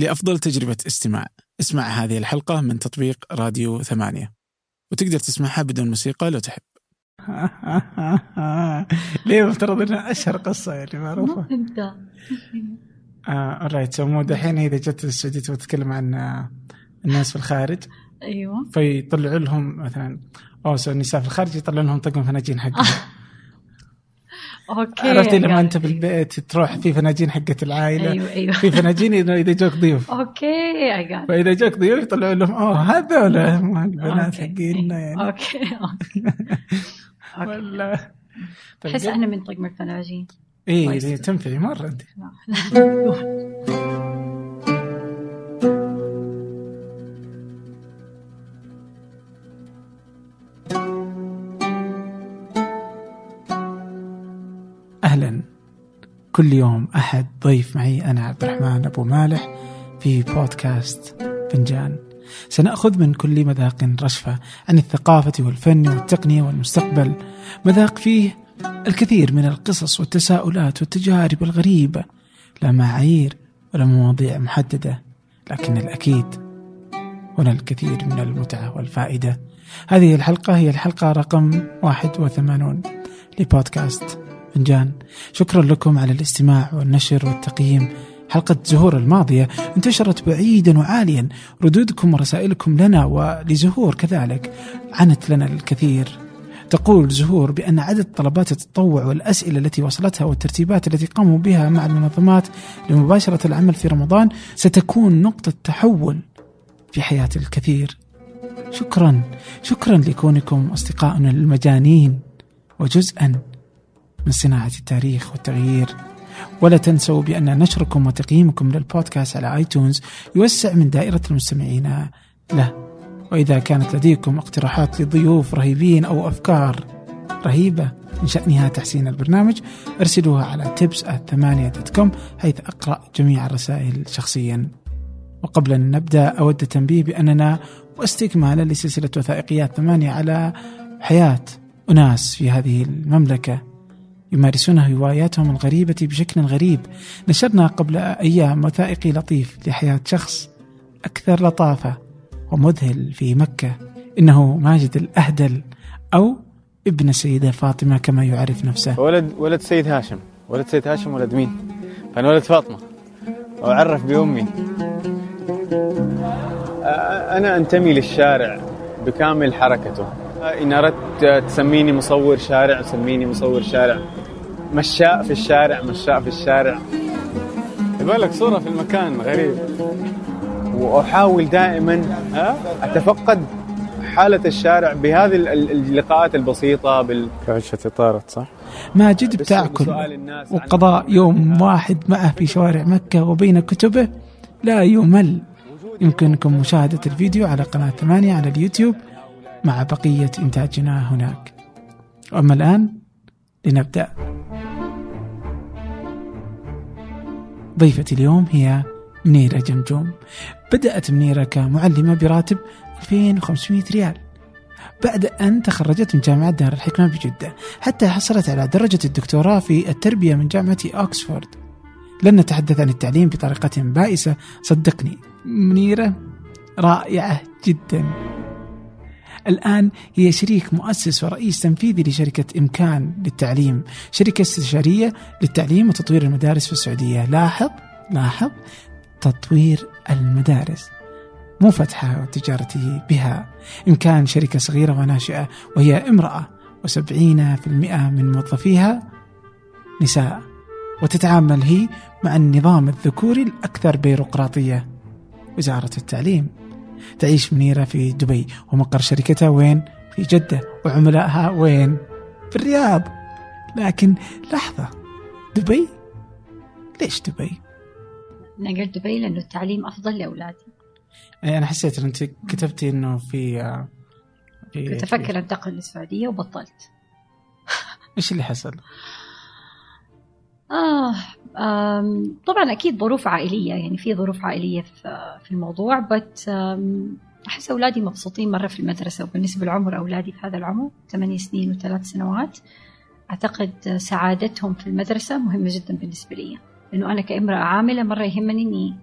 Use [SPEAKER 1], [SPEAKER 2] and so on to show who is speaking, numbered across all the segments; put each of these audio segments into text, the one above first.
[SPEAKER 1] لأفضل تجربة استماع. اسمع هذه الحلقة من تطبيق راديو ثمانية. وتقدر تسمعها بدون موسيقى لو تحب. ليه مفترض إنها أشهر قصة يعني معروفة؟
[SPEAKER 2] انت
[SPEAKER 1] آه right so دحين إذا جت السعودية تبغى تتكلم عن آه، الناس في الخارج؟
[SPEAKER 2] أيوه.
[SPEAKER 1] فيطلعوا لهم مثلا أو النساء في الخارج يطلعوا لهم طقم فناجين حقهم.
[SPEAKER 2] أوكي
[SPEAKER 1] عرفتي لما. أنت بالبيت تروح في فناجين حقت العائلة.
[SPEAKER 2] أيوه أيوه.
[SPEAKER 1] في فناجين إذا جوك ضيوف.
[SPEAKER 2] أوكي اي جاد
[SPEAKER 1] فإذا جوك ضيوف يطلعوا لهم أوه هذول البنات حقينا يعني.
[SPEAKER 2] أوكي أوكي. أوكي.
[SPEAKER 1] ولا
[SPEAKER 2] أحس إحنا من طقم الفناجين.
[SPEAKER 1] اي. إيه تنفعي مرة أنت. كل يوم أحد ضيف معي أنا عبد الرحمن أبو مالح في بودكاست فنجان. سنأخذ من كل مذاق رشفة عن الثقافة والفن والتقنية والمستقبل. مذاق فيه الكثير من القصص والتساؤلات والتجارب الغريبة. لا معايير ولا مواضيع محددة لكن الأكيد هنا الكثير من المتعة والفائدة. هذه الحلقة هي الحلقة رقم 81 لبودكاست فنجان شكرا لكم على الاستماع والنشر والتقييم. حلقة زهور الماضية انتشرت بعيدا وعاليا. ردودكم ورسائلكم لنا ولزهور كذلك. عنت لنا الكثير. تقول زهور بأن عدد طلبات التطوع والأسئلة التي وصلتها والترتيبات التي قاموا بها مع المنظمات لمباشرة العمل في رمضان ستكون نقطة تحول في حياة الكثير. شكرا. شكرا لكونكم أصدقائنا المجانين. وجزءا من صناعة التاريخ والتغيير. ولا تنسوا بأن نشركم وتقييمكم للبودكاست على آيتونز يوسع من دائرة المستمعين له. وإذا كانت لديكم اقتراحات لضيوف رهيبين أو أفكار رهيبة من شأنها تحسين البرنامج أرسلوها على tips كوم حيث أقرأ جميع الرسائل شخصيا. وقبل أن نبدأ أود التنبيه بأننا واستكمالا لسلسلة وثائقيات ثمانية على حياة أناس في هذه المملكة. يمارسون هواياتهم الغريبة بشكل غريب. نشرنا قبل أيام وثائقي لطيف لحياة شخص أكثر لطافة ومذهل في مكة. إنه ماجد الأهدل أو ابن السيدة فاطمة كما يعرف نفسه.
[SPEAKER 3] ولد ولد سيد هاشم. ولد سيد هاشم ولد مين؟ فأنا ولد فاطمة. وأعرف بأمي. أنا أنتمي للشارع بكامل حركته. إن أردت تسميني مصور شارع سميني مصور شارع. مشاء في الشارع مشاء في الشارع. يبغى لك صورة في المكان غريب. وأحاول دائما أتفقد حالة الشارع بهذه ال- ال- اللقاءات البسيطة بال كعشة طارت صح؟
[SPEAKER 1] ماجد
[SPEAKER 3] عن-
[SPEAKER 1] وقضاء يوم واحد معه في شوارع مكة وبين كتبه لا يمل. يمكنكم مشاهدة الفيديو على قناة ثمانية على اليوتيوب. مع بقية إنتاجنا هناك. وأما الآن لنبدأ. ضيفتي اليوم هي منيرة جمجوم. بدأت منيرة كمعلمة براتب 2500 ريال. بعد أن تخرجت من جامعة دار الحكمة بجدة حتى حصلت على درجة الدكتوراه في التربية من جامعة أوكسفورد لن نتحدث عن التعليم بطريقة بائسة صدقني. منيرة رائعة جدا. الآن هي شريك مؤسس ورئيس تنفيذي لشركة إمكان للتعليم. شركة استشارية للتعليم وتطوير المدارس في السعودية. لاحظ لاحظ تطوير المدارس. مو فتحها وتجارته بها. إمكان شركة صغيرة وناشئة وهي امرأة وسبعين في المئة من موظفيها نساء. وتتعامل هي مع النظام الذكوري الأكثر بيروقراطية. وزارة التعليم. تعيش منيرة في دبي ومقر شركتها وين؟ في جدة وعملائها وين؟ في الرياض لكن لحظة دبي؟ ليش دبي؟
[SPEAKER 2] أنا قلت دبي لأنه التعليم أفضل لأولادي
[SPEAKER 1] إيه، أنا حسيت أنت كتبتي إنه في آه، في
[SPEAKER 2] كنت أفكر أنتقل للسعودية وبطلت
[SPEAKER 1] إيش اللي حصل؟
[SPEAKER 2] آه طبعا أكيد ظروف عائلية يعني في ظروف عائلية في الموضوع بس أحس أولادي مبسوطين مرة في المدرسة وبالنسبة لعمر أولادي في هذا العمر ثمانية سنين وثلاث سنوات أعتقد سعادتهم في المدرسة مهمة جدا بالنسبة لي لأنه أنا كامرأة عاملة مرة يهمني إني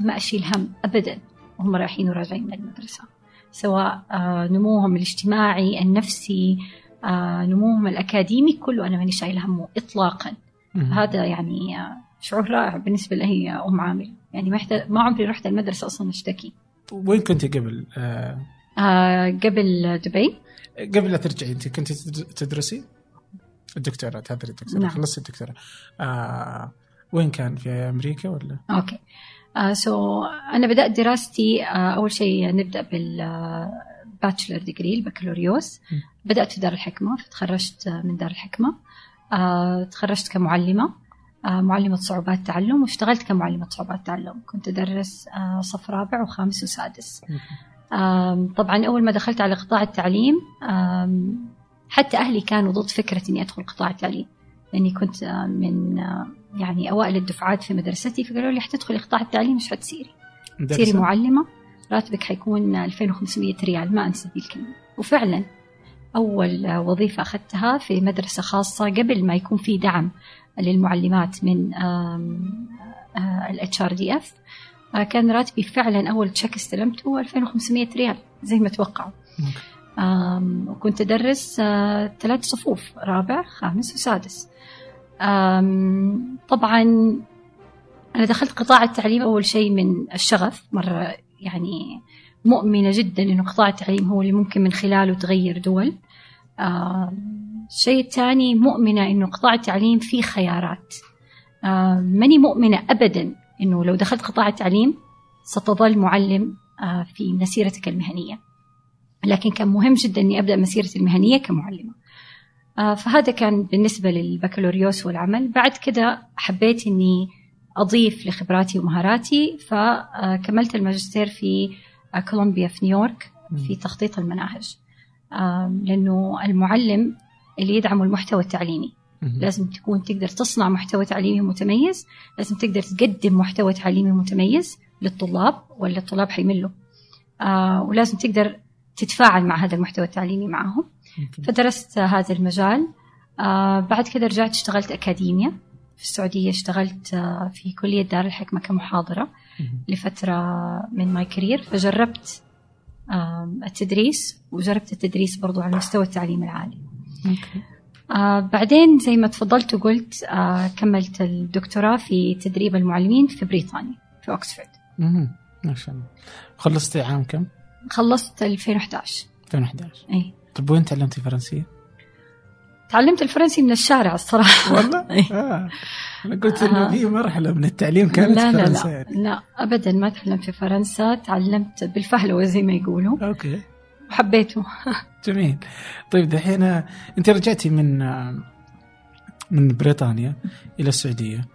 [SPEAKER 2] ما أشيل هم أبدا وهم رايحين وراجعين من المدرسة سواء نموهم الاجتماعي النفسي نموهم الأكاديمي كله أنا ماني شايلة همه إطلاقا
[SPEAKER 1] مم.
[SPEAKER 2] هذا يعني آه، شعور رائع بالنسبة لي أم عامل يعني ما ما عمري رحت المدرسة أصلا أشتكي.
[SPEAKER 1] وين كنت قبل؟ آه
[SPEAKER 2] آه، قبل دبي.
[SPEAKER 1] قبل لا ترجعي أنت كنت تد- تدرسي؟ الدكتوراه تحضري الدكتوراه
[SPEAKER 2] نعم.
[SPEAKER 1] خلصتي الدكتوراه. آه وين كان؟ في أمريكا ولا؟
[SPEAKER 2] أوكي. آه so أنا بدأت دراستي آه أول شيء نبدأ بال bachelor degree
[SPEAKER 1] البكالوريوس.
[SPEAKER 2] بدأت في دار الحكمة فتخرجت آه، من دار الحكمة. آه تخرجت كمعلمة آه معلمة صعوبات تعلم واشتغلت كمعلمة صعوبات تعلم. كنت أدرس آه صف رابع وخامس وسادس. طبعا أول ما دخلت على قطاع التعليم حتى أهلي كانوا ضد فكرة إني أدخل قطاع التعليم. لأني كنت آه، من آه، يعني أوائل الدفعات في مدرستي فقالوا لي حتدخلي قطاع التعليم مش حتصيري تصيري؟ معلمة راتبك حيكون 2500 ريال ما أنسى دي الكلمة. وفعلا أول وظيفة أخذتها في مدرسة خاصة قبل ما يكون في دعم للمعلمات من ال HRDF كان راتبي فعلا أول تشيك استلمته 2500 ريال زي ما توقعوا. وكنت أدرس آه، ثلاث صفوف رابع خامس وسادس. طبعا أنا دخلت قطاع التعليم أول شيء من الشغف مرة يعني مؤمنة جدا إنه قطاع التعليم هو اللي ممكن من خلاله تغير دول. آم، الشيء الثاني مؤمنة إنه قطاع التعليم فيه خيارات. آم، ماني مؤمنة أبدا إنه لو دخلت قطاع التعليم ستظل معلم آه، في مسيرتك المهنية. لكن كان مهم جدا إني أبدأ مسيرتي المهنية كمعلمة. آه، فهذا كان بالنسبة للبكالوريوس والعمل. بعد كده حبيت إني أضيف لخبراتي ومهاراتي فكملت الماجستير في آه، كولومبيا في نيويورك في تخطيط المناهج. لأنه المعلم اللي يدعم المحتوى التعليمي. لازم تكون تقدر تصنع محتوى تعليمي متميز لازم تقدر تقدم محتوى تعليمي متميز للطلاب ولا الطلاب حيملوا. آه ولازم تقدر تتفاعل مع هذا المحتوى التعليمي معهم. فدرست هذا المجال. آه بعد كده رجعت اشتغلت أكاديمية. في السعودية اشتغلت آه في كلية دار الحكمة كمحاضرة. لفترة من my career فجربت التدريس وجربت التدريس برضو على مستوى التعليم العالي. آه بعدين زي ما تفضلت وقلت آه كملت الدكتوراه في تدريب المعلمين في بريطانيا في أوكسفورد
[SPEAKER 1] مم. ما شاء الله خلصتي عام كم؟
[SPEAKER 2] خلصت 2011
[SPEAKER 1] 2011
[SPEAKER 2] أي
[SPEAKER 1] طيب وين تعلمتي فرنسية؟
[SPEAKER 2] تعلمت الفرنسي من الشارع الصراحة
[SPEAKER 1] والله؟
[SPEAKER 2] أي.
[SPEAKER 1] آه. أنا قلت إنه
[SPEAKER 2] آه.
[SPEAKER 1] في مرحلة من التعليم كانت
[SPEAKER 2] لا لا
[SPEAKER 1] فرنسا
[SPEAKER 2] لا
[SPEAKER 1] يعني.
[SPEAKER 2] لا أبدا ما تعلمت في فرنسا تعلمت بالفهلوة زي ما يقولوا
[SPEAKER 1] أوكي
[SPEAKER 2] وحبيته
[SPEAKER 1] جميل طيب دحين آه، أنت رجعتي من آه، من بريطانيا إلى السعودية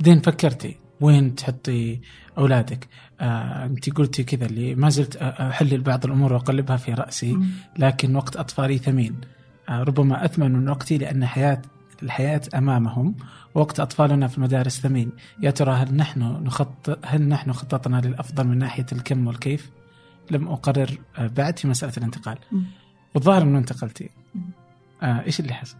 [SPEAKER 1] بعدين فكرتي وين تحطي أولادك؟ آه، أنت قلتي كذا اللي ما زلت أحلل بعض الأمور وأقلبها في رأسي لكن وقت أطفالي ثمين. آه، ربما اثمن من وقتي لأن حياه الحياة أمامهم وقت أطفالنا في المدارس ثمين. يا ترى هل نحن نخطط هل نحن خططنا للأفضل من ناحية الكم والكيف؟ لم أقرر آه، بعد في مسألة الانتقال. والظاهر انه انتقلتي. آه إيش اللي حصل؟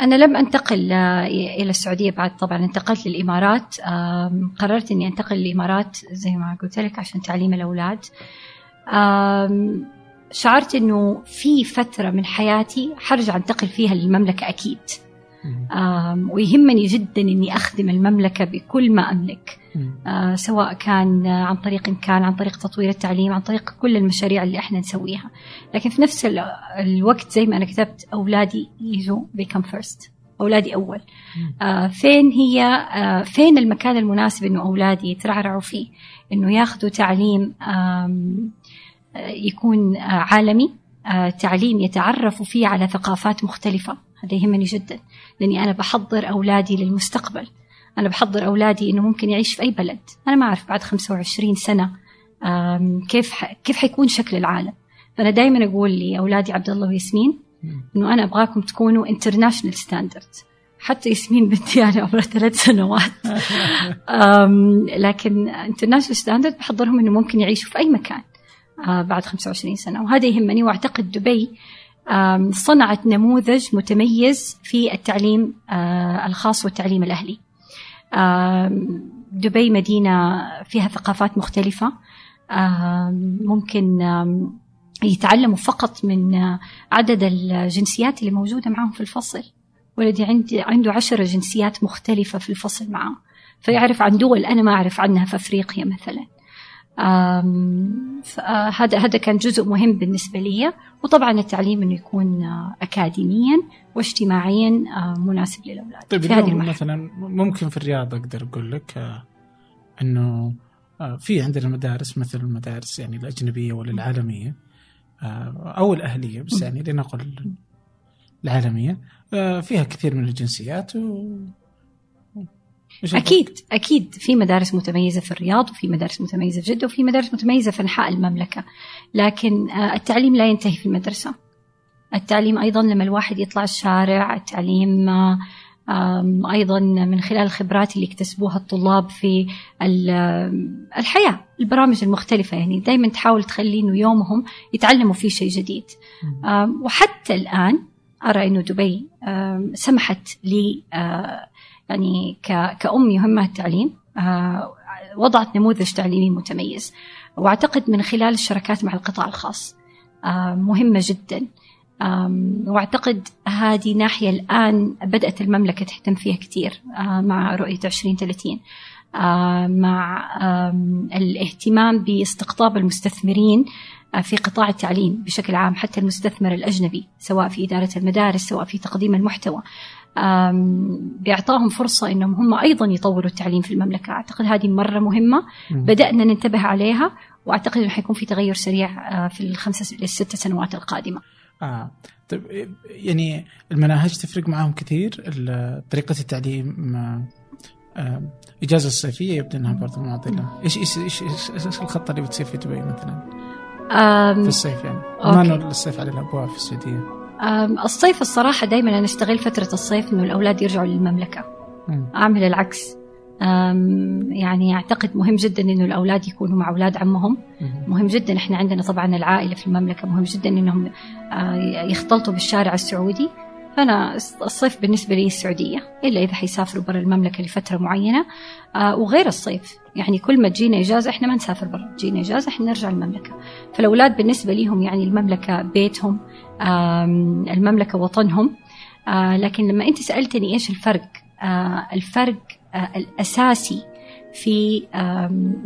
[SPEAKER 2] أنا لم أنتقل آه، إلى السعودية بعد طبعا انتقلت للإمارات أم، قررت إني أنتقل للإمارات زي ما قلت لك عشان تعليم الأولاد. شعرت إنه في فترة من حياتي حرجع أنتقل فيها للمملكة أكيد. ويهمني جدا إني أخدم المملكة بكل ما أملك.
[SPEAKER 1] مم.
[SPEAKER 2] آه، سواء كان عن طريق إمكان عن طريق تطوير التعليم عن طريق كل المشاريع اللي إحنا نسويها. لكن في نفس ال- الوقت زي ما أنا كتبت أولادي يجوا become first أولادي أول. آه، فين هي آه، فين المكان المناسب إنه أولادي يترعرعوا فيه؟ إنه ياخذوا تعليم آه، يكون آه، عالمي تعليم يتعرفوا فيه على ثقافات مختلفة. هذا يهمني جدا لأني أنا بحضر أولادي للمستقبل. أنا بحضر أولادي إنه ممكن يعيش في أي بلد. أنا ما أعرف بعد 25 سنة آم، كيف ح... كيف حيكون شكل العالم. فأنا دائما أقول لأولادي عبد الله وياسمين
[SPEAKER 1] مم.
[SPEAKER 2] إنه أنا أبغاكم تكونوا international standard حتى ياسمين بنتي أنا عمرها ثلاث سنوات. لكن international standard بحضرهم إنه ممكن يعيشوا في أي مكان آه، بعد 25 سنة. وهذا يهمني وأعتقد دبي صنعت نموذج متميز في التعليم آه، الخاص والتعليم الأهلي. دبي مدينة فيها ثقافات مختلفة. ممكن يتعلموا فقط من آه، عدد الجنسيات اللي موجودة معاهم في الفصل. ولدي عندي عنده عشر جنسيات مختلفة في الفصل معه فيعرف عن دول أنا ما أعرف عنها في أفريقيا مثلا. آم، ف- آه، هذا هذا كان جزء مهم بالنسبة لي. وطبعا التعليم أنه يكون آه، أكاديميا واجتماعيا آه، مناسب للأولاد
[SPEAKER 1] طيب
[SPEAKER 2] في هذه المرحلة.
[SPEAKER 1] مثلا ممكن في الرياض أقدر أقول لك إنه في عندنا مدارس مثل المدارس يعني الأجنبية ولا العالميه أو الأهلية بس يعني لنقل العالمية فيها كثير من الجنسيات و وش
[SPEAKER 2] أكيد أكيد. في مدارس متميزة في الرياض وفي مدارس متميزة في جدة وفي مدارس متميزة في أنحاء المملكة. لكن آه، التعليم لا ينتهي في المدرسة. التعليم أيضا لما الواحد يطلع الشارع التعليم آه، آم، أيضا من خلال الخبرات اللي اكتسبوها الطلاب في ال- آم، الحياة البرامج المختلفة. يعني دايما تحاول تخلي إنه يومهم يتعلموا فيه شيء جديد. وحتى الآن أرى أنه دبي سمحت لي آه، يعني كأم يهمها التعليم. آه، وضعت نموذج تعليمي متميز. وأعتقد من خلال الشراكات مع القطاع الخاص. آه، مهمة جدا. آم، وأعتقد هذه ناحية الآن بدأت المملكة تهتم فيها كثير آه، مع رؤية 2030 آه، مع الاهتمام باستقطاب المستثمرين في قطاع التعليم بشكل عام حتى المستثمر الأجنبي سواء في إدارة المدارس سواء في تقديم المحتوى. بإعطائهم فرصة أنهم هم أيضا يطوروا التعليم في المملكة. أعتقد هذه مرة مهمة. بدأنا ننتبه عليها وأعتقد أنه حيكون في تغير سريع آه، في الخمسة للست سنوات القادمة.
[SPEAKER 1] آه. طيب يعني المناهج تفرق معاهم كثير؟ طريقة التعليم آه، آه، إجازة الصيفية يبدو أنها برضه معضلة إيش إيش إيش إيش, إيش الخطة اللي بتصير في دبي مثلا؟ في الصيف يعني. ما الصيف على الأبواب في السعودية.
[SPEAKER 2] الصيف الصراحة دائما أنا أستغل فترة الصيف أنه الأولاد يرجعوا للمملكة
[SPEAKER 1] مم.
[SPEAKER 2] أعمل العكس يعني أعتقد مهم جدا أنه الأولاد يكونوا مع أولاد عمهم. مهم جدا إحنا عندنا طبعا العائلة في المملكة مهم جدا إنهم آه، يختلطوا بالشارع السعودي فانا الصيف بالنسبة لي السعوديه إلا إذا حيسافروا برا المملكة لفترة معينة آه، وغير الصيف. يعني كل ما تجينا إجازة إحنا ما نسافر برا تجينا إجازة إحنا نرجع المملكة. فالأولاد بالنسبة ليهم يعني المملكة بيتهم آم، المملكة وطنهم آه، لكن لما أنت سألتني إيش الفرق آه، الفرق آه، الأساسي في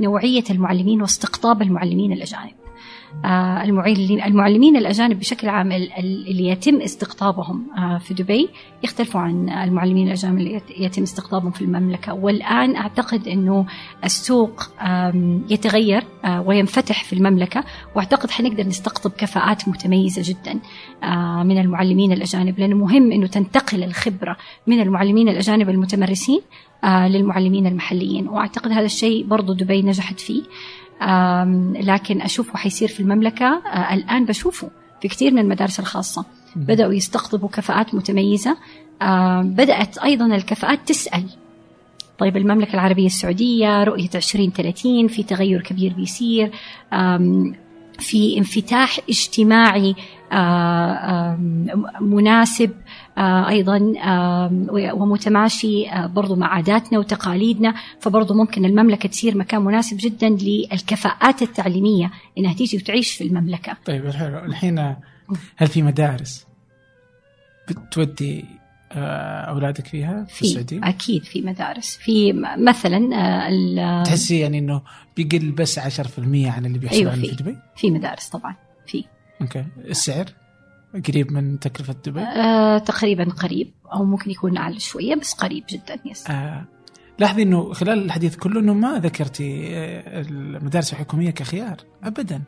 [SPEAKER 2] نوعية المعلمين واستقطاب المعلمين الأجانب. آه، المعلمين المعلمين الأجانب بشكل عام ال- ال- اللي يتم استقطابهم آه، في دبي يختلفوا عن المعلمين الأجانب اللي يت- يتم استقطابهم في المملكة. والآن أعتقد أنه السوق يتغير آه، وينفتح في المملكة وأعتقد حنقدر نستقطب كفاءات متميزة جدا آه، من المعلمين الأجانب لأنه مهم أنه تنتقل الخبرة من المعلمين الأجانب المتمرسين آه، للمعلمين المحليين. وأعتقد هذا الشيء برضو دبي نجحت فيه. لكن أشوفه حيصير في المملكة. آه، الآن بشوفه في كثير من المدارس الخاصة. بدأوا يستقطبوا كفاءات متميزة. آم، بدأت أيضا الكفاءات تسأل. طيب المملكة العربية السعودية رؤية 2030 في تغير كبير بيصير. في انفتاح اجتماعي آه، مناسب. آه، أيضا آم، ومتماشي آه، برضو مع عاداتنا وتقاليدنا فبرضو ممكن المملكة تصير مكان مناسب جدا للكفاءات التعليمية إنها تيجي وتعيش في المملكة.
[SPEAKER 1] طيب الحين- الحين هل في مدارس بتودي آه، أولادك فيها في
[SPEAKER 2] في
[SPEAKER 1] السعودية؟
[SPEAKER 2] أكيد في مدارس في مثلا آه،
[SPEAKER 1] تحسي يعني إنه بيقل بس 10% عن اللي بيحصل
[SPEAKER 2] أيوة في.
[SPEAKER 1] في دبي؟
[SPEAKER 2] في مدارس طبعا في
[SPEAKER 1] أوكي السعر قريب من تكلفة دبي؟
[SPEAKER 2] آه تقريبا قريب أو ممكن يكون اعلى شوية بس قريب جدا yes
[SPEAKER 1] آه لاحظي إنه خلال الحديث كله إنه ما ذكرتي آه، المدارس الحكومية كخيار ابدا.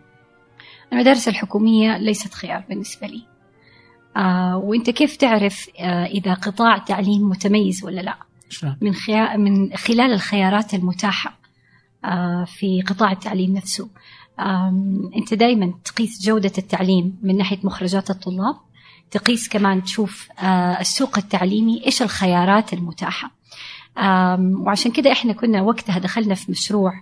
[SPEAKER 2] المدارس الحكومية ليست خيار بالنسبة لي. آه وإنت كيف تعرف آه إذا قطاع تعليم متميز ولا لا؟
[SPEAKER 1] شلون؟
[SPEAKER 2] من خيار من خلال الخيارات المتاحة آه في قطاع التعليم نفسه. أنت دائما تقيس جودة التعليم من ناحية مخرجات الطلاب تقيس كمان تشوف آه السوق التعليمي إيش الخيارات المتاحة. آم، وعشان كده إحنا كنا وقتها دخلنا في مشروع.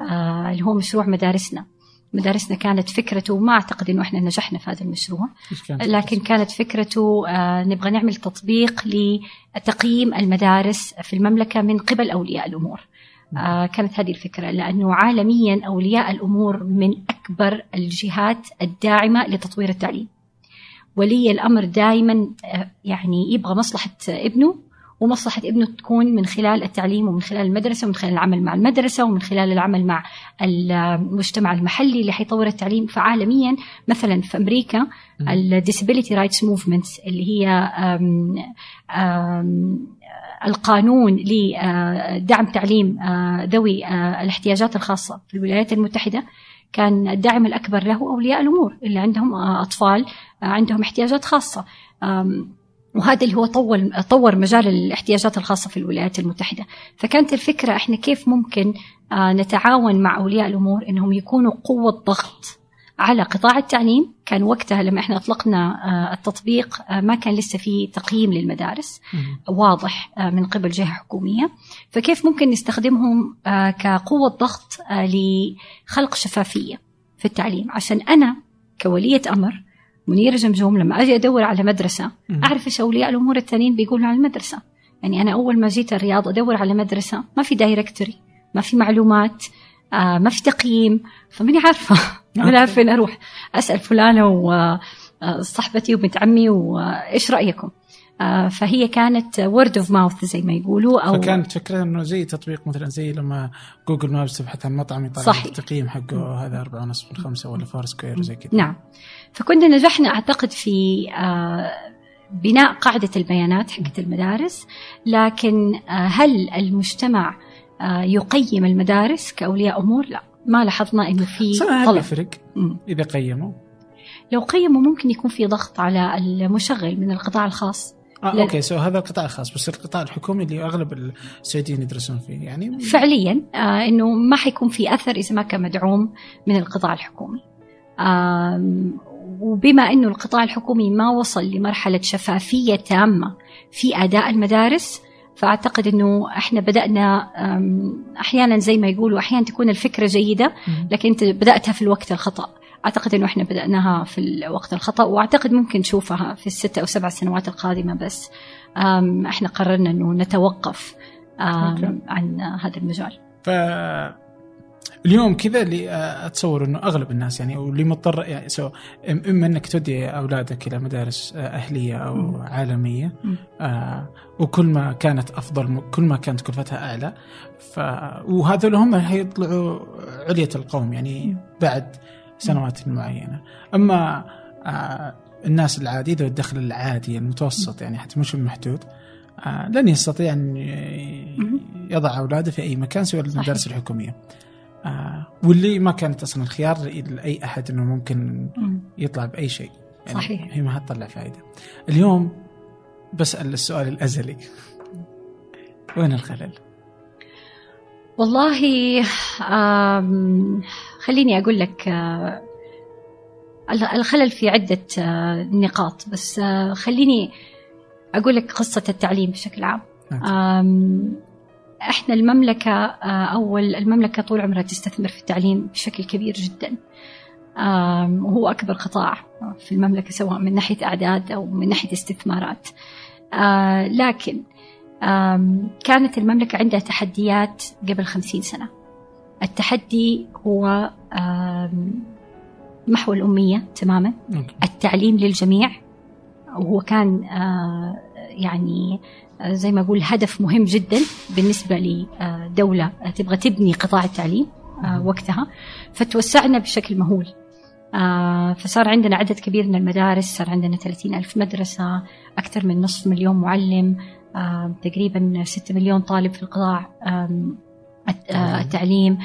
[SPEAKER 2] آه، اللي هو مشروع مدارسنا. مدارسنا كانت فكرته ما أعتقد إنه إحنا نجحنا في هذا المشروع لكن كانت فكرته آه، نبغى نعمل تطبيق لتقييم المدارس في المملكة من قبل أولياء الأمور. كانت هذه الفكرة لأنه عالميا أولياء الأمور من أكبر الجهات الداعمة لتطوير التعليم. ولي الأمر دائما آه، يعني يبغى مصلحة ابنه ومصلحة ابنه تكون من خلال التعليم ومن خلال المدرسة ومن خلال العمل مع المدرسة ومن خلال العمل مع المجتمع المحلي اللي حيطور التعليم. فعالميا مثلا في أمريكا ال disability rights movement اللي هي آم آم القانون لدعم تعليم آه، ذوي آه، الاحتياجات الخاصة في الولايات المتحدة كان الداعم الأكبر له أولياء الأمور اللي عندهم آه، أطفال عندهم احتياجات خاصة. وهذا اللي هو طور طور مجال الاحتياجات الخاصة في الولايات المتحدة، فكانت الفكرة إحنا كيف ممكن نتعاون مع أولياء الأمور إنهم يكونوا قوة ضغط على قطاع التعليم، كان وقتها لما إحنا أطلقنا آه، التطبيق آه، ما كان لسه في تقييم للمدارس. واضح من قبل جهة حكومية، فكيف ممكن نستخدمهم كقوة ضغط لخلق شفافية في التعليم؟ عشان أنا كولية أمر منيرة جمجوم لما أجي أدور على مدرسة أعرف إيش أولياء الأمور الثانيين بيقولوا عن المدرسة. يعني أنا أول ما جيت الرياض أدور على مدرسة ما في directory ما في معلومات. آه ما في تقييم فماني عارفة. ما عارفة فين أروح أسأل فلانة وصاحبتي وبنت عمي وإيش رأيكم؟ آه، فهي كانت word of mouth زي ما يقولوا
[SPEAKER 1] أو فكانت فكرة إنه زي تطبيق مثلا زي لما جوجل مابس تبحث عن مطعم يطلع. التقييم حقه هذا أربعة ونص من خمسة ولا فور سكوير وزي كذا.
[SPEAKER 2] نعم. فكنا نجحنا أعتقد في آه، بناء قاعدة البيانات حقت المدارس لكن آه، هل المجتمع يقيم المدارس كأولياء أمور؟ لا ما لاحظنا إنه في
[SPEAKER 1] طلب. يفرق إذا قيموا.
[SPEAKER 2] لو قيموا ممكن يكون في ضغط على المشغل من القطاع الخاص.
[SPEAKER 1] آه أوكي so هذا القطاع الخاص بس القطاع الحكومي اللي أغلب السعوديين يدرسون فيه يعني
[SPEAKER 2] فعليا آه إنه ما حيكون في أثر إذا ما كان مدعوم من القطاع الحكومي. آه وبما إنه القطاع الحكومي ما وصل لمرحلة شفافية تامة في أداء المدارس فأعتقد إنه إحنا بدأنا أحيانا زي ما يقولوا أحيانا تكون الفكرة جيدة لكن أنت بدأتها في الوقت الخطأ. أعتقد إنه إحنا بدأناها في الوقت الخطأ وأعتقد ممكن نشوفها في الست أو سبع سنوات القادمة بس. إحنا قررنا إنه نتوقف عن هذا المجال.
[SPEAKER 1] ف اليوم كذا اللي أتصور إنه أغلب الناس يعني واللي مضطر يعني سو إما إنك تودي أولادك إلى مدارس أهلية أو م. عالمية آه وكل ما كانت أفضل كل ما كانت كلفتها أعلى. ف وهذول هم حيطلعوا علية القوم يعني بعد سنوات معينة. أما آه الناس العادي ذو الدخل العادي المتوسط يعني حتى مش المحدود آه لن يستطيع أن يضع أولاده في أي مكان سوى المدارس الحكومية. آه واللي ما كانت أصلا الخيار لأي أحد إنه ممكن يطلع بأي شيء.
[SPEAKER 2] يعني صحيح.
[SPEAKER 1] هي ما حتطلع فائده اليوم بسأل السؤال الأزلي. وين الخلل؟
[SPEAKER 2] والله خليني أقول لك آه، الخلل في عدة آه، نقاط. بس آه، خليني أقول لك قصة التعليم بشكل عام. إحنا المملكة أو المملكة طول عمرها تستثمر في التعليم بشكل كبير جدا. وهو أكبر قطاع في المملكة سواء من ناحية أعداد أو من ناحية استثمارات. لكن كانت المملكة عندها تحديات قبل خمسين سنة. التحدي هو محو الأمية تماما. التعليم للجميع وهو كان آه، يعني آه، زي ما أقول هدف مهم جدا بالنسبة لدولة تبغى تبني قطاع التعليم آه، وقتها. فتوسعنا بشكل مهول. فصار عندنا عدد كبير من المدارس صار عندنا 30 ألف مدرسة أكثر من نصف مليون معلم تقريبا 6 مليون طالب في القطاع آه، التعليم.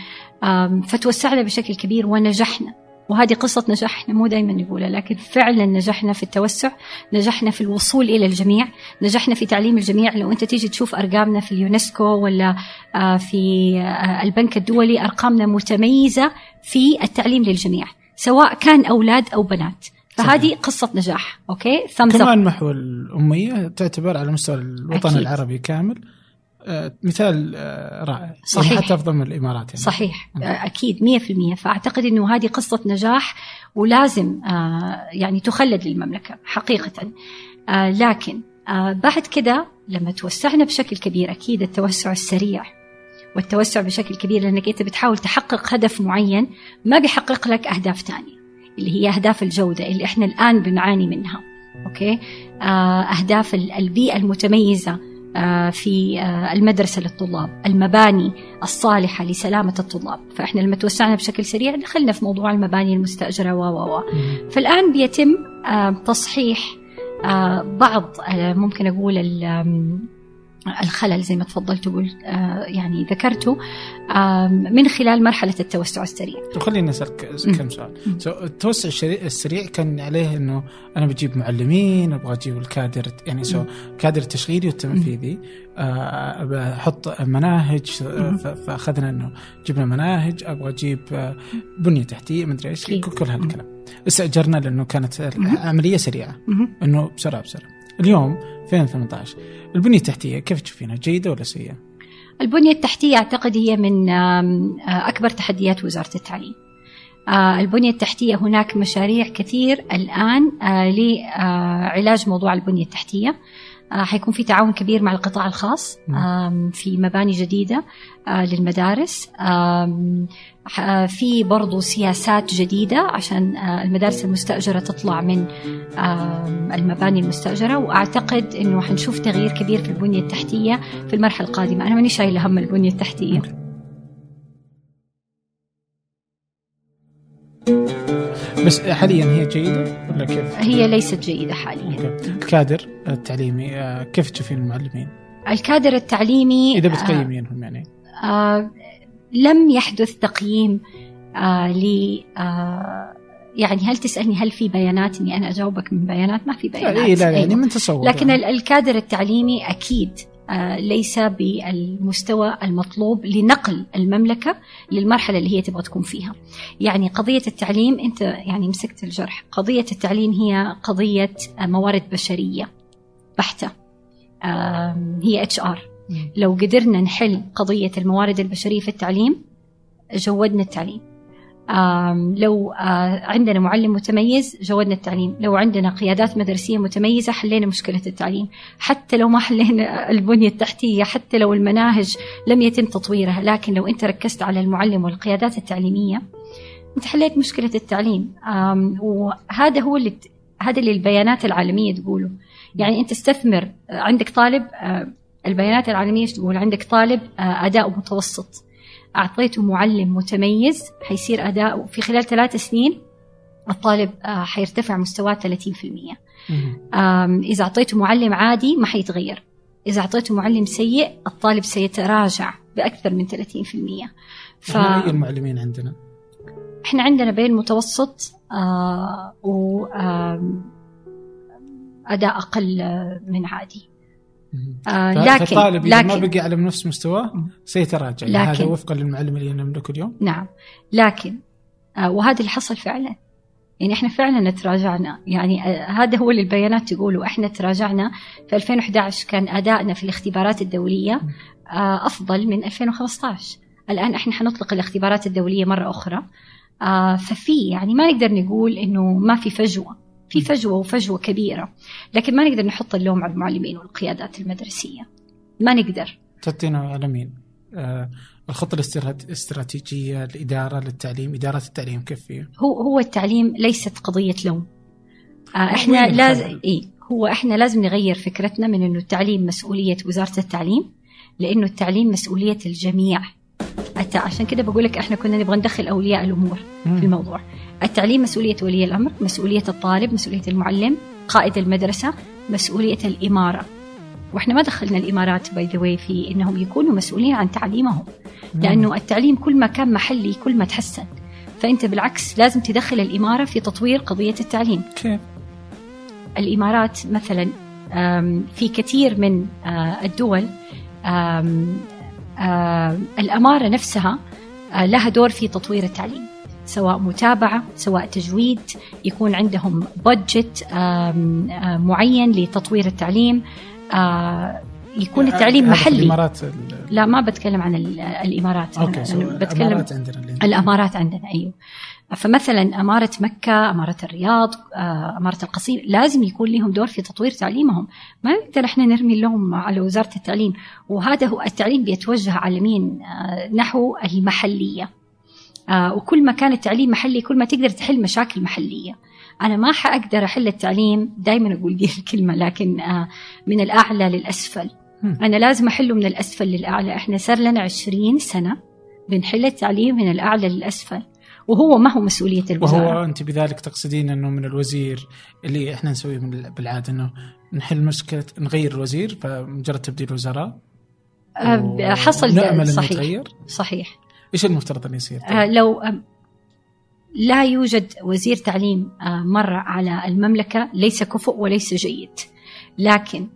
[SPEAKER 2] فتوسعنا بشكل كبير ونجحنا. وهذه قصة نجاح إحنا مو دائما نقولها لكن فعلا نجحنا في التوسع نجحنا في الوصول إلى الجميع نجحنا في تعليم الجميع لو أنت تيجي تشوف أرقامنا في اليونسكو ولا آه، في آه، البنك الدولي أرقامنا متميزة في التعليم للجميع سواء كان أولاد أو بنات فهذه صحيح. قصة نجاح أوكي
[SPEAKER 1] كمان محو الأمية تعتبر على مستوى الوطن أكيد. العربي كامل مثال آه، رائع
[SPEAKER 2] صحيح.
[SPEAKER 1] يعني حتى افضل من الإمارات يعني.
[SPEAKER 2] صحيح
[SPEAKER 1] مم.
[SPEAKER 2] أكيد 100% فأعتقد أنه هذه قصة نجاح ولازم آه، يعني تخلد للمملكة حقيقة آه، لكن آه، بعد كده لما توسعنا بشكل كبير أكيد التوسع السريع والتوسع بشكل كبير لأنك أنت بتحاول تحقق هدف معين ما بيحقق لك أهداف تانية اللي هي أهداف الجودة اللي إحنا الآن بنعاني منها أوكي آه، أهداف ال- البيئة المتميزة آه، في آه، المدرسة للطلاب المباني الصالحة لسلامة الطلاب فإحنا لما توسعنا بشكل سريع دخلنا في موضوع المباني المستأجرة و و. فالآن بيتم آه، تصحيح آه، بعض آه، ممكن أقول الخلل زي ما تفضلت وقلت آه، يعني ذكرته من خلال مرحلة التوسع السريع
[SPEAKER 1] طب خليني اسالك
[SPEAKER 2] مم.
[SPEAKER 1] كم سؤال التوسع السريع كان عليه إنه أنا بجيب معلمين أبغى أجيب الكادر يعني سو
[SPEAKER 2] مم.
[SPEAKER 1] كادر التشغيلي والتنفيذي آه، بحط مناهج
[SPEAKER 2] مم.
[SPEAKER 1] ف- فأخذنا إنه جبنا مناهج أبغى أجيب آه، بنية تحتية مدري إيش
[SPEAKER 2] أكيد.
[SPEAKER 1] كل كل هالكلام استأجرنا لأنه كانت سريعة
[SPEAKER 2] مهم.
[SPEAKER 1] إنه بسرعة بسرعة اليوم 2018 البنية التحتية كيف تشوفينها؟ جيدة ولا سيئة؟
[SPEAKER 2] البنية التحتية أعتقد هي من آه، أكبر تحديات وزارة التعليم. آه، البنية التحتية هناك مشاريع كثير الآن آه، لعلاج موضوع البنية التحتية. حيكون في تعاون كبير مع القطاع الخاص في مباني جديدة آه، للمدارس. آه، في برضو سياسات جديدة عشان آه، المدارس المستأجرة تطلع من المباني المستأجرة. وأعتقد أنه حنشوف تغيير كبير في البنية التحتية في المرحلة القادمة. أنا ماني شايلة هم البنية التحتية.
[SPEAKER 1] بس حاليا هي جيدة ولا كيف؟
[SPEAKER 2] هي ليست جيدة حاليا
[SPEAKER 1] okay. الكادر التعليمي آه، كيف تشوفين المعلمين؟
[SPEAKER 2] الكادر التعليمي
[SPEAKER 1] إذا
[SPEAKER 2] آه،
[SPEAKER 1] بتقيمينهم يعني
[SPEAKER 2] آه لم يحدث تقييم آه ل آه يعني هل تسألني هل في بيانات إني أنا أجاوبك من بيانات ما في بيانات
[SPEAKER 1] اي لا لا يعني. من تصور
[SPEAKER 2] لكن
[SPEAKER 1] يعني.
[SPEAKER 2] ال- الكادر التعليمي أكيد آه، ليس بالمستوى المطلوب لنقل المملكة للمرحلة اللي هي تبغى تكون فيها. يعني قضية التعليم أنت يعني مسكت الجرح. قضية التعليم هي قضية آه، موارد بشرية بحتة. هي
[SPEAKER 1] HR.
[SPEAKER 2] لو قدرنا نحل قضية الموارد البشرية في التعليم جودنا التعليم. لو عندنا معلم متميز جودنا التعليم. لو عندنا قيادات مدرسية متميزة حلينا مشكلة التعليم. حتى لو ما حلينا البنية التحتية حتى لو المناهج لم يتم تطويرها لكن لو أنت ركزت على المعلم والقيادات التعليمية أنت حليت مشكلة التعليم. وهذا هو اللي هذا اللي البيانات العالمية تقوله. يعني أنت استثمر عندك طالب البيانات العالمية تقول؟ عندك طالب أداؤه متوسط. أعطيته معلم متميز حيصير أداؤه في خلال ثلاث سنين الطالب آه، حيرتفع مستواه 30%
[SPEAKER 1] مم.
[SPEAKER 2] آم، إذا أعطيته معلم عادي ما حيتغير إذا أعطيته معلم سيء الطالب سيتراجع بأكثر من 30%
[SPEAKER 1] إحنا اي المعلمين عندنا؟
[SPEAKER 2] فإحنا عندنا بين متوسط آه و أداء أقل آه، من عادي. آه لكن
[SPEAKER 1] فالطالب إذا ما بقي على نفس مستواه. سيتراجع.
[SPEAKER 2] لكن-
[SPEAKER 1] هذا وفقا للمعلم اللي نملكه اليوم.
[SPEAKER 2] نعم. لكن آه وهذا اللي حصل فعلا. يعني إحنا فعلا تراجعنا. يعني آه هذا هو اللي البيانات تقوله. إحنا تراجعنا في 2011 كان أدائنا في الاختبارات الدولية آه أفضل من 2015 الآن إحنا حنطلق الاختبارات الدولية مرة أخرى. آه ففي يعني ما نقدر نقول إنه ما في فجوة. في فجوة وفجوة كبيرة لكن ما نقدر نحط اللوم على المعلمين والقيادات المدرسية ما نقدر
[SPEAKER 1] تحطينه على مين؟ آه الخطة الاسترات- الاستراتيجية الإدارة للتعليم إدارة التعليم كيف فيه؟
[SPEAKER 2] هو هو التعليم ليست قضية لوم آه
[SPEAKER 1] إحنا؟
[SPEAKER 2] لازم إيه هو إحنا لازم نغير فكرتنا من إنه التعليم مسؤولية وزارة التعليم لإنه التعليم مسؤولية الجميع عشان كده بقول لك إحنا كنا نبغى ندخل أولياء الأمور
[SPEAKER 1] مم.
[SPEAKER 2] في الموضوع التعليم مسؤولية ولي الأمر مسؤولية الطالب مسؤولية المعلم قائد المدرسة مسؤولية الإمارة وإحنا ما دخلنا الإمارات باي ذا في إنهم يكونوا مسؤولين عن تعليمهم
[SPEAKER 1] مم.
[SPEAKER 2] لأنه التعليم كل ما كان محلي كل ما تحسن فأنت بالعكس لازم تدخل الإمارة في تطوير قضية التعليم
[SPEAKER 1] كيف؟
[SPEAKER 2] الإمارات مثلا في كثير من آه، الدول الأمارة نفسها آه، لها دور في تطوير التعليم سواء متابعة سواء تجويد يكون عندهم بادجت معين لتطوير التعليم. آه، يكون التعليم
[SPEAKER 1] هذا في
[SPEAKER 2] محلي.
[SPEAKER 1] الإمارات ال-
[SPEAKER 2] لا ما بتكلم عن ال- الإمارات.
[SPEAKER 1] أوكي
[SPEAKER 2] أنا بتكلم
[SPEAKER 1] الإمارات عندنا اللي
[SPEAKER 2] الإمارات عندنا أيوه. فمثلا إمارة مكة إمارة الرياض آه، إمارة القصيم لازم يكون لهم دور في تطوير تعليمهم. ما نقدر إحنا نرمي اللوم على وزارة التعليم. وهذا هو التعليم بيتوجه على مين؟ آه، نحو المحلية. آه، وكل ما كان التعليم محلي كل ما تقدر تحل مشاكل محلية. أنا ما حأقدر أحل التعليم دائما أقول دي الكلمة لكن آه، من الأعلى
[SPEAKER 1] للأسفل.
[SPEAKER 2] أنا لازم أحله من الأسفل للأعلى. إحنا صار لنا 20 سنة بنحل التعليم من الأعلى للأسفل وهو ما هو مسؤولية الوزارة.
[SPEAKER 1] وهو أنت بذلك تقصدين إنه من الوزير اللي إحنا نسويه من بالعادة إنه نحل مشكلة نغير الوزير فمجرد تبديل وزراء؟
[SPEAKER 2] آه، حصل
[SPEAKER 1] إنه
[SPEAKER 2] صحيح. صحيح.
[SPEAKER 1] إيش المفترض أن يصير؟
[SPEAKER 2] آه، لو آه، لا يوجد وزير تعليم آه، مر على المملكة ليس كفؤ وليس جيد. لكن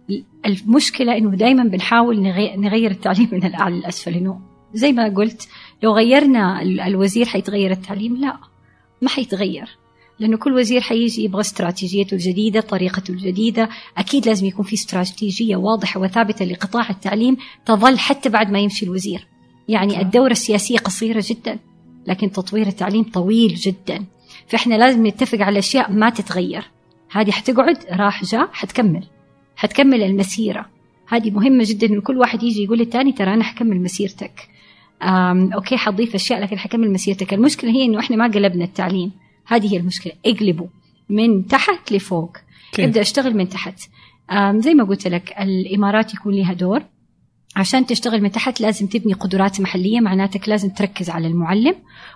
[SPEAKER 2] المشكلة أنه دائما بنحاول نغي- نغير التعليم من الأعلى للأسفل. أنه زي ما قلت لو غيرنا ال- الوزير حيتغير التعليم؟ لا ما حيتغير. لأنه كل وزير حيجي يبغى استراتيجيته الجديدة طريقته الجديدة. أكيد لازم يكون في استراتيجية واضحة وثابتة لقطاع التعليم تظل حتى بعد ما يمشي الوزير. يعني الدورة السياسية قصيرة جدا لكن تطوير التعليم طويل جدا. فإحنا لازم نتفق على أشياء ما تتغير. هذه حتقعد راح جاء حتكمل. حتكمل المسيرة. هذه مهمة جدا إنه كل واحد يجي يقول للتاني ترى أنا حكمل مسيرتك. أم أوكي حضيف أشياء لكن حكمل مسيرتك. المشكلة هي إنه إحنا ما قلبنا التعليم. هذه هي المشكلة. اقلبوا من تحت لفوق.
[SPEAKER 1] كيف؟
[SPEAKER 2] ابدأ أشتغل من تحت. زي ما قلت لك الإمارات يكون لها دور. عشان تشتغل من تحت لازم تبني قدرات محلية معناتك لازم تركز على المعلم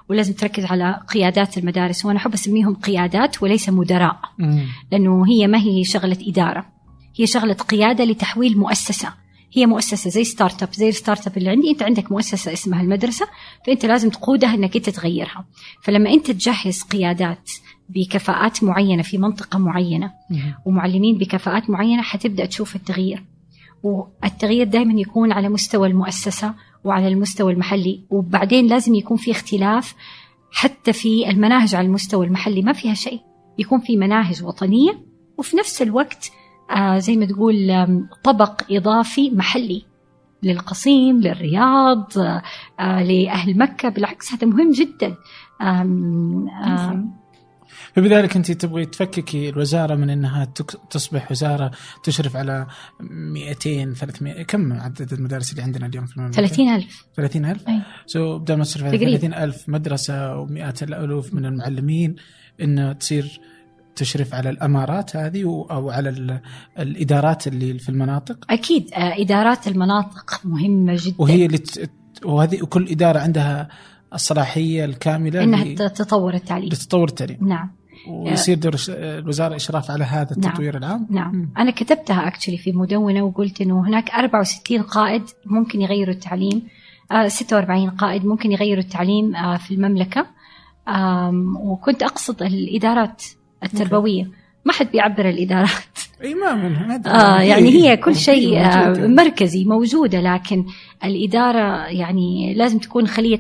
[SPEAKER 2] ولازم تركز على قيادات المدارس وأنا أحب أسميهم قيادات وليس مدراء
[SPEAKER 1] مم.
[SPEAKER 2] لأنه هي ما هي شغلة إدارة هي شغلة قيادة لتحويل مؤسسة هي مؤسسة زي startup زي ال startup اللي عندي أنت عندك مؤسسة اسمها المدرسة فأنت لازم تقودها إنك أنت تغيرها فلما أنت تجهز قيادات بكفاءات معينة في منطقة معينة
[SPEAKER 1] مم.
[SPEAKER 2] ومعلمين بكفاءات معينة حتبدأ تشوف التغيير والتغيير دائما يكون على مستوى المؤسسة وعلى المستوى المحلي وبعدين لازم يكون في اختلاف حتى في المناهج على المستوى المحلي. ما فيها شيء يكون في مناهج وطنية وفي نفس الوقت آه زي ما تقول طبق إضافي محلي للقصيم للرياض آه آه لأهل مكة. بالعكس هذا مهم جدا.
[SPEAKER 1] فبذلك انت تبغي تفككي الوزارة من انها تصبح وزارة تشرف على 200 300 كم عدد المدارس اللي عندنا اليوم في المملكة؟
[SPEAKER 2] 30 ألف
[SPEAKER 1] 30000
[SPEAKER 2] أي.
[SPEAKER 1] سو بدل ما تشرف على
[SPEAKER 2] تقريبا.
[SPEAKER 1] 30000 مدرسة ومئات الألوف من المعلمين إن تصير تشرف على الأمارات هذه أو على ال- الإدارات اللي في المناطق
[SPEAKER 2] أكيد آه إدارات المناطق مهمة جدا
[SPEAKER 1] وهي اللي ت- وهذه وكل إدارة عندها
[SPEAKER 2] الصلاحية
[SPEAKER 1] الكاملة
[SPEAKER 2] ت- تطور التعليم.
[SPEAKER 1] لتطور التعليم.
[SPEAKER 2] نعم.
[SPEAKER 1] ويصير دور الوزارة إشراف على هذا
[SPEAKER 2] نعم.
[SPEAKER 1] التطوير العام؟
[SPEAKER 2] نعم.
[SPEAKER 1] مم.
[SPEAKER 2] أنا كتبتها أكشلي في مدونة وقلت إنه هناك 64 قائد ممكن يغيروا التعليم. آه 46 قائد ممكن يغيروا التعليم آه في المملكة. آم وكنت أقصد الإدارات التربوية. ما حد بيعبر الإدارات.
[SPEAKER 1] إي ما منها.
[SPEAKER 2] آه يعني هي كل شيء آه. مركزي موجودة لكن الإدارة يعني لازم تكون خلية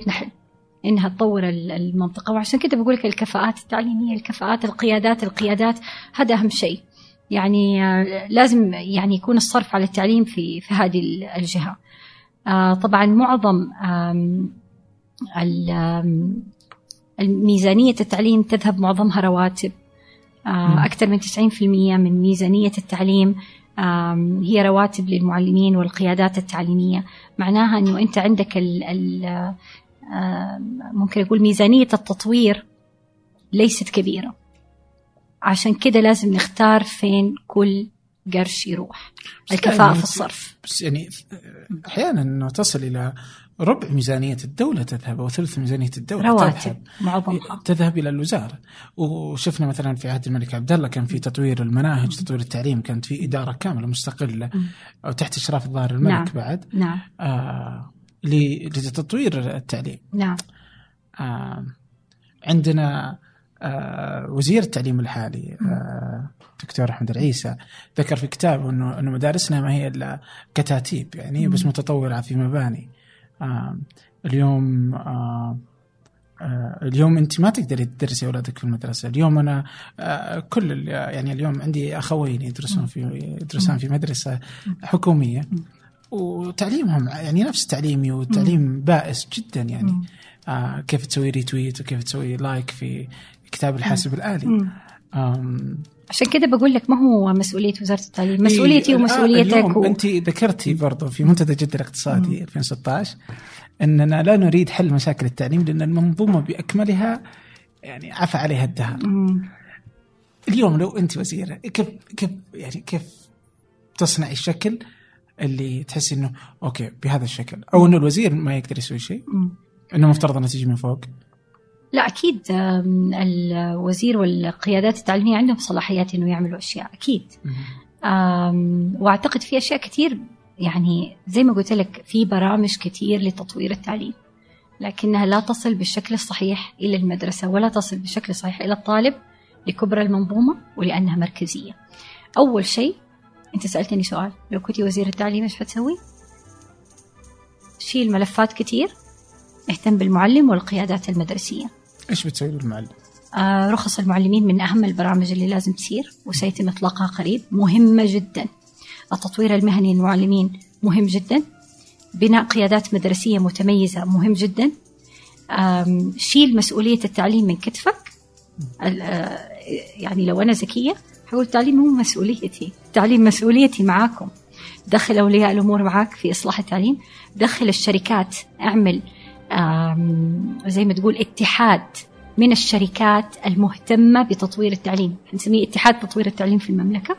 [SPEAKER 2] إنها تطور ال- المنطقة. وعشان كده بقول لك الكفاءات التعليمية الكفاءات القيادات القيادات هذا أهم شيء. يعني آه، لازم يعني يكون الصرف على التعليم في في هذه ال- الجهة. آه، طبعا معظم الميزانية التعليم تذهب معظمها رواتب. آه، أكثر من 90% من ميزانية التعليم هي رواتب للمعلمين والقيادات التعليمية. معناها أنه أنت عندك ال ال ممكن أقول ميزانية التطوير ليست كبيرة. عشان كده لازم نختار فين كل قرش يروح.
[SPEAKER 1] بس
[SPEAKER 2] الكفاءة
[SPEAKER 1] يعني
[SPEAKER 2] في الصرف.
[SPEAKER 1] بس يعني أحيانا إنه تصل إلى ربع ميزانية الدولة تذهب أو ثلث ميزانية الدولة
[SPEAKER 2] رواتب
[SPEAKER 1] تذهب
[SPEAKER 2] معظمها
[SPEAKER 1] تذهب إلى الوزارة. وشفنا مثلا في عهد الملك عبد الله كان في تطوير المناهج تطوير التعليم كانت في إدارة كاملة مستقلة
[SPEAKER 2] مم.
[SPEAKER 1] أو تحت إشراف الظاهر الملك
[SPEAKER 2] نعم.
[SPEAKER 1] بعد.
[SPEAKER 2] نعم.
[SPEAKER 1] آه لتطوير التعليم.
[SPEAKER 2] نعم.
[SPEAKER 1] آه عندنا آه وزير التعليم الحالي آه دكتور أحمد العيسى ذكر في كتابه إنه إنه مدارسنا ما هي إلا كتاتيب يعني بس. متطورة في مباني. آه اليوم آه اليوم أنت ما تقدري تدرسي أولادك في المدرسة، اليوم أنا كل يعني اليوم عندي أخوين يدرسون في يدرسون في مدرسة حكومية. وتعليمهم يعني نفس تعليمي وتعليم بائس جدا يعني.
[SPEAKER 2] مم.
[SPEAKER 1] آه كيف تسوي retweet وكيف تسوي like في كتاب الحاسب الآلي.
[SPEAKER 2] مم. عشان كده بقول لك ما هو مسؤولية وزارة التعليم. مسؤوليتي
[SPEAKER 1] إيه،
[SPEAKER 2] ومسؤوليتك و...
[SPEAKER 1] أنت ذكرتي برضو في منتدى جدة الاقتصادي 2016 إننا لا نريد حل مشاكل التعليم لأن المنظومة بأكملها يعني عفى عليها الدهر.
[SPEAKER 2] مم.
[SPEAKER 1] اليوم لو أنت وزيرة كيف كيف يعني كيف تصنعي الشكل؟ اللي تحسي إنه أوكي بهذا الشكل. أو إنه الوزير ما يقدر يسوي شيء. إنه مفترض انها تجي من فوق.
[SPEAKER 2] لا أكيد الوزير والقيادات التعليمية عندهم صلاحيات إنه يعملوا أشياء أكيد. وأعتقد في أشياء كثير يعني زي ما قلت لك في برامج كثير لتطوير التعليم. لكنها لا تصل بالشكل الصحيح إلى المدرسة ولا تصل بالشكل الصحيح إلى الطالب لكبر المنظومة ولأنها مركزية. أول شيء أنت سألتني سؤال لو كنت وزير التعليم إيش حتسوي؟ شيل ملفات كثير اهتم بالمعلم والقيادات المدرسية.
[SPEAKER 1] إيش بتسوي بالمعلم؟
[SPEAKER 2] آه، رخص المعلمين من أهم البرامج اللي لازم تصير وسيتم إطلاقها قريب مهمة جدا التطوير المهني للمعلمين مهم جدا بناء قيادات مدرسية متميزة مهم جدا شيل مسؤولية التعليم من كتفك آه، يعني لو أنا ذكية حقول التعليم هو مسؤوليتي. التعليم مسؤوليتي معاكم. دخل أولياء الأمور معك في إصلاح التعليم. دخل الشركات. أعمل آم، زي ما تقول اتحاد من الشركات المهتمة بتطوير التعليم. نسميه اتحاد تطوير التعليم في المملكة.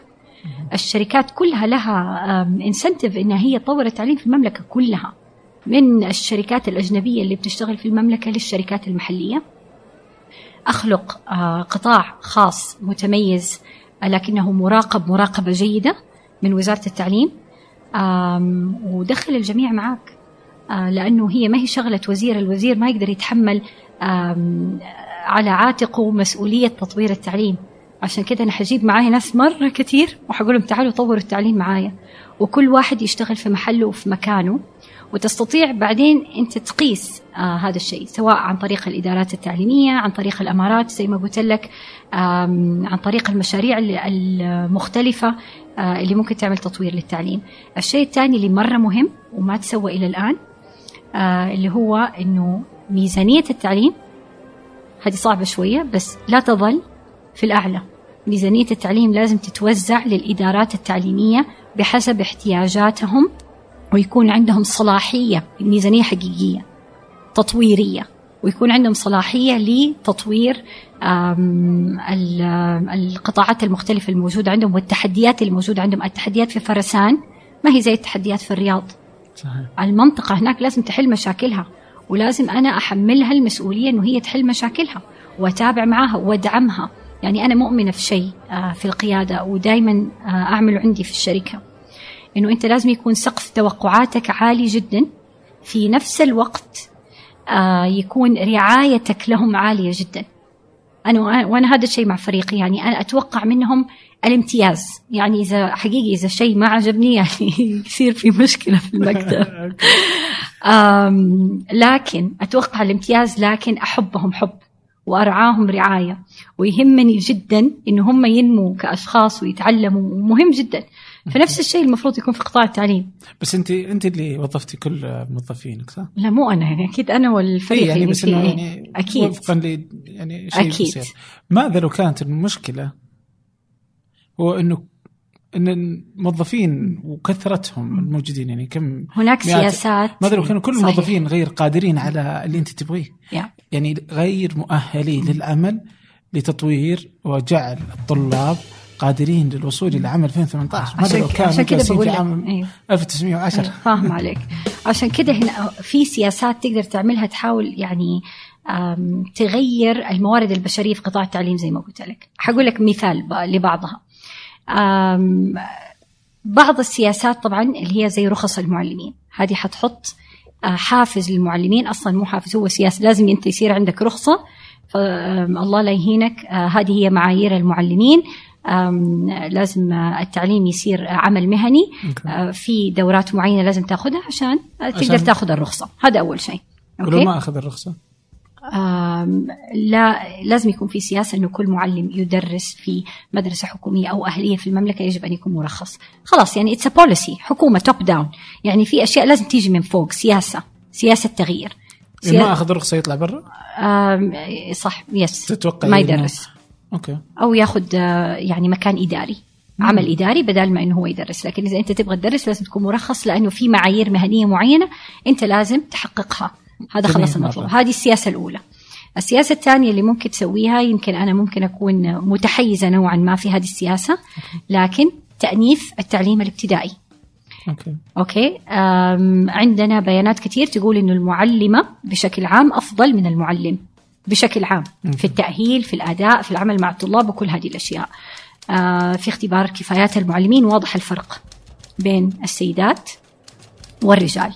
[SPEAKER 2] الشركات كلها لها انسنتيف إنها هي تطور التعليم في المملكة كلها. من الشركات الأجنبية اللي بتشتغل في المملكة للشركات المحلية. أخلق آه، قطاع خاص متميز لكنه مراقب مراقبة جيدة من وزارة التعليم. ودخل الجميع معك آه، لأنه هي ما هي شغلة وزير الوزير ما يقدر يتحمل على عاتقه مسؤولية تطوير التعليم. عشان كده أنا حجيب معايا ناس مرة كتير وحقول لهم تعالوا طوروا التعليم معايا. وكل واحد يشتغل في محله وفي مكانه. وتستطيع بعدين أنت تقيس آه هذا الشيء سواء عن طريق الإدارات التعليمية عن طريق الأمارات زي ما قلت لك عن طريق المشاريع ال- المختلفة آه، اللي ممكن تعمل تطوير للتعليم. الشيء الثاني اللي مرة مهم وما تسوى إلى الآن آه، اللي هو أنه ميزانية التعليم هذه صعبة شوية بس لا تظل في الأعلى. ميزانية التعليم لازم تتوزع للإدارات التعليمية بحسب احتياجاتهم ويكون عندهم صلاحية ميزانية حقيقية تطويرية. ويكون عندهم صلاحية لتطوير القطاعات المختلفة الموجودة عندهم والتحديات الموجودة عندهم. التحديات في فرسان ما هي زي التحديات في الرياض.
[SPEAKER 1] صحيح.
[SPEAKER 2] المنطقة هناك لازم تحل مشاكلها ولازم أنا أحملها المسؤولية أنه هي تحل مشاكلها وأتابع معها وأدعمها. يعني أنا مؤمنة في شيء آه، في القيادة ودائما آه، أعمله عندي في الشركة. أنه أنت لازم يكون سقف توقعاتك عالي جدا. في نفس الوقت آه، يكون رعايتك لهم عالية جدا. أنا وأنا هذا الشيء مع فريقي يعني أنا أتوقع منهم الامتياز. يعني إذا حقيقي إذا شيء ما عجبني يعني يصير في مشكلة في المكتب لكن أتوقع الامتياز لكن أحبهم حب وأرعاهم رعاية. ويهمني جدا إن هم ينموا كأشخاص ويتعلموا مهم جدا. فنفس الشيء المفروض يكون في قطاع التعليم
[SPEAKER 1] بس انت انت اللي وظفتي كل موظفينك صح؟
[SPEAKER 2] لا مو أنا يعني أكيد أنا والفريق
[SPEAKER 1] إيه يعني بس. إنه يعني
[SPEAKER 2] أكيد
[SPEAKER 1] وفقا ل يعني شيء
[SPEAKER 2] أكيد.
[SPEAKER 1] بيصير. ماذا لو كانت المشكلة هو إنه إن الموظفين وكثرتهم الموجودين يعني كم
[SPEAKER 2] هناك سياسات
[SPEAKER 1] ماذا لو كانوا كل
[SPEAKER 2] صحيح.
[SPEAKER 1] الموظفين غير قادرين على اللي أنت تبغيه
[SPEAKER 2] يا.
[SPEAKER 1] يعني غير مؤهلين للعمل لتطوير وجعل الطلاب قادرين للوصول إلى عام 2018 ماذا
[SPEAKER 2] عشان عشان
[SPEAKER 1] جالسين
[SPEAKER 2] بقول لك
[SPEAKER 1] عام
[SPEAKER 2] أيوه.
[SPEAKER 1] 1910
[SPEAKER 2] أيوة، فاهم عليك. عشان كده هنا في سياسات تقدر تعملها تحاول يعني تغير الموارد البشرية في قطاع التعليم زي ما قلت لك. حقول لك مثال لبعضها. بعض السياسات طبعا اللي هي زي رخص المعلمين. هذه حتحط آه، حافز للمعلمين. أصلا مو حافز هو سياسه لازم أنت يصير عندك رخصة. فالله لا يهينك. آه، هذه هي معايير المعلمين. لازم التعليم يصير عمل مهني. آه، في دورات معينة لازم تاخذها عشان تقدر تاخذ الرخصة. هذا أول شيء.
[SPEAKER 1] ولو ما أخذ
[SPEAKER 2] الرخصة؟ لا لازم يكون في سياسة أنه كل معلم يدرس في مدرسة حكومية أو أهلية في المملكة يجب أن يكون مرخص. خلاص يعني it's policy حكومة top down يعني في أشياء لازم تيجي من فوق سياسة سياسة تغيير.
[SPEAKER 1] إذا ما أخذ رخصه يطلع برا؟
[SPEAKER 2] صح يس
[SPEAKER 1] تتوقع
[SPEAKER 2] ما يدرس.
[SPEAKER 1] أوكي.
[SPEAKER 2] أو ياخذ آه، يعني مكان إداري عمل إداري بدل ما إنه هو يدرس. لكن إذا أنت تبغى تدرس لازم تكون مرخص لأنه في معايير مهنية معينة أنت لازم تحققها. هذا خلص المطلوب. هذه السياسة الأولى. السياسة الثانية اللي ممكن تسويها يمكن أنا ممكن أكون متحيزة نوعا ما في هذه السياسة لكن تأنيث التعليم الابتدائي.
[SPEAKER 1] okay.
[SPEAKER 2] okay؟ أم، عندنا بيانات كثير تقول إنه المعلمة بشكل عام أفضل من المعلم. بشكل عام في التأهيل في الأداء في العمل مع الطلاب وكل هذه الأشياء. آه، في اختبار كفايات المعلمين واضح الفرق بين السيدات والرجال.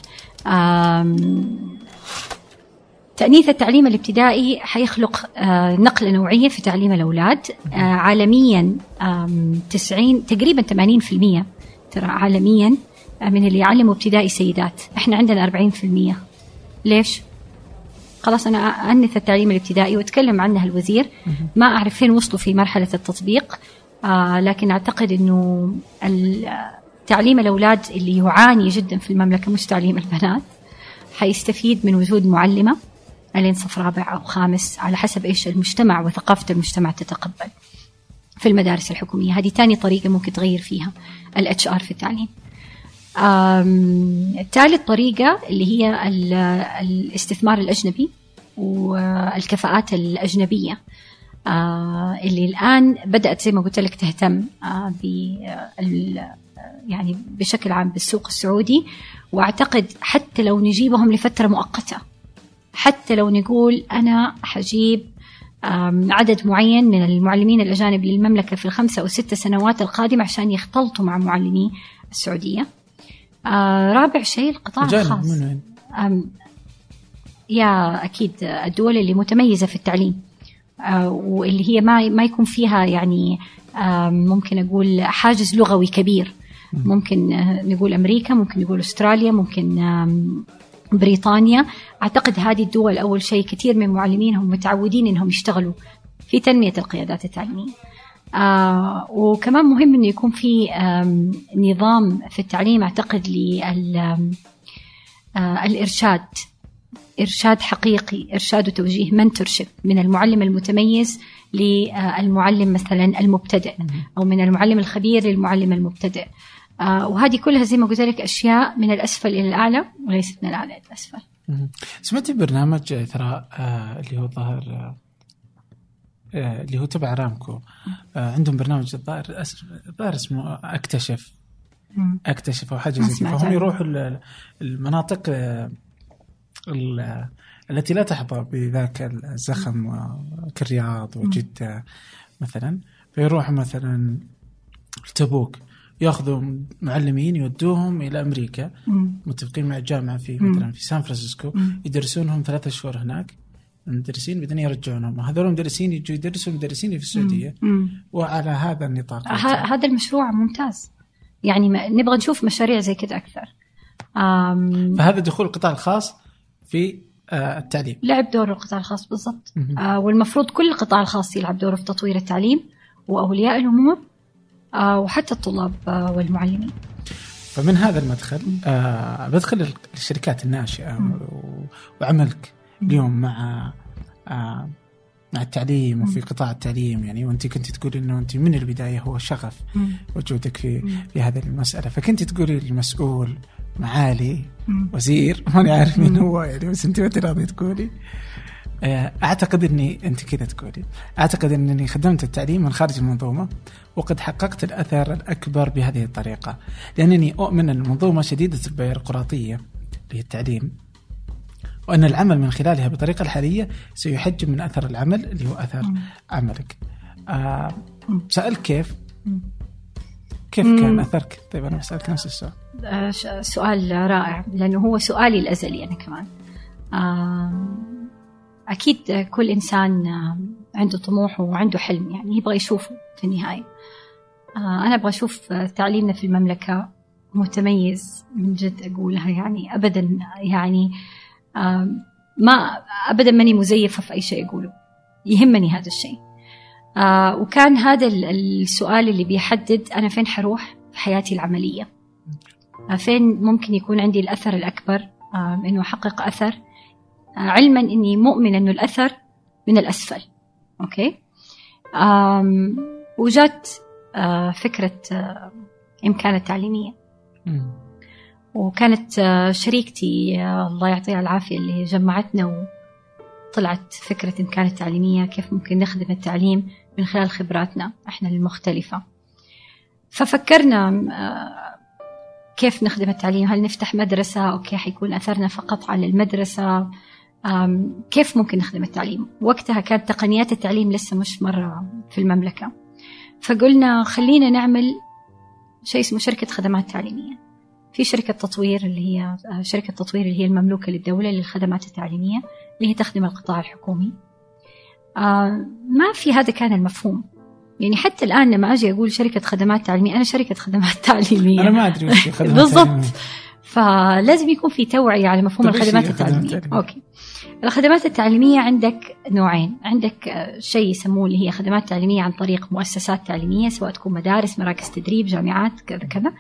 [SPEAKER 2] تأنيث التعليم الابتدائي حيخلق آه، نقلة نوعية في تعليم الأولاد. آه، عالميا آم، 90 تقريبا 80% ترى عالميا من اللي يعلموا ابتدائي سيدات. إحنا عندنا 40% ليش؟ خلاص أنا أنث التعليم الابتدائي وتكلم عنها الوزير. ما أعرف فين وصلوا في مرحلة التطبيق آه لكن أعتقد أنه ال- تعليم الأولاد اللي يعاني جدا في المملكة مش تعليم البنات حيستفيد من وجود معلمة الين صف رابع أو خامس على حسب إيش المجتمع وثقافة المجتمع تتقبل في المدارس الحكومية. هذه تاني طريقة ممكن تغير فيها ال HR في التعليم. ثالث طريقة اللي هي ال- الاستثمار الأجنبي والكفاءات الأجنبية آه، اللي الآن بدأت زي ما قلت لك تهتم آه، بال يعني بشكل عام بالسوق السعودي وأعتقد حتى لو نجيبهم لفترة مؤقتة حتى لو نقول أنا حجيب عدد معين من المعلمين الأجانب للمملكة في الخمسة أو ست سنوات القادمة عشان يختلطوا مع معلمي السعودية. آه، رابع شيء القطاع الخاص. يا أكيد الدول اللي متميزة في التعليم آه، واللي هي ما ما يكون فيها يعني ممكن أقول حاجز لغوي كبير. ممكن آه، نقول أمريكا ممكن نقول أستراليا ممكن بريطانيا. أعتقد هذه الدول أول شيء كثير من معلمينهم متعودين إنهم يشتغلوا في تنمية القيادات التعليمية. آه وكمان مهم انه يكون في نظام في التعليم أعتقد لل آم، آه الإرشاد. إرشاد حقيقي إرشاد وتوجيه منتورشيب من المعلم المتميز للمعلم مثلا المبتدئ أو من المعلم الخبير للمعلم المبتدئ. آه وهذه كلها زي ما قلت لك أشياء من الأسفل إلى الأعلى وليست من الأعلى إلى
[SPEAKER 1] الأسفل. سمعتي برنامج ترى آه اللي هو الظاهر اللي هو تبع رامكو. آه عندهم برنامج الظاهر الظاهر اسمه أكتشف. أكتشف أو
[SPEAKER 2] حاجة
[SPEAKER 1] زي فهم. يروحوا ال- المناطق آه، ال- التي لا تحظى بذاك الزخم كالرياض وجدة مثلا. فيروحوا مثلا تبوك ياخذوا معلمين يودوهم إلى
[SPEAKER 2] أمريكا.
[SPEAKER 1] متفقين مع جامعة في. مثلا في سان فرانسيسكو. يدرسونهم ثلاثة شهور هناك. المدرسين بعدين يرجعونهم. هذول المدرسين يجوا يدرسوا المدرسين في السعودية.
[SPEAKER 2] مم.
[SPEAKER 1] وعلى هذا النطاق.
[SPEAKER 2] هذا المشروع ممتاز. يعني ما- نبغى نشوف مشاريع زي كذا أكثر. آم،
[SPEAKER 1] فهذا دخول القطاع الخاص في آه، التعليم.
[SPEAKER 2] لعب دور القطاع الخاص بالضبط. آه والمفروض كل القطاع الخاص يلعب دوره في تطوير التعليم وأولياء الأمور آه وحتى الطلاب آه والمعلمين.
[SPEAKER 1] فمن هذا المدخل آه بدخل الشركات الناشئة و- وعملك اليوم مع آه مع التعليم وفي قطاع التعليم يعني وأنت كنت تقولي إنه أنت من البداية هو شغف وجودك في في هذه المسألة. فكنت تقولي للمسؤول معالي وزير ماني عارف مين هو يعني بس أنت ما راضي تقولي. آه، أعتقد إني أنت كذا تقولي. أعتقد إنني خدمت التعليم من خارج المنظومة وقد حققت الأثر الأكبر بهذه الطريقة لأنني أؤمن إن المنظومة شديدة البيروقراطية اللي هي التعليم وأن العمل من خلالها بالطريقة الحالية سيحجم من أثر العمل اللي هو أثر عملك. آه سالت كيف؟ كيف كان أثرك؟ طيب أنا بسألك نفس السؤال.
[SPEAKER 2] آه سؤال رائع لأنه هو سؤالي الأزلي أنا كمان. آم، أكيد كل إنسان آم، عنده طموح وعنده حلم يعني يبغى يشوفه في النهاية. آه، أنا أبغى أشوف آه، تعليمنا في المملكة متميز من جد أقولها يعني ابدا يعني ما ابدا ماني مزيفة في أي شيء أقوله. يهمني هذا الشيء. آه وكان هذا السؤال اللي بيحدد أنا فين حروح في حياتي العملية. آه فين ممكن يكون عندي الأثر الأكبر؟ آه إنه أحقق أثر. علما إني مؤمنه إنه الأثر من الأسفل. أوكي؟ وجات فكرة امكانه التعليمية. وكانت آه، شريكتي آه، الله يعطيها العافية اللي جمعتنا وطلعت فكرة إن كانت تعليمية كيف ممكن نخدم التعليم من خلال خبراتنا إحنا المختلفة. ففكرنا آه، كيف نخدم التعليم هل نفتح مدرسة؟ أوكي حيكون أثرنا فقط على المدرسة. كيف ممكن نخدم التعليم؟ وقتها كانت تقنيات التعليم لسه مش مرة في المملكة. فقلنا خلينا نعمل شيء اسمه شركة خدمات تعليمية. في شركة تطوير اللي هي آه، شركة تطوير اللي هي المملوكة للدولة للخدمات التعليمية اللي هي تخدم القطاع الحكومي. آه، ما في هذا كان المفهوم. يعني حتى الآن لما أجي أقول شركة خدمات تعليمية أنا شركة خدمات تعليمية.
[SPEAKER 1] أنا ما أدري وش خدمات
[SPEAKER 2] بالضبط. فلازم يكون في توعية على مفهوم الخدمات التعليمية. أوكي. الخدمات التعليمية عندك نوعين. عندك آه، شيء يسموه اللي هي خدمات تعليمية عن طريق مؤسسات تعليمية سواء تكون مدارس مراكز تدريب جامعات كذا كذا.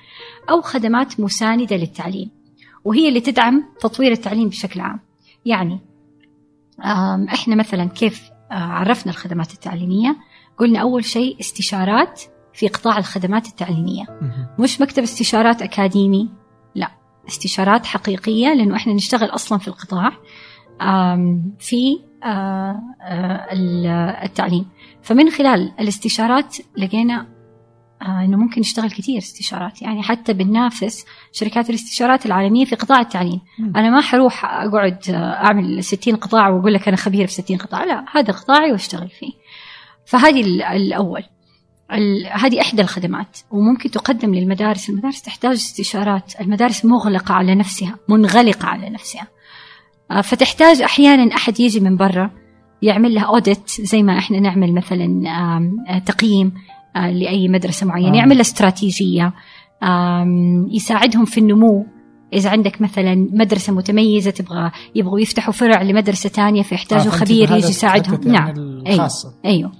[SPEAKER 2] أو خدمات مساندة للتعليم وهي اللي تدعم تطوير التعليم بشكل عام. يعني إحنا مثلا كيف آه، عرفنا الخدمات التعليمية؟ قلنا أول شيء استشارات في قطاع الخدمات التعليمية. مش مكتب استشارات أكاديمي لا. استشارات حقيقية لأنه إحنا نشتغل أصلا في القطاع في آه، آه، التعليم. فمن خلال الاستشارات لقينا إنه ممكن نشتغل كثير استشارات. يعني حتى بننافس شركات الاستشارات العالمية في قطاع التعليم. م. أنا ما حروح أقعد أعمل 60 قطاع وأقول لك أنا خبير في 60 قطاع. لا هذا قطاعي وأشتغل فيه. فهذه الأول. هذه إحدى الخدمات. وممكن تقدم للمدارس. المدارس تحتاج استشارات. المدارس مغلقة على نفسها منغلقة على نفسها. آه، فتحتاج أحيانا أحد يجي من برا يعمل لها اوديت زي ما إحنا نعمل مثلا آه، تقييم. آه، لأي مدرسة معينة. يعمل لها استراتيجية. يساعدهم في النمو. إذا عندك مثلا مدرسة متميزة تبغى يبغوا يفتحوا فرع لمدرسة ثانية فيحتاجوا خبير يجي يساعدهم.
[SPEAKER 1] نعم. الخاصة.
[SPEAKER 2] أيوه, أيوه.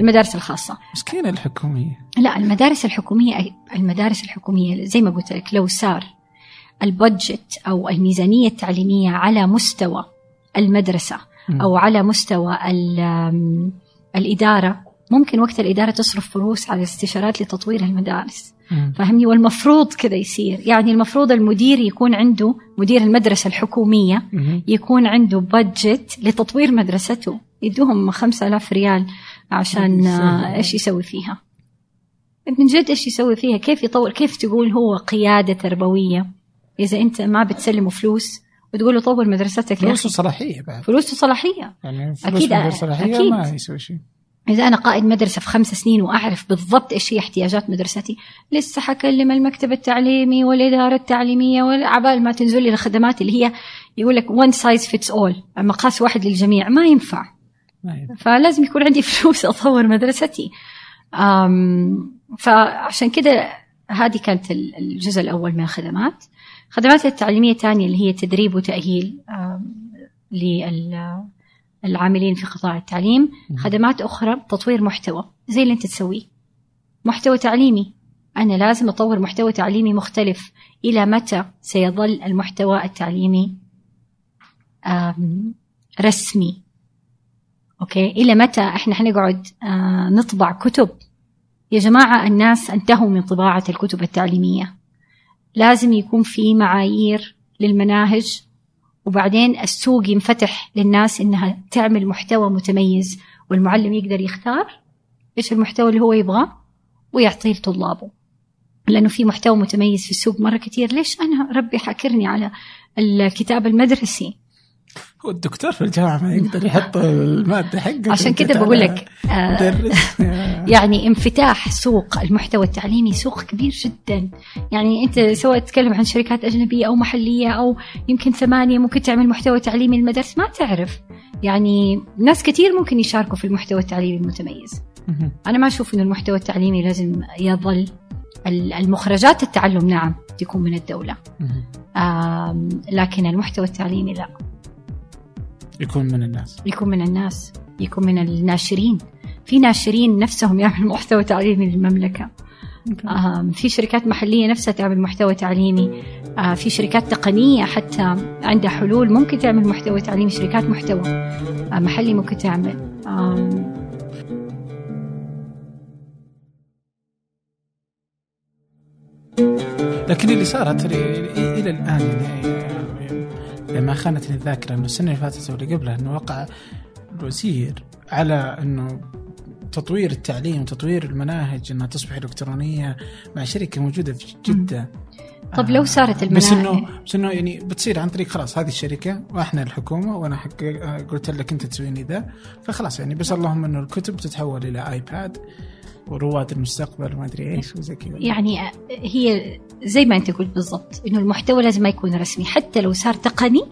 [SPEAKER 2] المدارس الخاصة.
[SPEAKER 1] مسكينة الحكومية.
[SPEAKER 2] لا المدارس الحكومية المدارس الحكومية زي ما قلت لك لو صار البادجت أو الميزانية التعليمية على مستوى المدرسة أو على مستوى الإدارة ممكن وقت الإدارة تصرف فلوس على استشارات لتطوير المدارس. فهمني والمفروض كذا يصير. يعني المفروض المدير يكون عنده مدير المدرسة الحكومية يكون عنده بادجت لتطوير مدرسته. يدوهم خمسة آلاف ريال عشان إيش يسوي فيها. من جد إيش يسوي فيها؟ كيف يطور؟ كيف تقول هو قيادة تربوية؟ إذا أنت ما بتسلمه فلوس وتقول له طور مدرستك
[SPEAKER 1] فلوس وصلاحيه بعد.
[SPEAKER 2] فلوس وصلاحيه
[SPEAKER 1] يعني فلوس أكيد صلاحية أكيد. ما يسوي شيء.
[SPEAKER 2] إذا أنا قائد مدرسة في خمس سنين وأعرف بالضبط إيش هي احتياجات مدرستي لسه حكلم المكتب التعليمي والإدارة التعليمية عبال ما تنزل لي الخدمات اللي هي يقول لك one size fits all مقاس واحد للجميع ما ينفع. فلازم يكون عندي فلوس أطور مدرستي. فعشان كده هذه كانت الجزء الأول من الخدمات. الخدمات التعليمية الثانية اللي هي تدريب وتأهيل للعاملين في قطاع التعليم خدمات أخرى تطوير محتوى. زي اللي أنت تسويه. محتوى تعليمي. أنا لازم أطور محتوى تعليمي مختلف. إلى متى سيظل المحتوى التعليمي رسمي؟ أوكي؟ إلى متى إحنا حنقعد آه، نطبع كتب؟ يا جماعة الناس انتهوا من طباعة الكتب التعليمية. لازم يكون في معايير للمناهج وبعدين السوق ينفتح للناس إنها تعمل محتوى متميز والمعلم يقدر يختار إيش المحتوى اللي هو يبغاه ويعطيه لطلابه. لأنه في محتوى متميز في السوق مرة كثير ليش أنا ربي حاكرني على الكتاب المدرسي؟
[SPEAKER 1] هو الدكتور في الجامعة ما يقدر يحط المادة حقه.
[SPEAKER 2] عشان كده بقول لك آه يعني انفتاح سوق المحتوى التعليمي سوق كبير جدا. يعني أنت سواء تتكلم عن شركات أجنبية أو محلية أو يمكن ثمانية ممكن تعمل محتوى تعليمي للمدارس ما تعرف. يعني ناس كثير ممكن يشاركوا في المحتوى التعليمي المتميز. أنا ما أشوف انه المحتوى التعليمي لازم يظل المخرجات التعلم نعم تكون من الدولة. لكن المحتوى التعليمي لا.
[SPEAKER 1] يكون من الناس.
[SPEAKER 2] يكون من الناس يكون من الناشرين. في ناشرين نفسهم يعمل محتوى تعليمي للمملكة. آم، في شركات محلية نفسها تعمل محتوى تعليمي. آه، في شركات تقنية حتى عندها حلول ممكن تعمل محتوى تعليمي شركات محتوى آه، محلي ممكن تعمل.
[SPEAKER 1] لكن اللي صار ترى إلى الآن يعني لما خانتني الذاكرة إنه السنة اللي فاتت واللي قبلها إنه وقع الوزير على إنه تطوير التعليم وتطوير المناهج إنها تصبح إلكترونية مع شركة موجودة في جدة.
[SPEAKER 2] طب لو صارت
[SPEAKER 1] بس إنه
[SPEAKER 2] المناهج؟
[SPEAKER 1] بس إنه يعني بتصير عن طريق خلاص هذه الشركة وإحنا الحكومة وأنا حق قلت لك أنت تسوي لي ذا فخلاص يعني بس اللهم إنه الكتب تتحول إلى ايباد ورواد المستقبل وما أدري إيش وزي كذا
[SPEAKER 2] يعني هي زي ما أنت قلت بالضبط إنه المحتوى لازم ما يكون رسمي حتى لو صار تقني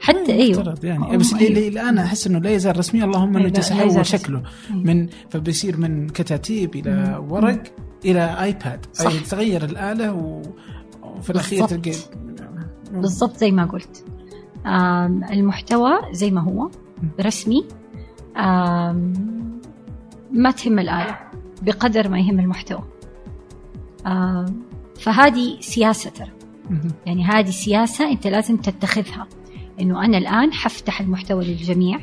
[SPEAKER 2] حتى
[SPEAKER 1] أيوه يعني بس
[SPEAKER 2] أيوه.
[SPEAKER 1] اللي الان أحس إنه لا يزال رسمي اللهم إنه
[SPEAKER 2] رسمي.
[SPEAKER 1] شكله. من فبيصير من كتاتيب
[SPEAKER 2] إلى.
[SPEAKER 1] ورق إلى آيباد
[SPEAKER 2] صح.
[SPEAKER 1] أي تغير الآلة. وفي
[SPEAKER 2] الأخير.
[SPEAKER 1] تلقى
[SPEAKER 2] بالضبط زي ما قلت المحتوى زي ما هو رسمي ما تهم الآلة بقدر ما يهم المحتوى. آم، فهذه سياسة ترى. يعني هذه سياسة أنت لازم تتخذها. إنه أنا الآن حفتح المحتوى للجميع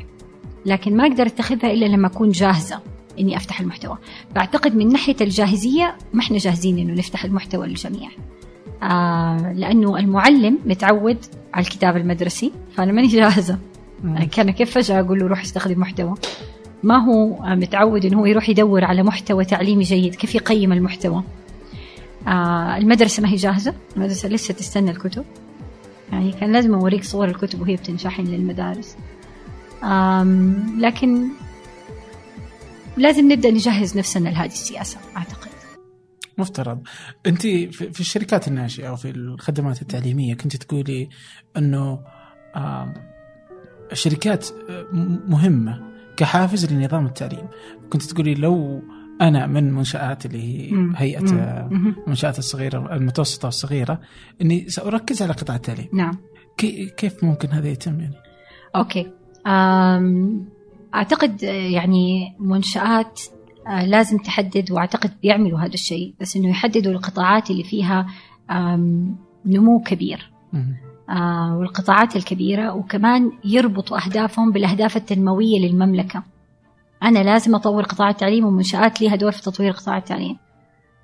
[SPEAKER 2] لكن ما أقدر أتخذها إلا لما أكون جاهزة إني أفتح المحتوى. فأعتقد من ناحية الجاهزية ما إحنا جاهزين إنه نفتح المحتوى للجميع. آه لأنه المعلم متعود على الكتاب المدرسي فأنا ماني جاهزة. كان كيف فجأة أقول له روح استخدم محتوى؟ ما هو متعود إنه هو يروح يدور على محتوى تعليمي جيد؟ كيف يقيم المحتوى؟ آه المدرسة ما هي جاهزة. المدرسة لسه تستنى الكتب. يعني كان لازم أوريك صور الكتب وهي بتنشحن للمدارس. لكن لازم نبدأ نجهز نفسنا لهذه السياسة أعتقد.
[SPEAKER 1] مفترض. أنت في الشركات الناشئة أو في الخدمات التعليمية كنت تقولي إنه الشركات آه، مهمة. كحافز لنظام التعليم كنت تقولي لو أنا من منشآت اللي هي
[SPEAKER 2] مم.
[SPEAKER 1] هيئة
[SPEAKER 2] مم.
[SPEAKER 1] المنشات الصغيرة المتوسطة والصغيرة إني سأركز على قطاع التعليم
[SPEAKER 2] نعم
[SPEAKER 1] كي- كيف ممكن هذا يتم يعني؟
[SPEAKER 2] أوكي أعتقد يعني منشآت آه، لازم تحدد وأعتقد بيعملوا هذا الشيء بس إنه يحددوا القطاعات اللي فيها نمو كبير
[SPEAKER 1] مم.
[SPEAKER 2] آه، والقطاعات الكبيرة وكمان يربطوا أهدافهم بالأهداف التنموية للمملكة. أنا لازم أطور قطاع التعليم ومنشآت لها دور في تطوير قطاع التعليم.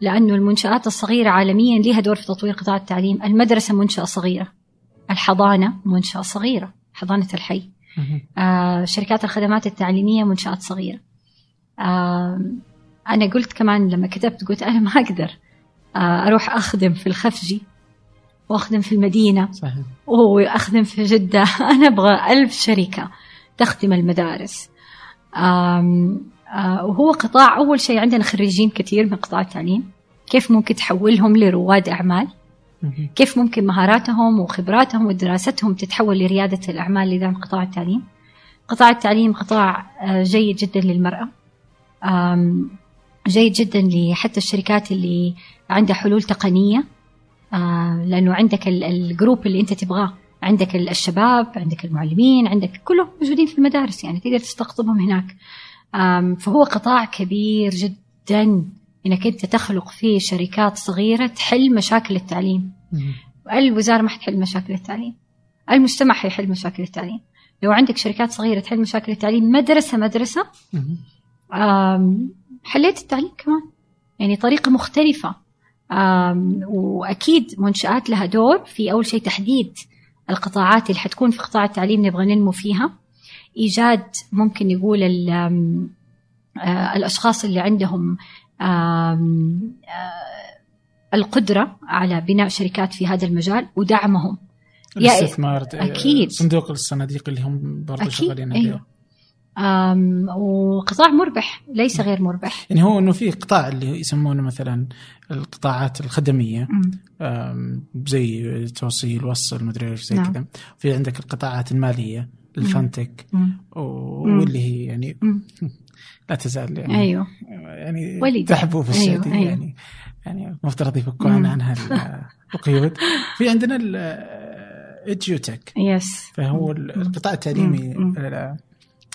[SPEAKER 2] لأنه المنشآت الصغيرة عالميا لها دور في تطوير قطاع التعليم. المدرسة منشأة صغيرة. الحضانة منشأة صغيرة. حضانة الحي. آه، شركات الخدمات التعليمية منشآت صغيرة. آه، أنا قلت كمان لما كتبت قلت أنا ما أقدر آه، أروح أخدم في الخفجي. وأخدم في المدينة.
[SPEAKER 1] صحيح.
[SPEAKER 2] وأخدم في جدة. أنا أبغى ألف شركة تخدم المدارس. آم، آه، وهو قطاع أول شيء عندنا خريجين كثير من قطاع التعليم. كيف ممكن تحولهم لرواد أعمال؟
[SPEAKER 1] مم.
[SPEAKER 2] كيف ممكن مهاراتهم وخبراتهم ودراستهم تتحول لريادة الأعمال لدعم قطاع التعليم؟ قطاع التعليم قطاع آه، جيد جدا للمرأة. جيد جدا لحتى الشركات اللي عندها حلول تقنية. آه، لأنه عندك ال- الجروب اللي أنت تبغاه. عندك ال- الشباب عندك المعلمين عندك كلهم موجودين في المدارس يعني تقدر تستقطبهم هناك. فهو قطاع كبير جدا إنك أنت تخلق فيه شركات صغيرة تحل مشاكل التعليم. الوزارة ما حتحل مشاكل التعليم. المجتمع حيحل مشاكل التعليم. لو عندك شركات صغيرة تحل مشاكل التعليم
[SPEAKER 1] مدرسة
[SPEAKER 2] مدرسة. حليت التعليم كمان. يعني طريقة مختلفة. وأكيد منشآت لها دور في أول شيء تحديد القطاعات اللي حتكون في قطاع التعليم نبغى ننمو فيها. إيجاد ممكن نقول آه، الأشخاص اللي عندهم آه، القدرة على بناء شركات في هذا المجال ودعمهم.
[SPEAKER 1] الاستثمار
[SPEAKER 2] أكيد.
[SPEAKER 1] صندوق الصناديق اللي هم برضه
[SPEAKER 2] أكيد
[SPEAKER 1] شغالين عليه.
[SPEAKER 2] آم، وقطاع مربح ليس غير مربح
[SPEAKER 1] يعني هو إنه في قطاع اللي يسمونه مثلا القطاعات الخدمية
[SPEAKER 2] مم.
[SPEAKER 1] زي توصيل وصل مدري إيش زي
[SPEAKER 2] نعم.
[SPEAKER 1] كذا في عندك القطاعات المالية الفانتك
[SPEAKER 2] مم. مم.
[SPEAKER 1] واللي هي يعني
[SPEAKER 2] مم.
[SPEAKER 1] لا تزال يعني
[SPEAKER 2] أيوه
[SPEAKER 1] يعني
[SPEAKER 2] ولدي.
[SPEAKER 1] تحبو في السعودية
[SPEAKER 2] أيوة.
[SPEAKER 1] يعني يعني مفترض يفكوا
[SPEAKER 2] مم.
[SPEAKER 1] عن عنها ال- القيود في عندنا ال- اديوتك
[SPEAKER 2] يس
[SPEAKER 1] فهو القطاع التعليمي
[SPEAKER 2] مم.
[SPEAKER 1] آه،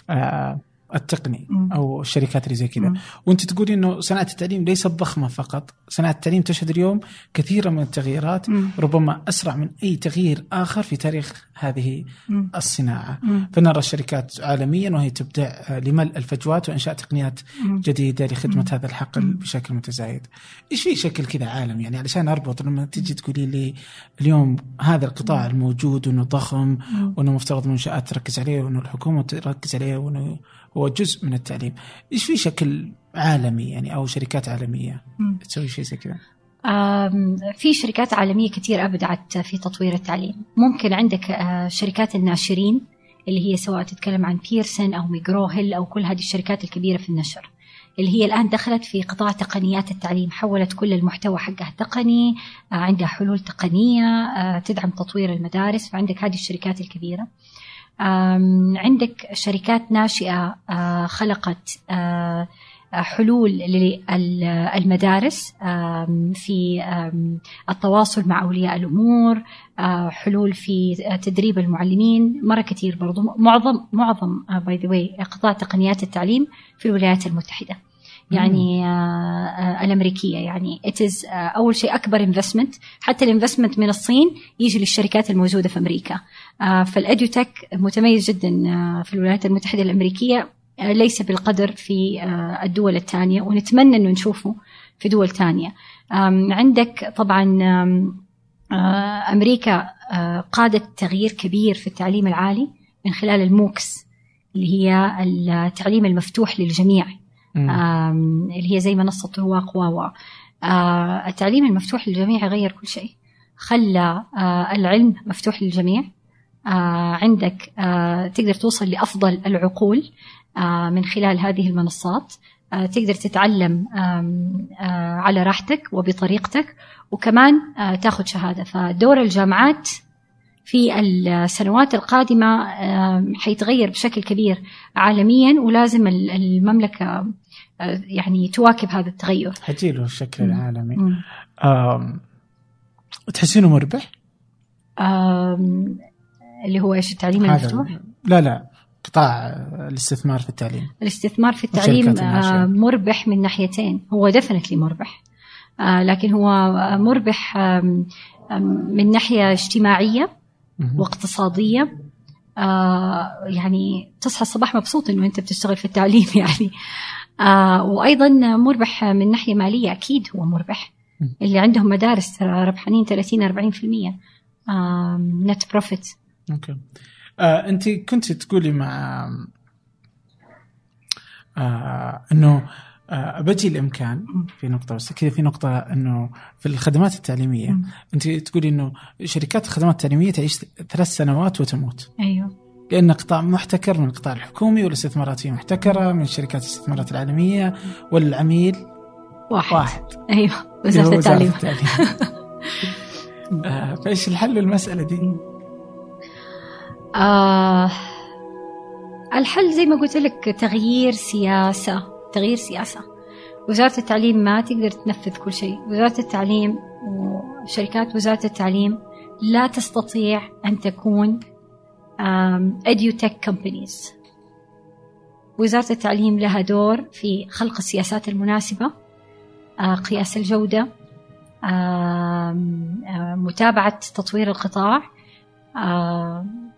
[SPEAKER 1] آه، التقني. أو الشركات اللي زي كذا. وأنت تقولي إنه صناعة التعليم ليست ضخمة فقط صناعة التعليم تشهد اليوم كثيرا من التغييرات
[SPEAKER 2] مم.
[SPEAKER 1] ربما أسرع من أي تغيير آخر في تاريخ هذه
[SPEAKER 2] مم.
[SPEAKER 1] الصناعة
[SPEAKER 2] مم.
[SPEAKER 1] فنرى الشركات عالميا وهي تبدع لملء الفجوات وإنشاء تقنيات
[SPEAKER 2] مم.
[SPEAKER 1] جديدة لخدمة
[SPEAKER 2] مم.
[SPEAKER 1] هذا الحقل. بشكل متزايد. إيش في شكل كذا عالمي يعني علشان أربط لما تجي تقولي لي اليوم هذا القطاع الموجود وإنه ضخم. وإنه مفترض المنشات تركز عليه وإنه الحكومة تركز عليه وإنه هو جزء من التعليم. إيش في شكل عالمي يعني أو شركات
[SPEAKER 2] عالمية.
[SPEAKER 1] تسوي شيء زي كذا؟
[SPEAKER 2] في شركات عالمية كثير أبدعت في تطوير التعليم ممكن عندك آه، شركات الناشرين اللي هي سواء تتكلم عن بيرسون أو ماكجرو هيل أو كل هذه الشركات الكبيرة في النشر اللي هي الآن دخلت في قطاع تقنيات التعليم حولت كل المحتوى حقها تقني آه، عندها حلول تقنية آه، تدعم تطوير المدارس فعندك هذه الشركات الكبيرة عندك شركات ناشئة خلقت حلول للمدارس في التواصل مع أولياء الأمور حلول في تدريب المعلمين مرة كثير برضو معظم معظم by the way قطاع تقنيات التعليم في الولايات المتحدة. يعني آه، آه، الأمريكية. يعني it is آه، أول شيء أكبر investment حتى ال investment من الصين يجي للشركات الموجودة في أمريكا. آه، فال edutech متميز جدا في الولايات المتحدة الأمريكية. آه، ليس بالقدر في آه، الدول الثانية ونتمنى أنه نشوفه في دول ثانية. آم، عندك طبعا آه، آه، قادت تغيير كبير في التعليم العالي من خلال الموكس اللي هي التعليم المفتوح للجميع. اللي هي زي منصة رواق واوا. آه، التعليم المفتوح للجميع غير كل شيء. خلى آه، العلم مفتوح للجميع. آه، عندك تقدر توصل لأفضل العقول من خلال هذه المنصات. تقدر تتعلم على راحتك وبطريقتك. وكمان تاخذ شهادة. فدور الجامعات في السنوات القادمة حيتغير بشكل كبير عالميا. ولازم ال- المملكة يعني تواكب هذا التغير
[SPEAKER 1] له الشكل
[SPEAKER 2] مم.
[SPEAKER 1] العالمي. تحسينه مربح؟
[SPEAKER 2] اللي هو إيش التعليم المفتوح
[SPEAKER 1] ال- لا لا قطاع الاستثمار في التعليم.
[SPEAKER 2] الاستثمار في التعليم. آه، مربح من ناحيتين هو ديفنتلي مربح آه، لكن هو آه، مربح من ناحية اجتماعية. واقتصادية آه، يعني تصحى الصباح مبسوط إنه أنت بتشتغل في التعليم يعني آه، وأيضا مربح من ناحية مالية أكيد هو مربح. اللي عندهم مدارس ربحانين 30 40% نت بروفيت
[SPEAKER 1] أوكي. آه انت كنت تقولي مع آه إنه آه بجي لإمكان في نقطة بس كذا في نقطة إنه في الخدمات
[SPEAKER 2] التعليمية.
[SPEAKER 1] انت تقولي إنه شركات الخدمات التعليمية تعيش ثلاث سنوات وتموت.
[SPEAKER 2] أيوه.
[SPEAKER 1] لأن قطاع محتكر من القطاع الحكومي والاستثمارات فيه محتكرة من شركات الاستثمارات العالمية والعميل
[SPEAKER 2] واحد,
[SPEAKER 1] واحد. أيوه هو
[SPEAKER 2] وزارة التعليم.
[SPEAKER 1] التعليم. آه فإيش الحل للمسألة دي؟
[SPEAKER 2] آه الحل زي ما قلت لك تغيير سياسة تغيير سياسة. وزارة التعليم ما تقدر تنفذ كل شيء. وزارة التعليم وشركات وزارة التعليم لا تستطيع أن تكون edutech companies. وزارة التعليم لها دور في خلق السياسات المناسبة آه، قياس الجودة آم، آه، متابعة تطوير القطاع آم،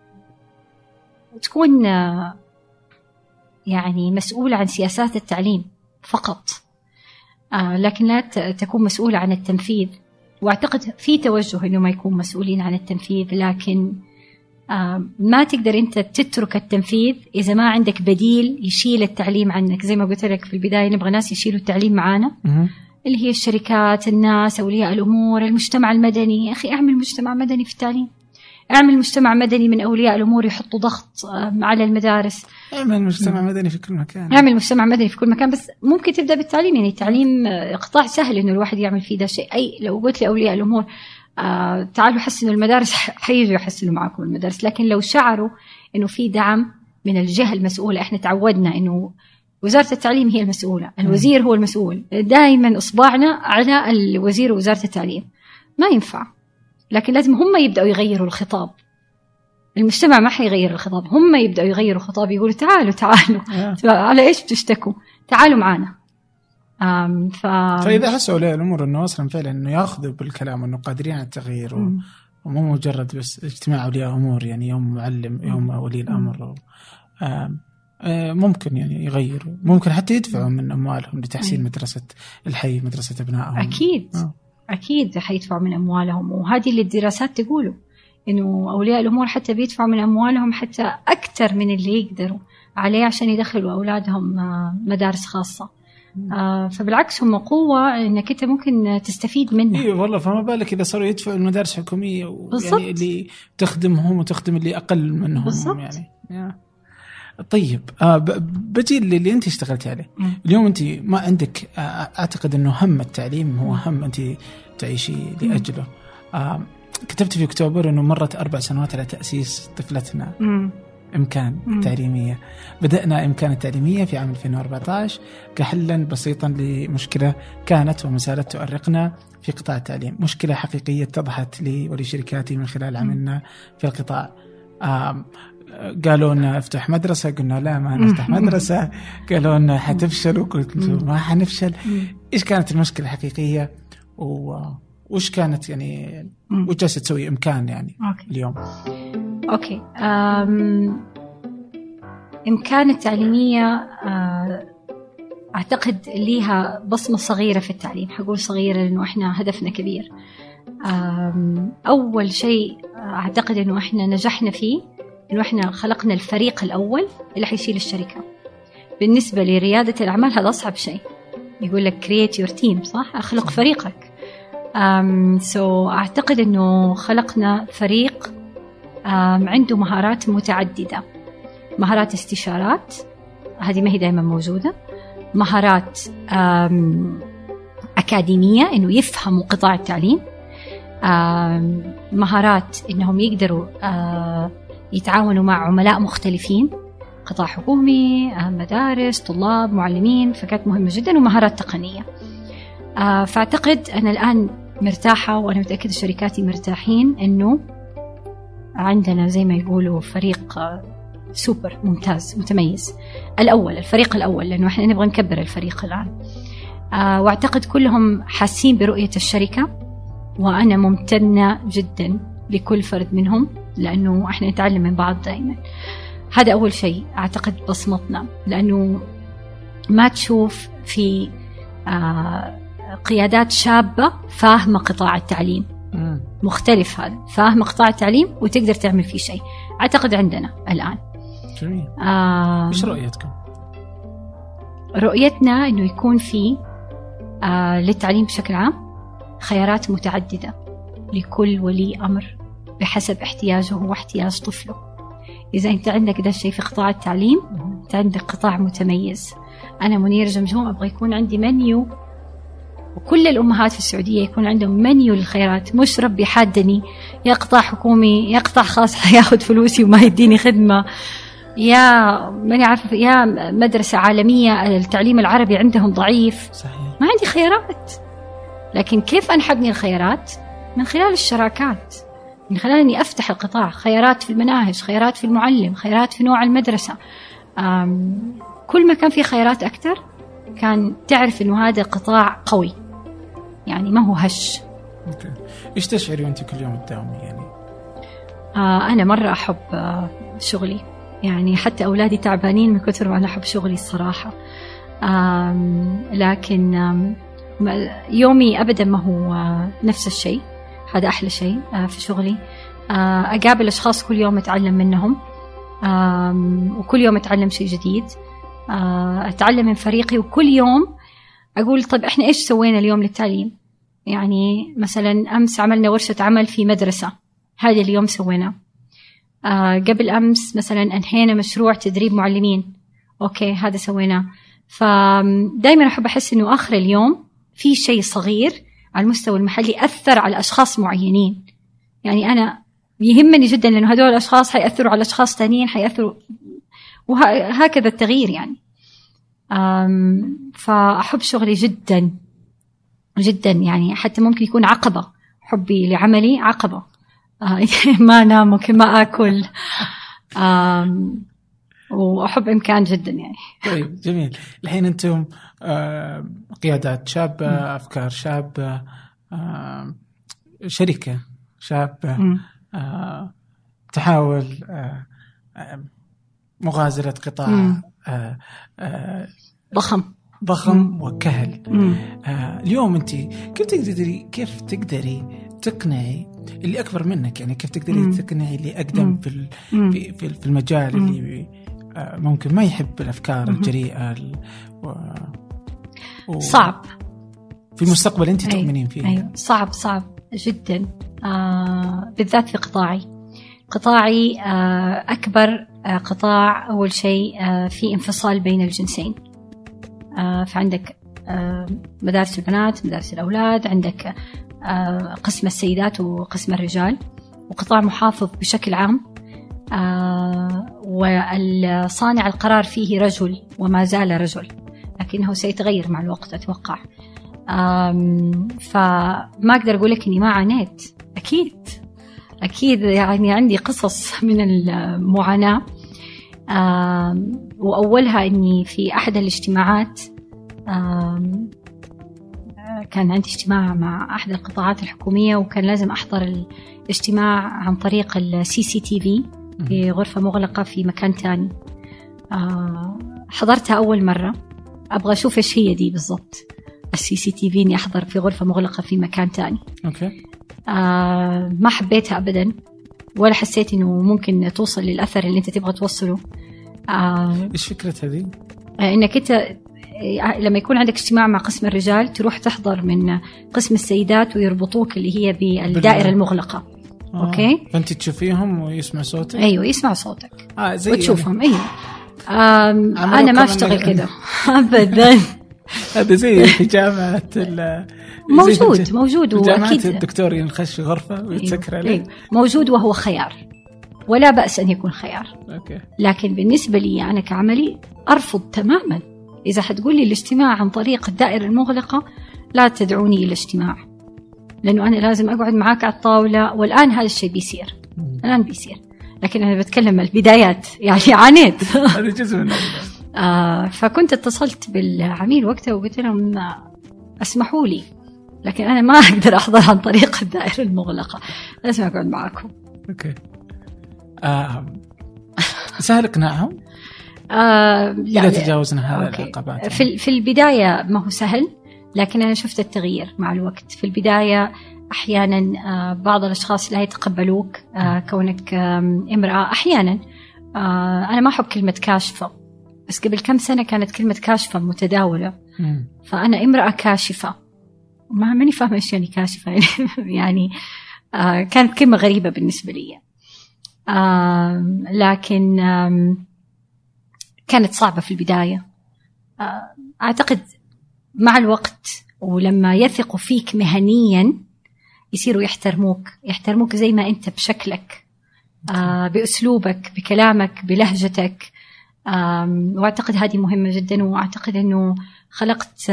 [SPEAKER 2] تكون يعني مسؤولة عن سياسات التعليم فقط لكن لا تكون مسؤولة عن التنفيذ. وأعتقد في توجه إنه ما يكون مسؤولين عن التنفيذ لكن ما تقدر أنت تترك التنفيذ إذا ما عندك بديل يشيل التعليم عنك. زي ما قلت لك في البداية نبغى ناس يشيلوا التعليم معانا. اللي هي الشركات الناس أولياء الأمور المجتمع المدني. يا أخي اعمل مجتمع مدني في التعليم. اعمل مجتمع مدني من أولياء الأمور يحطوا ضغط على المدارس.
[SPEAKER 1] اعمل مجتمع مدني في كل مكان.
[SPEAKER 2] اعمل مجتمع مدني في كل مكان. بس ممكن تبدأ بالتعليم. يعني التعليم آه، قطاع سهل إنه الواحد يعمل فيه ده شيء. أي لو قلت لأولياء الأمور آه تعالوا حسنوا المدارس حيجوا يحسنوا معكم المدارس. لكن لو شعروا إنه في دعم من الجهة المسؤولة إحنا تعودنا إنه وزارة التعليم هي المسؤولة الوزير هو المسؤول. دائما إصبعنا على الوزير ووزارة التعليم. ما ينفع. لكن لازم هم يبدأوا يغيروا الخطاب. المجتمع ما حيغير الخطاب. هم يبدأوا يغيروا خطاب يقولوا تعالوا تعالوا.
[SPEAKER 1] آه.
[SPEAKER 2] على إيش بتشتكوا؟ تعالوا معنا. ف...
[SPEAKER 1] فاذا حسوا اولياء الأمور انه أصلا فعلا إنه يأخذوا بالكلام انه قادرين على التغيير و...
[SPEAKER 2] مم.
[SPEAKER 1] ومو مجرد بس اجتماع اولياء أمور يعني يوم معلم يوم ولي الأمر و... آم، آه، ممكن يعني يغيروا ممكن حتى يدفعوا من أموالهم لتحسين. مدرسة الحي مدرسة أبنائهم.
[SPEAKER 2] أكيد.
[SPEAKER 1] آه.
[SPEAKER 2] أكيد حيدفعوا من أموالهم. وهذه اللي الدراسات تقوله إنه أولياء الأمور حتى بيدفعوا من أموالهم حتى أكثر من اللي يقدروا عليه عشان يدخلوا أولادهم آه، مدارس خاصة. آه، فبالعكس هم قوة إنك أنت ممكن تستفيد منها
[SPEAKER 1] اي والله فما بالك إذا صاروا يدفعوا المدارس الحكومية
[SPEAKER 2] بالضبط.
[SPEAKER 1] يعني اللي تخدمهم وتخدم اللي أقل منهم
[SPEAKER 2] بالضبط.
[SPEAKER 1] يعني. طيب آه بجي اللي, اللي انت اشتغلتي عليه. اليوم انت ما عندك آه أعتقد إنه هم التعليم هو هم انت تعيشي لأجله آه كتبت في أكتوبر إنه مرت أربع سنوات على تأسيس طفلتنا
[SPEAKER 2] مم.
[SPEAKER 1] إمكان
[SPEAKER 2] مم.
[SPEAKER 1] التعليميه بدأنا إمكان التعليمية في عام 2014 كحلا بسيطا لمشكلة كانت وما زالت تؤرقنا في قطاع التعليم. مشكلة حقيقية اتضحت لي ولشركاتي من خلال عملنا في القطاع. قالوا لنا افتح مدرسة قلنا لا ما نفتح مدرسة. قالوا لنا حتفشلوا قلت ما حنفشل. إيش كانت المشكلة الحقيقية؟ و وش كانت يعني. وش جالسة تسوي إمكان يعني
[SPEAKER 2] okay.
[SPEAKER 1] اليوم؟
[SPEAKER 2] أوكي. أم إمكان التعليمية آه، أعتقد ليها بصمة صغيرة في التعليم. حقول صغيرة لأنه إحنا هدفنا كبير. أول شيء أعتقد أنه إحنا نجحنا فيه أنه إحنا خلقنا الفريق الأول اللي حيشيل الشركة. بالنسبة لريادة الأعمال هذا أصعب شيء. يقول لك create your team صح؟ أخلق فريقك. سو أعتقد أنه خلقنا فريق أم، عنده مهارات متعددة. مهارات استشارات هذه ما هي دائما موجودة. مهارات أم، أكاديمية إنه يفهموا قطاع التعليم. مهارات إنهم يقدروا آه، يتعاونوا مع عملاء مختلفين. قطاع حكومي آه، مدارس طلاب معلمين فكانت مهمة جدا ومهارات تقنية. آه، فأعتقد أنا الآن مرتاحة وأنا متأكدة شركاتي مرتاحين إنه عندنا زي ما يقولوا فريق آه، سوبر ممتاز متميز. الأول الفريق الأول لأنه إحنا نبغى نكبر الفريق الآن. آه، وأعتقد كلهم حاسين برؤية الشركة وأنا ممتنة جدا لكل فرد منهم لأنه إحنا نتعلم من بعض دائما هذا أول شيء أعتقد بصمتنا لأنه ما تشوف في آه، قيادات شابة فاهمة قطاع التعليم
[SPEAKER 1] مم.
[SPEAKER 2] مختلف هذا فاهمة قطاع التعليم وتقدر تعمل فيه شيء أعتقد عندنا الآن
[SPEAKER 1] جميل
[SPEAKER 2] آه
[SPEAKER 1] إيش رؤيتكم؟
[SPEAKER 2] رؤيتنا إنه يكون في آه للتعليم بشكل عام خيارات متعددة لكل ولي أمر بحسب احتياجه واحتياج طفله. إذا أنت عندك ده الشيء في قطاع التعليم انت عندك قطاع متميز. أنا منير جمجوم أبغى يكون عندي منيو وكل الأمهات في السعودية يكون عندهم منيو للخيارات مش ربي حادني يا قطاع حكومي يا قطاع خاص حياخذ فلوسي وما يديني خدمة. يا ماني عارفة يا مدرسة عالمية التعليم العربي عندهم ضعيف.
[SPEAKER 1] صحيح.
[SPEAKER 2] ما عندي خيارات لكن كيف أنا حبني الخيارات من خلال الشراكات. من خلال إني أفتح القطاع. خيارات في المناهج خيارات في المعلم خيارات في نوع المدرسة. أم، كل ما كان في خيارات أكثر كان تعرف إنه هذا قطاع قوي. يعني ما هو هش.
[SPEAKER 1] أوكي. إيش تشعري وأنت كل يوم تداومي يعني؟
[SPEAKER 2] آه أنا مرة أحب آه شغلي. يعني حتى أولادي تعبانين من كثر ما أنا أحب شغلي الصراحة. آم لكن آم يومي أبدا ما هو آه نفس الشيء. هذا أحلى شيء آه في شغلي. آه أقابل أشخاص كل يوم أتعلم منهم. وكل يوم أتعلم شيء جديد. آه أتعلم من فريقي وكل يوم أقول طب إحنا إيش سوينا اليوم للتعليم؟ يعني مثلا أمس عملنا ورشة عمل في مدرسة هذا اليوم سويناه. آه قبل أمس مثلا أنهينا مشروع تدريب معلمين. أوكي هذا سويناه. فدائما أحب أحس إنه آخر اليوم في شيء صغير على المستوى المحلي أثر على أشخاص معينين. يعني أنا يهمني جدا لأنه هدول الأشخاص حيأثروا على أشخاص تانيين حيأثروا وهكذا التغيير يعني. فأحب شغلي جدا جدا يعني حتى ممكن يكون عقبة. حبي لعملي عقبة. آه، ما انام ممكن ما آكل. آم، وأحب إمكان جدا يعني.
[SPEAKER 1] طيب جميل. الحين أنتم آه، قيادات شابة أفكار شابة آه،
[SPEAKER 2] شركة
[SPEAKER 1] شابة تحاول مغازلة قطاع
[SPEAKER 2] ضخم
[SPEAKER 1] ضخم وكهل. آه، اليوم انت كيف تقدري كيف تقدري تقنعي اللي أكبر منك يعني كيف تقدري
[SPEAKER 2] مم.
[SPEAKER 1] تقنعي اللي أقدم
[SPEAKER 2] مم.
[SPEAKER 1] في. في في المجال
[SPEAKER 2] مم.
[SPEAKER 1] اللي آه، ممكن ما يحب
[SPEAKER 2] الأفكار.
[SPEAKER 1] الجريئة ال- و... و-
[SPEAKER 2] صعب
[SPEAKER 1] في المستقبل انت. تؤمنين فيه
[SPEAKER 2] أيوه صعب صعب جدا آه بالذات في قطاعي قطاعي آه أكبر آه قطاع أول شيء آه في انفصال بين الجنسين. آه فعندك آه مدارس البنات مدارس الأولاد عندك آه قسم السيدات وقسم الرجال. وقطاع محافظ بشكل عام آه والصانع القرار فيه رجل وما زال رجل لكنه سيتغير مع الوقت أتوقع. آم، فما أقدر أقول لك إني ما عانيت. أكيد. أكيد يعني عندي قصص من المعاناة. آم، وأولها إني في أحد الاجتماعات كان عندي اجتماع مع أحد القطاعات الحكومية وكان لازم أحضر الاجتماع عن طريق ال CCTV في غرفة مغلقة في مكان تاني. آه، حضرتها أول مرة. أبغى أشوف إيش هي دي بالضبط. ال CCTV إني أحضر في غرفة مغلقة في مكان تاني.
[SPEAKER 1] okay.
[SPEAKER 2] آه ما حبيتها ابدا. ولا حسيت إنه ممكن توصل للأثر اللي أنت تبغى توصله؟ آه
[SPEAKER 1] إيش فكرة هذه؟
[SPEAKER 2] إنك أنت آه، لما يكون عندك اجتماع مع قسم الرجال تروح تحضر من قسم السيدات ويربطوك اللي هي بالدائرة
[SPEAKER 1] بال-
[SPEAKER 2] المغلقة.
[SPEAKER 1] آه.
[SPEAKER 2] أوكي.
[SPEAKER 1] فأنت تشوفيهم ويسمع صوتك؟
[SPEAKER 2] أيوه يسمع صوتك.
[SPEAKER 1] آه زي
[SPEAKER 2] وتشوفهم أيوه. آم،
[SPEAKER 1] عملوا
[SPEAKER 2] أنا ما أشتغل
[SPEAKER 1] يعني-
[SPEAKER 2] كذا ابدا.
[SPEAKER 1] يعني هذا زي في زي
[SPEAKER 2] موجود
[SPEAKER 1] في
[SPEAKER 2] موجود واكيد
[SPEAKER 1] الدكتور ينخش غرفة ويتسكر عليه.
[SPEAKER 2] أيوة. موجود وهو خيار ولا بأس أن يكون خيار.
[SPEAKER 1] أوكي.
[SPEAKER 2] لكن بالنسبة لي أنا كعملي أرفض تماما. إذا حتقول لي الاجتماع عن طريق الدائرة المغلقة لا تدعوني إلى اجتماع لأنه أنا لازم أقعد معاك على الطاولة والآن هذا الشيء بيصير. الآن بيصير. لكن أنا بتكلم البدايات يعني عانيت.
[SPEAKER 1] هذا جزء من
[SPEAKER 2] آه فكنت اتصلت بالعميل وقتها وقلت لهم أسمحوا لي لكن أنا ما أقدر أحضر عن طريق الدائرة المغلقة لازم أقعد معاكم
[SPEAKER 1] أوكي آه. سهل إقناعهم
[SPEAKER 2] آه لا إذا.
[SPEAKER 1] تجاوزنا هذه. العقبات
[SPEAKER 2] في في البداية ما هو سهل لكن أنا شفت التغيير مع الوقت في البداية أحيانا آه بعض الأشخاص لا يتقبلوك آه كونك امرأة أحيانا آه أنا ما أحب كلمة كاشفه بس قبل كم سنة كانت كلمة كاشفة متداولة.
[SPEAKER 1] مم.
[SPEAKER 2] فأنا امرأة كاشفة. ما ماني فاهمة إيش يعني كاشفة. يعني, آه كانت كلمة غريبة بالنسبة لي. آه لكن آه كانت صعبة في البداية. آه أعتقد مع الوقت ولما يثقوا فيك مهنيا يصيروا يحترموك. يحترموك زي ما أنت بشكلك. آه بأسلوبك بكلامك بلهجتك. وأعتقد هذه مهمة جدا وأعتقد إنه خلقت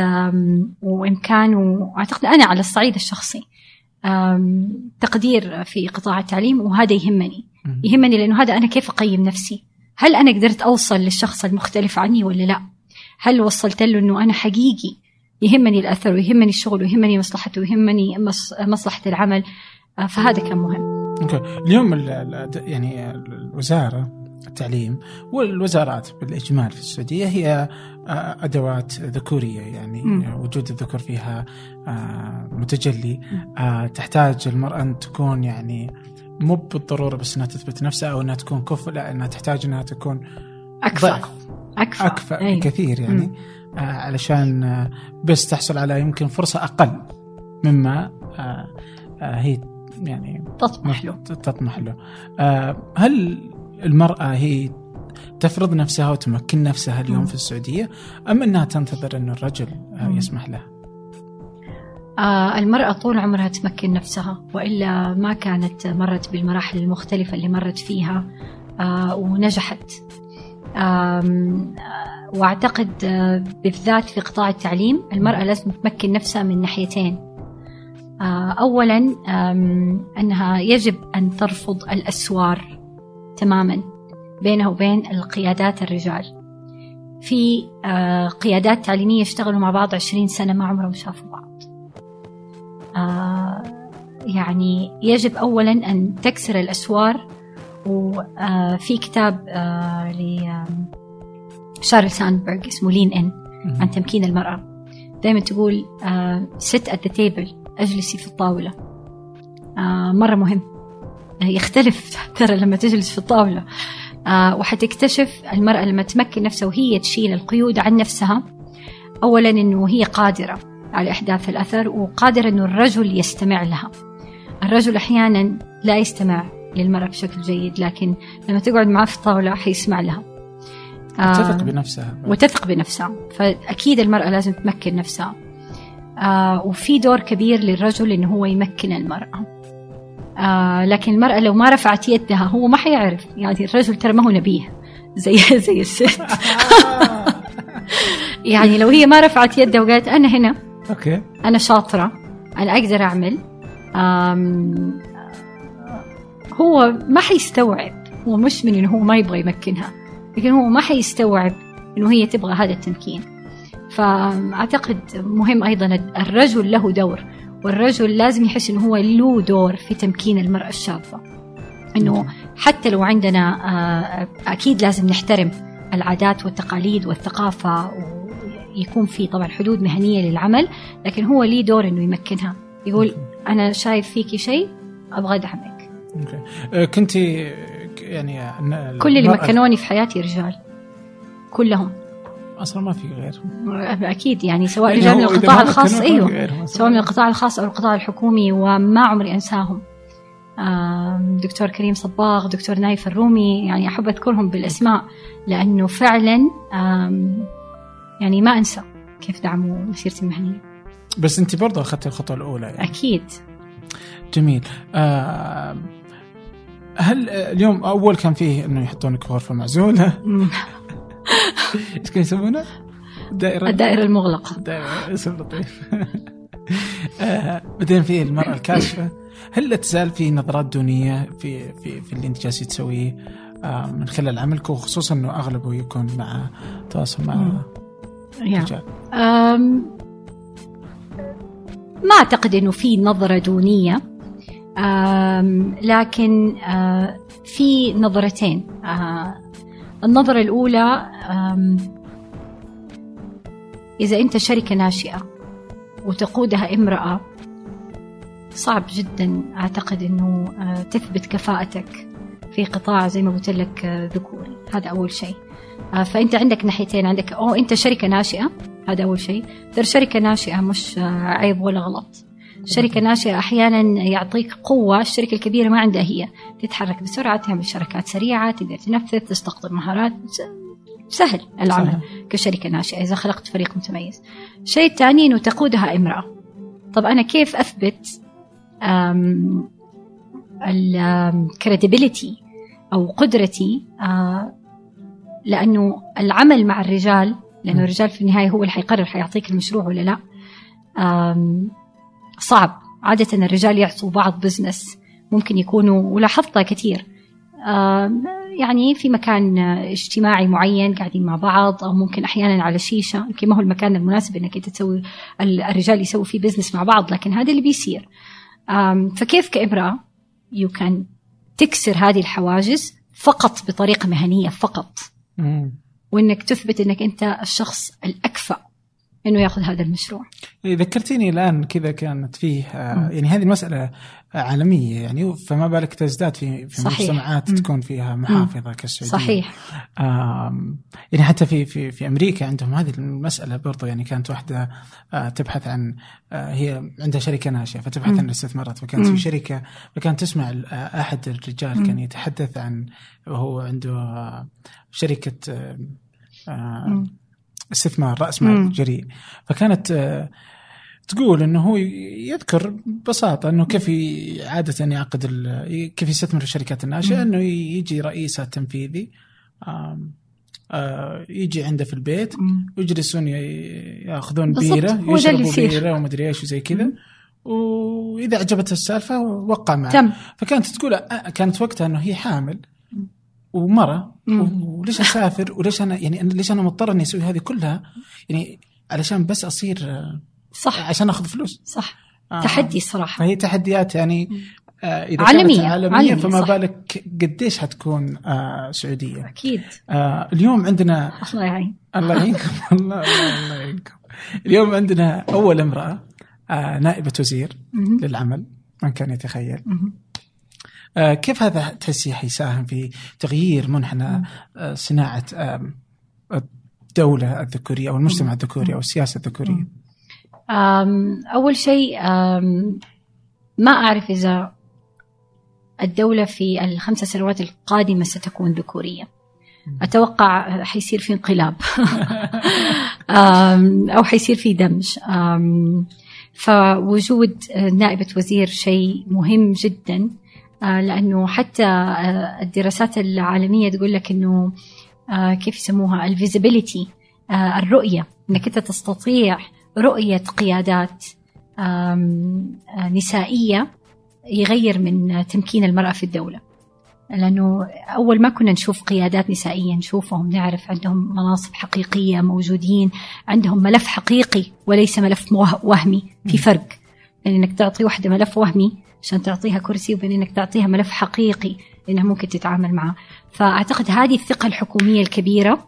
[SPEAKER 2] وإمكان وأعتقد أنا على الصعيد الشخصي تقدير في قطاع التعليم وهذا يهمني. يهمني لأنه هذا أنا كيف أقيم نفسي؟ هل أنا قدرت أوصل للشخص المختلف عني ولا لا؟ هل وصلت له إنه أنا حقيقي؟ يهمني الأثر ويهمني الشغل ويهمني مصلحته ويهمني مص- مصلحة العمل. آه، فهذا كان مهم.
[SPEAKER 1] أوكي. اليوم ال- ال- يعني الوزارة التعليم والوزارات بالإجمال في السعودية هي آه، أدوات ذكورية يعني. وجود الذكور فيها آه، متجلي. آه، تحتاج المرأة أن تكون يعني مو بالضرورة بس إنها تثبت نفسها أو إنها تكون كفء لا إنها تحتاج إنها تكون أكفأ.
[SPEAKER 2] أكفأ.
[SPEAKER 1] أكفأ
[SPEAKER 2] أيوة.
[SPEAKER 1] بكثير يعني. علشان بس تحصل على يمكن فرصة أقل مما هي يعني
[SPEAKER 2] تطمح له.
[SPEAKER 1] تطمح له. هل المرأة هي تفرض نفسها وتمكن نفسها اليوم
[SPEAKER 2] مم.
[SPEAKER 1] في السعودية أم أنها تنتظر أن الرجل آه
[SPEAKER 2] مم.
[SPEAKER 1] يسمح لها؟
[SPEAKER 2] آه المرأة طول عمرها تمكن نفسها وإلا ما كانت مرت بالمراحل المختلفة اللي مرت فيها آه ونجحت وأعتقد بالذات في قطاع التعليم المرأة لازم تمكن نفسها من ناحيتين أولا أنها يجب أن ترفض الأسوار تماما بينها وبين القيادات الرجال. في آه، قيادات تعليمية اشتغلوا مع بعض عشرين سنة ما عمرهم شافوا بعض. آه، يعني يجب أولا أن تكسر الأسوار وفي كتاب آه، لشارل ساندبرغ اسمه لين إن عن تمكين المرأة. دائما تقول ست at the table أجلسي في الطاولة. مرة مهم. يختلف ترى لما تجلس في الطاولة. آه، وحتكتشف المرأة لما تمكن نفسها وهي تشيل القيود عن نفسها أولا أنه هي قادرة على إحداث الأثر وقادرة أنه الرجل يستمع لها. الرجل أحيانا لا يستمع للمرأة بشكل جيد لكن لما تقعد معه في الطاولة حيسمع لها. آه،
[SPEAKER 1] تثق بنفسها.
[SPEAKER 2] وتثق بنفسها. فأكيد المرأة لازم تمكن نفسها. آه وفي دور كبير للرجل إنه هو يمكن المرأة. آه لكن المرأة لو ما رفعت يدها هو ما حيعرف. يعني الرجل ترى ما هو نبيه. زي زي الست. يعني لو هي ما رفعت يدها وقالت أنا هنا
[SPEAKER 1] أوكي.
[SPEAKER 2] أنا شاطرة أنا أقدر أعمل آم، هو ما حيستوعب. هو مش من إنه هو ما يبغى يمكنها لكن هو ما حيستوعب إنه هي تبغى هذا التمكين. فأعتقد مهم أيضا الرجل له دور. والرجل لازم يحس إنه هو له دور في تمكين المرأة الشابة إنه حتى لو عندنا آه، أكيد لازم نحترم العادات والتقاليد والثقافة ويكون في طبعا حدود مهنية للعمل لكن هو ليه دور إنه يمكنها. يقول أنا شايف فيكي شيء أبغى أدعمك.
[SPEAKER 1] أوكي. آه، كنت يعني
[SPEAKER 2] كل اللي مكنوني في حياتي رجال. كلهم.
[SPEAKER 1] أصلا ما في غير.
[SPEAKER 2] أكيد يعني سواء
[SPEAKER 1] يعني
[SPEAKER 2] رجال من
[SPEAKER 1] هو إذا
[SPEAKER 2] القطاع الخاص
[SPEAKER 1] في غيرهم.
[SPEAKER 2] سواء من القطاع الخاص أو القطاع الحكومي وما عمري أنساهم آم، دكتور كريم صباغ دكتور نايف الرومي يعني أحب أذكرهم بالأسماء لأنه فعلا يعني ما أنسى كيف دعموا مسيرتي المهنية
[SPEAKER 1] بس أنت برضه اخذت الخطوة الأولى يعني.
[SPEAKER 2] أكيد.
[SPEAKER 1] جميل. آه هل اليوم أول كان فيه إنه يحطونك غرفة
[SPEAKER 2] معزولة.
[SPEAKER 1] إيش كانوا يسمونها؟ دائره
[SPEAKER 2] الدائرة المغلقة.
[SPEAKER 1] دائره اسم لطيف. آه بعدين في المرأة الكاشفة. هل لا تزال في نظرات دونية في في في اللي انت جالسه تسويه آه من خلال عملك؟ وخصوصا إنه أغلبه يكون مع تواصل مع
[SPEAKER 2] مم. يا.
[SPEAKER 1] رجال.
[SPEAKER 2] أم، ما أعتقد أنه في نظرة دونية. لكن آه، في نظرتين. النظرة الأولى إذا أنت شركة ناشئة وتقودها امرأة صعب جدا أعتقد أنه آه، تثبت كفاءتك في قطاع زي ما قلت لك آه، ذكوري هذا أول شيء. آه، فأنت عندك ناحيتين عندك أو أنت شركة ناشئة هذا أول شيء. ترى شركة ناشئة مش عيب ولا غلط. شركة ناشئة أحيانا يعطيك قوة الشركة الكبيرة ما عندها هي. تتحرك بسرعة تعمل شركات سريعة تقدر تنفذ تستقطب مهارات. سهل العمل
[SPEAKER 1] صحيح.
[SPEAKER 2] كشركة ناشئة إذا خلقت فريق متميز. الشيء الثاني أنه تقودها امرأة. طب أنا كيف أثبت ال credibility أو قدرتي؟ لأنه العمل مع الرجال لأنه. الرجال في النهاية هو اللي حيقرر حيعطيك المشروع ولا لا. صعب. عادة الرجال يعطوا بعض business ممكن يكونوا ولاحظتها كثير. يعني في مكان اجتماعي معين قاعدين مع بعض أو ممكن أحيانا على شيشة. يمكن ما هو المكان المناسب إنك أنت تسوي ال- الرجال يسووا فيه business مع بعض لكن هذا اللي بيصير. فكيف كامراه يو كان تكسر هذه الحواجز فقط بطريقة مهنية فقط. وإنك تثبت إنك أنت الشخص الأكفأ. إنه يأخذ هذا المشروع
[SPEAKER 1] إيه، ذكرتيني الآن كذا كانت فيه آه،. يعني هذه المسألة عالمية يعني فما بالك تزداد في في
[SPEAKER 2] صحيح.
[SPEAKER 1] مجتمعات. تكون فيها محافظة كالسعودية
[SPEAKER 2] صحيح
[SPEAKER 1] يعني حتى في في في أمريكا عندهم هذه المسألة برضو يعني كانت واحدة آه، تبحث عن آه، هي عندها شركة ناشئة فتبحث. عن الاستثمارات فكانت. في شركة فكانت تسمع أحد الرجال. كان يتحدث عن وهو عنده
[SPEAKER 2] شركة.
[SPEAKER 1] استثمار
[SPEAKER 2] رأس.
[SPEAKER 1] مال جريء فكانت آه، تقول إنه هو يذكر ببساطة إنه كيف عادة يعقد كيف يستثمر في الشركات
[SPEAKER 2] الناشئة.
[SPEAKER 1] إنه يجي رئيسها التنفيذي آه، يجي عنده في البيت. ويجلسون
[SPEAKER 2] يأخذون بيرة
[SPEAKER 1] يشربوا. بيرة ومدري إيش وزي كذا. وإذا عجبتها السالفة وقع معه
[SPEAKER 2] تم
[SPEAKER 1] فكانت تقول آه، كانت وقتها إنه هي حامل
[SPEAKER 2] ومرة.
[SPEAKER 1] وليش أسافر؟ وليش أنا يعني أنا ليش أنا مضطر إني أسوي هذه كلها؟ يعني علشان بس أصير
[SPEAKER 2] صح.
[SPEAKER 1] عشان أخذ فلوس.
[SPEAKER 2] صح.
[SPEAKER 1] آه.
[SPEAKER 2] تحدي الصراحه
[SPEAKER 1] فهي تحديات يعني آه إذا
[SPEAKER 2] عالمية،
[SPEAKER 1] كانت عالمية
[SPEAKER 2] عالمية،
[SPEAKER 1] فما
[SPEAKER 2] صح.
[SPEAKER 1] بالك قديش حتكون آه سعودية.
[SPEAKER 2] أكيد.
[SPEAKER 1] آه اليوم عندنا
[SPEAKER 2] الله يعين
[SPEAKER 1] الله يعينكم. الله الله يعينكم. اليوم عندنا أول امرأة آه نائبة وزير. للعمل من كان يتخيل. كيف هذا تحسي حيساهم في تغيير منحنى آه صناعة آه الدولة الذكورية أو المجتمع الذكوري أو السياسة
[SPEAKER 2] الذكورية؟ أول شيء ما أعرف إذا الدولة في الخمس سنوات القادمة ستكون ذكورية. أتوقع حيصير في انقلاب. أو حيصير في دمج. فوجود نائبة وزير شيء مهم جدا. آه، لأنه حتى آه، الدراسات العالمية تقول لك أنه آه، كيف يسموها الفيزيبيليتي الرؤية أنك أنت تستطيع رؤية قيادات آم، نسائية يغير من تمكين المرأة في الدولة. لأنه أول ما كنا نشوف قيادات نسائية نشوفهم نعرف عندهم مناصب حقيقية موجودين عندهم ملف حقيقي وليس ملف وهمي في فرق. بين إنك تعطي واحدة ملف وهمي عشان تعطيها كرسي وبين إنك تعطيها ملف حقيقي لانها ممكن تتعامل معه. فأعتقد هذه الكبيرة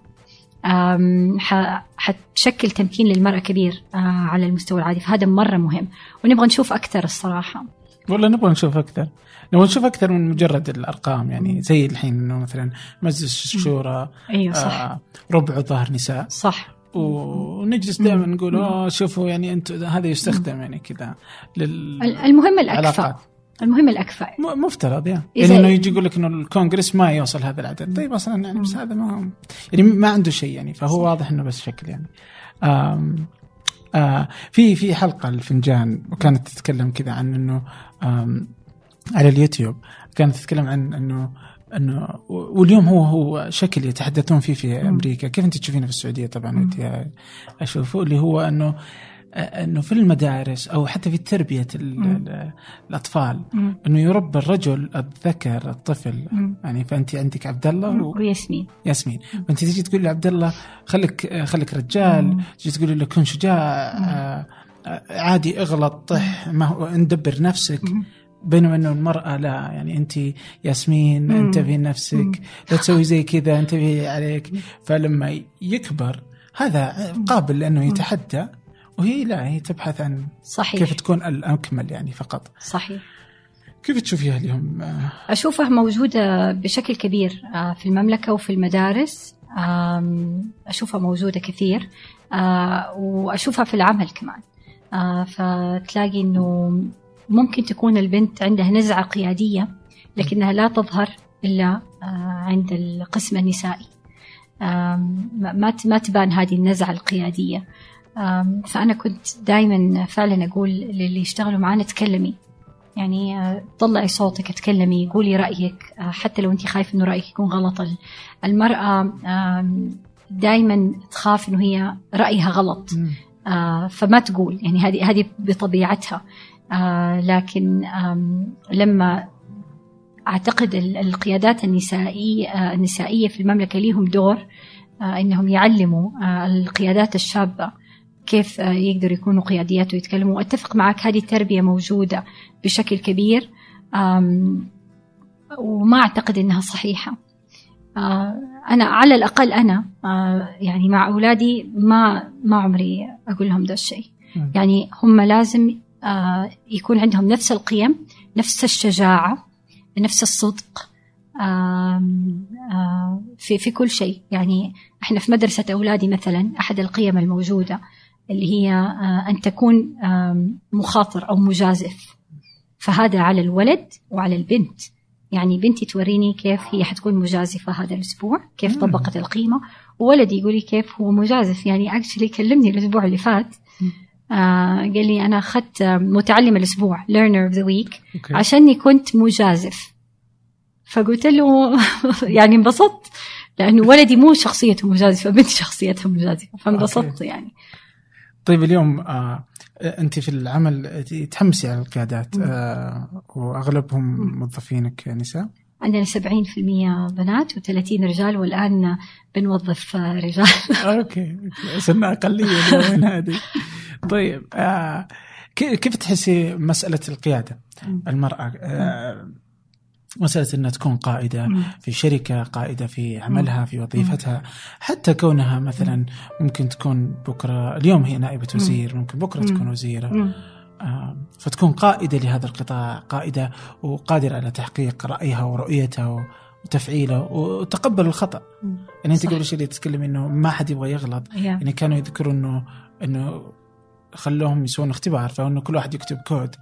[SPEAKER 2] أم، ح- حتشكل تمكين للمرأة كبير آه، على المستوى العادي. فهذا مرة مهم. ونبغى نشوف أكثر الصراحة.
[SPEAKER 1] والله نبغى نشوف أكثر. نبغى نشوف أكثر من مجرد الأرقام. يعني زي الحين إنه مثلا مجلس الشورى
[SPEAKER 2] أيوة صح.
[SPEAKER 1] آه ربع ظهر نساء.
[SPEAKER 2] صح.
[SPEAKER 1] ونجلس دائما نقول اوه شوفوا يعني أنتم هذا يستخدم يعني كذا لل
[SPEAKER 2] المهم
[SPEAKER 1] علاقات
[SPEAKER 2] المهم الأكفأ
[SPEAKER 1] م- مفترض يعني, يعني إنه يجي يقول لك إنه الكونغرس ما يوصل هذا العدد. طيب أصلا يعني بس هذا ما يعني ما عنده شيء يعني فهو واضح إنه بس شكل يعني. آم آه في في حلقة الفنجان وكانت تتكلم كذا عن إنه على اليوتيوب كانت تتكلم عن إنه أنه واليوم هو هو شكل يتحدثون فيه في أمريكا. كيف أنت تشوفينه في السعودية؟ طبعا ودي اشوفه اللي هو أنه أنه في المدارس أو حتى في تربية ال- ال- الأطفال
[SPEAKER 2] مم.
[SPEAKER 1] أنه يربى الرجل الذكر الطفل.
[SPEAKER 2] مم.
[SPEAKER 1] يعني فأنت عندك عبد الله
[SPEAKER 2] وياسمين.
[SPEAKER 1] وياسمين فأنت تيجي تقول لعبد الله خليك خليك رجال. تيجي تقول له كن شجاع. آه، آه، عادي اغلط طح ما هو ندبر نفسك. بينما انه المرأة لا يعني أنت ياسمين. انتبهي لنفسك لا تسوي زي كذا انتبهي عليك. فلما يكبر هذا قابل لأنه يتحدى وهي لا هي تبحث عن
[SPEAKER 2] صحيح.
[SPEAKER 1] كيف تكون الأكمل يعني فقط.
[SPEAKER 2] صحيح.
[SPEAKER 1] كيف تشوفيها اليوم؟
[SPEAKER 2] أشوفها موجودة بشكل كبير آه، في المملكة وفي المدارس. آم، أشوفها موجودة كثير آه، وأشوفها في العمل كمان. آه، فتلاقي أنه ممكن تكون البنت عندها نزعة قيادية لكنها لا تظهر إلا آه، عند القسم النسائي. ما ما تبان هذه النزعة القيادية. فأنا كنت دائما فعلا أقول للي يشتغلوا معانا تكلمي. يعني آه، طلعي صوتك اتكلمي قولي رأيك. آه، حتى لو أنت خايفة إنه رأيك يكون غلط ال- المرأة دائما تخاف إنه هي رأيها غلط. فما تقول. يعني هذه هذه بطبيعتها. آه، لكن لما أعتقد ال- القيادات النسائيه آه، النسائية في المملكة ليهم دور آه، إنهم يعلموا آه، القيادات الشابة كيف يقدروا يكونوا قياديات ويتكلموا. واتفق معك هذه التربية موجودة بشكل كبير وما أعتقد إنها صحيحة. آه، أنا على الأقل أنا آه، يعني مع أولادي ما ما عمري أقول لهم ده الشيء.
[SPEAKER 1] مم.
[SPEAKER 2] يعني هم لازم يكون عندهم نفس القيم نفس الشجاعة نفس الصدق آه، في في كل شيء يعني إحنا في مدرسة أولادي مثلا أحد القيم الموجودة اللي هي آه، أن تكون مخاطر أو مجازف فهذا على الولد وعلى البنت يعني بنتي توريني كيف هي حتكون مجازفة هذا الأسبوع كيف. طبقت القيمة وولدي يقول لي كيف هو مجازف يعني actually كلمني الأسبوع اللي فات. آه قال لي أنا أخذت آه، متعلم learner of the week
[SPEAKER 1] أوكي.
[SPEAKER 2] عشاني كنت مجازف. فقلت له يعني انبسطت لأنه ولدي مو شخصيته مجازفة بنتي شخصيتها مجازفة فانبسطت يعني.
[SPEAKER 1] طيب اليوم آه أنت في العمل تحمسي على القيادات آه وأغلبهم موظفينك نساء؟
[SPEAKER 2] عندنا 70% بنات و30 رجال والآن بنوظف رجال.
[SPEAKER 1] أوكي. صرنا أقلية من هذه. طيب آه كيف تحسي مسألة القيادة؟ المرأة آه مسألة أنها تكون قائدة في شركة قائدة في عملها في وظيفتها. حتى كونها مثلا ممكن تكون بكرة اليوم هي نائبة وزير ممكن بكرة تكون وزيرة. آه فتكون قائدة لهذا القطاع قائدة وقادرة على تحقيق رأيها ورؤيتها وتفعيله وتقبل الخطأ. يعني أنت قبل شوي تتكلم أنه ما حد يبغى يغلط. يعني كانوا يذكروا أنه أنه خلوهم يسوون اختبار فانه كل واحد يكتب كود.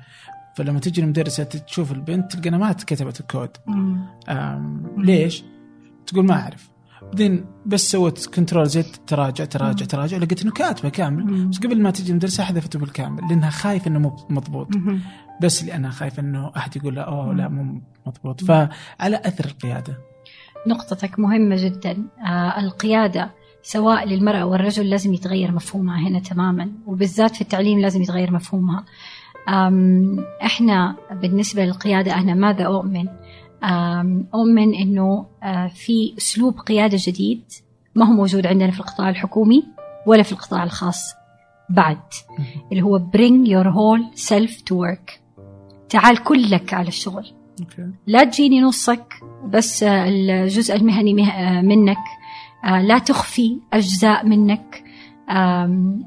[SPEAKER 1] فلما تجي المدرسة تشوف البنت تلقى ما كتبت الكود. ليش؟ تقول ما أعرف. بعدين بس سوت control Z تراجع تراجع تراجع لقيت إنه كاتبة كامل. بس قبل ما تجي المدرسة حذفته بالكامل لأنها خايفة إنه مو مضبوط. بس لأنها خايفة إنه أحد يقول لها أوه لا مو مضبوط. فعلى أثر القيادة.
[SPEAKER 2] نقطتك مهمة جدا. آه القيادة. سواء للمرأة والرجل لازم يتغير مفهومها هنا تماما وبالذات في التعليم لازم يتغير مفهومها. إحنا بالنسبة للقيادة أنا ماذا أؤمن؟ أؤمن أنه في أسلوب قيادة جديد ما هو موجود عندنا في القطاع الحكومي ولا في القطاع الخاص. بعد اللي هو bring your whole self to work. تعال كلك على الشغل. لا تجيني نصك بس الجزء المهني منك. لا تخفي أجزاء منك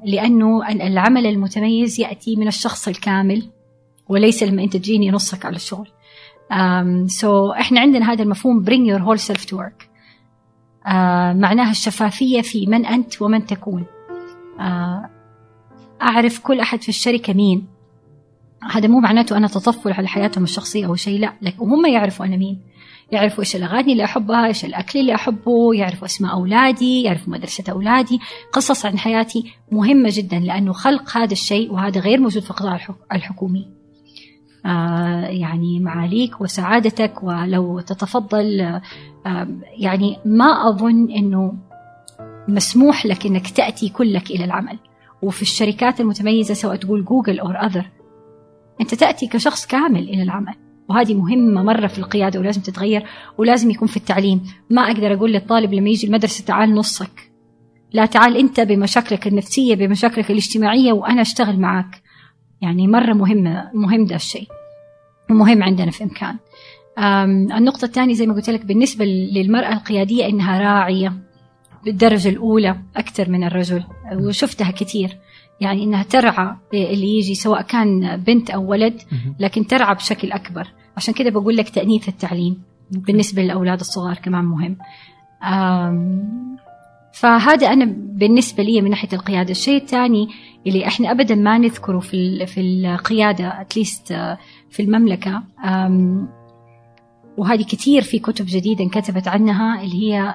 [SPEAKER 2] لأنه العمل المتميز يأتي من الشخص الكامل وليس لما أنت تجيني نصك على الشغل. سو so إحنا عندنا هذا المفهوم bring your whole self to work. uh, معناها الشفافية في من أنت ومن تكون. uh, أعرف كل أحد في الشركة مين. هذا مو معناته أنا تطفل على حياتهم الشخصية أو شيء لا لكن وهم يعرفوا أنا مين. يعرفوا إيش الأغاني اللي أحبها، إيش الأكل اللي أحبه، يعرفوا أسماء أولادي، يعرفوا مدرسة أولادي، قصص عن حياتي مهمة جدا لأنه خلق هذا الشيء وهذا غير موجود في القطاع الحكومي. آه يعني معاليك وسعادتك ولو تتفضل آه يعني ما أظن إنه مسموح لك إنك تأتي كلك إلى العمل. وفي الشركات المتميزة سواء تقول جوجل أو اذر أنت تأتي كشخص كامل إلى العمل. وهذه مهمة مرة في القيادة ولازم تتغير ولازم يكون في التعليم. ما أقدر أقول للطالب لما يجي المدرسة تعال نصك. لا تعال أنت بمشاكلك النفسية بمشاكلك الاجتماعية وأنا أشتغل معك يعني مرة مهمة مهم ده الشيء. ومهم عندنا في إمكان. النقطة الثانية زي ما قلت لك بالنسبة للمرأة القيادية إنها راعية بالدرجة الأولى أكثر من الرجل وشفتها كثير. يعني إنها ترعى اللي يجي سواء كان بنت أو ولد لكن ترعى بشكل أكبر. عشان كده بقول لك تأنيث التعليم بالنسبة للأولاد الصغار كمان مهم. فهذا أنا بالنسبة لي من ناحية القيادة. الشيء الثاني اللي إحنا ابدا ما نذكره في في القيادة اتليست في المملكة وهذه كثير في كتب جديدة انكتبت عنها اللي هي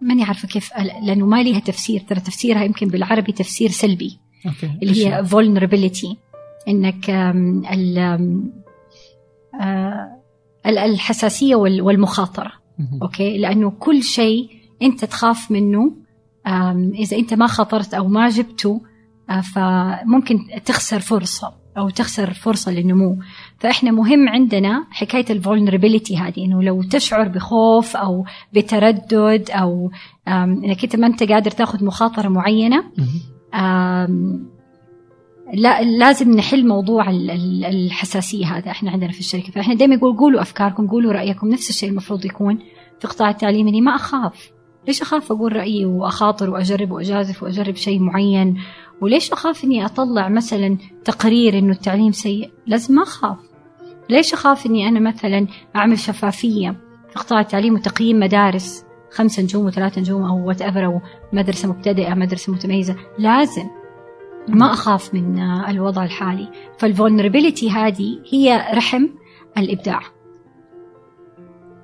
[SPEAKER 2] ماني عارفة كيف لأنه ما لها تفسير. ترى تفسيرها يمكن بالعربي تفسير سلبي. okay. اللي هي vulnerability. إنك ال الحساسية والمخاطرة. okay؟ لأنه كل شيء أنت تخاف منه إذا أنت ما خاطرت أو ما جبته فممكن تخسر فرصة أو تخسر فرصة للنمو. فإحنا مهم عندنا حكاية الفولنربيليتي هذه إنه لو تشعر بخوف أو بتردد أو إنك أنت ما أنت قادر تاخذ مخاطرة معينة لا لازم نحل موضوع الحساسية هذا إحنا عندنا في الشركة. فإحنا دائما نقول قولوا أفكاركم قولوا رأيكم نفس الشيء المفروض يكون في قطاع التعليم إني ما أخاف. ليش أخاف أقول رأيي وأخاطر وأجرب وأجازف وأجرب شيء معين؟ وليش أخاف إني أطلع مثلا تقرير إنه التعليم سيء؟ لازم ما أخاف. ليش أخاف إني أنا مثلا أعمل شفافية في قطاع التعليم وتقييم مدارس؟ خمسة نجوم وثلاثة نجوم أو what أو مدرسة مبتدئة مدرسة متميزة. لازم. ما أخاف من الوضع الحالي. فال vulnerability هذه هي رحم الإبداع.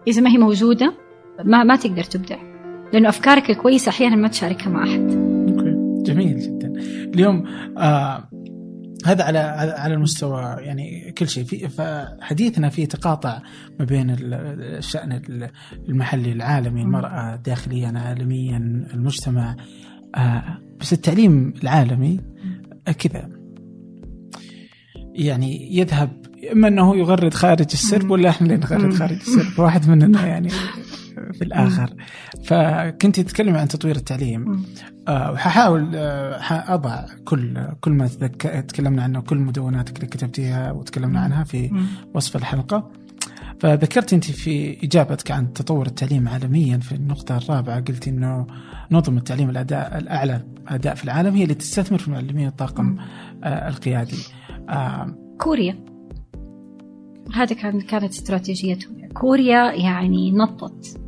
[SPEAKER 2] إذا ما هي موجودة ما ما تقدر تبدع. لأنه أفكارك الكويسة أحيانا ما تشاركها مع أحد.
[SPEAKER 1] جميل جدا. اليوم آه هذا على على المستوى يعني كل شيء. في فحديثنا فيه تقاطع ما بين الشأن المحلي العالمي المرأة داخليا عالميا المجتمع. آه بس التعليم العالمي كذا. يعني يذهب إما إنه يغرد خارج السرب ولا إحنا اللي نغرد خارج السرب. واحد مننا يعني في الآخر. فكنت تتكلم عن تطوير التعليم. آه، وححاول آه، حاضع كل كل ما تكلمنا عنه كل مدوناتك اللي كتبتيها وتكلمنا عنها في وصف الحلقة. فذكرت أنت في إجابتك عن تطور التعليم عالميا في النقطة الرابعة. قلت إنه نظم التعليم الأداء الأعلى أداء في العالم هي اللي تستثمر في المعلمين الطاقم آه، القيادي.
[SPEAKER 2] كوريا. هذا كان كانت استراتيجيتهم كوريا يعني نطت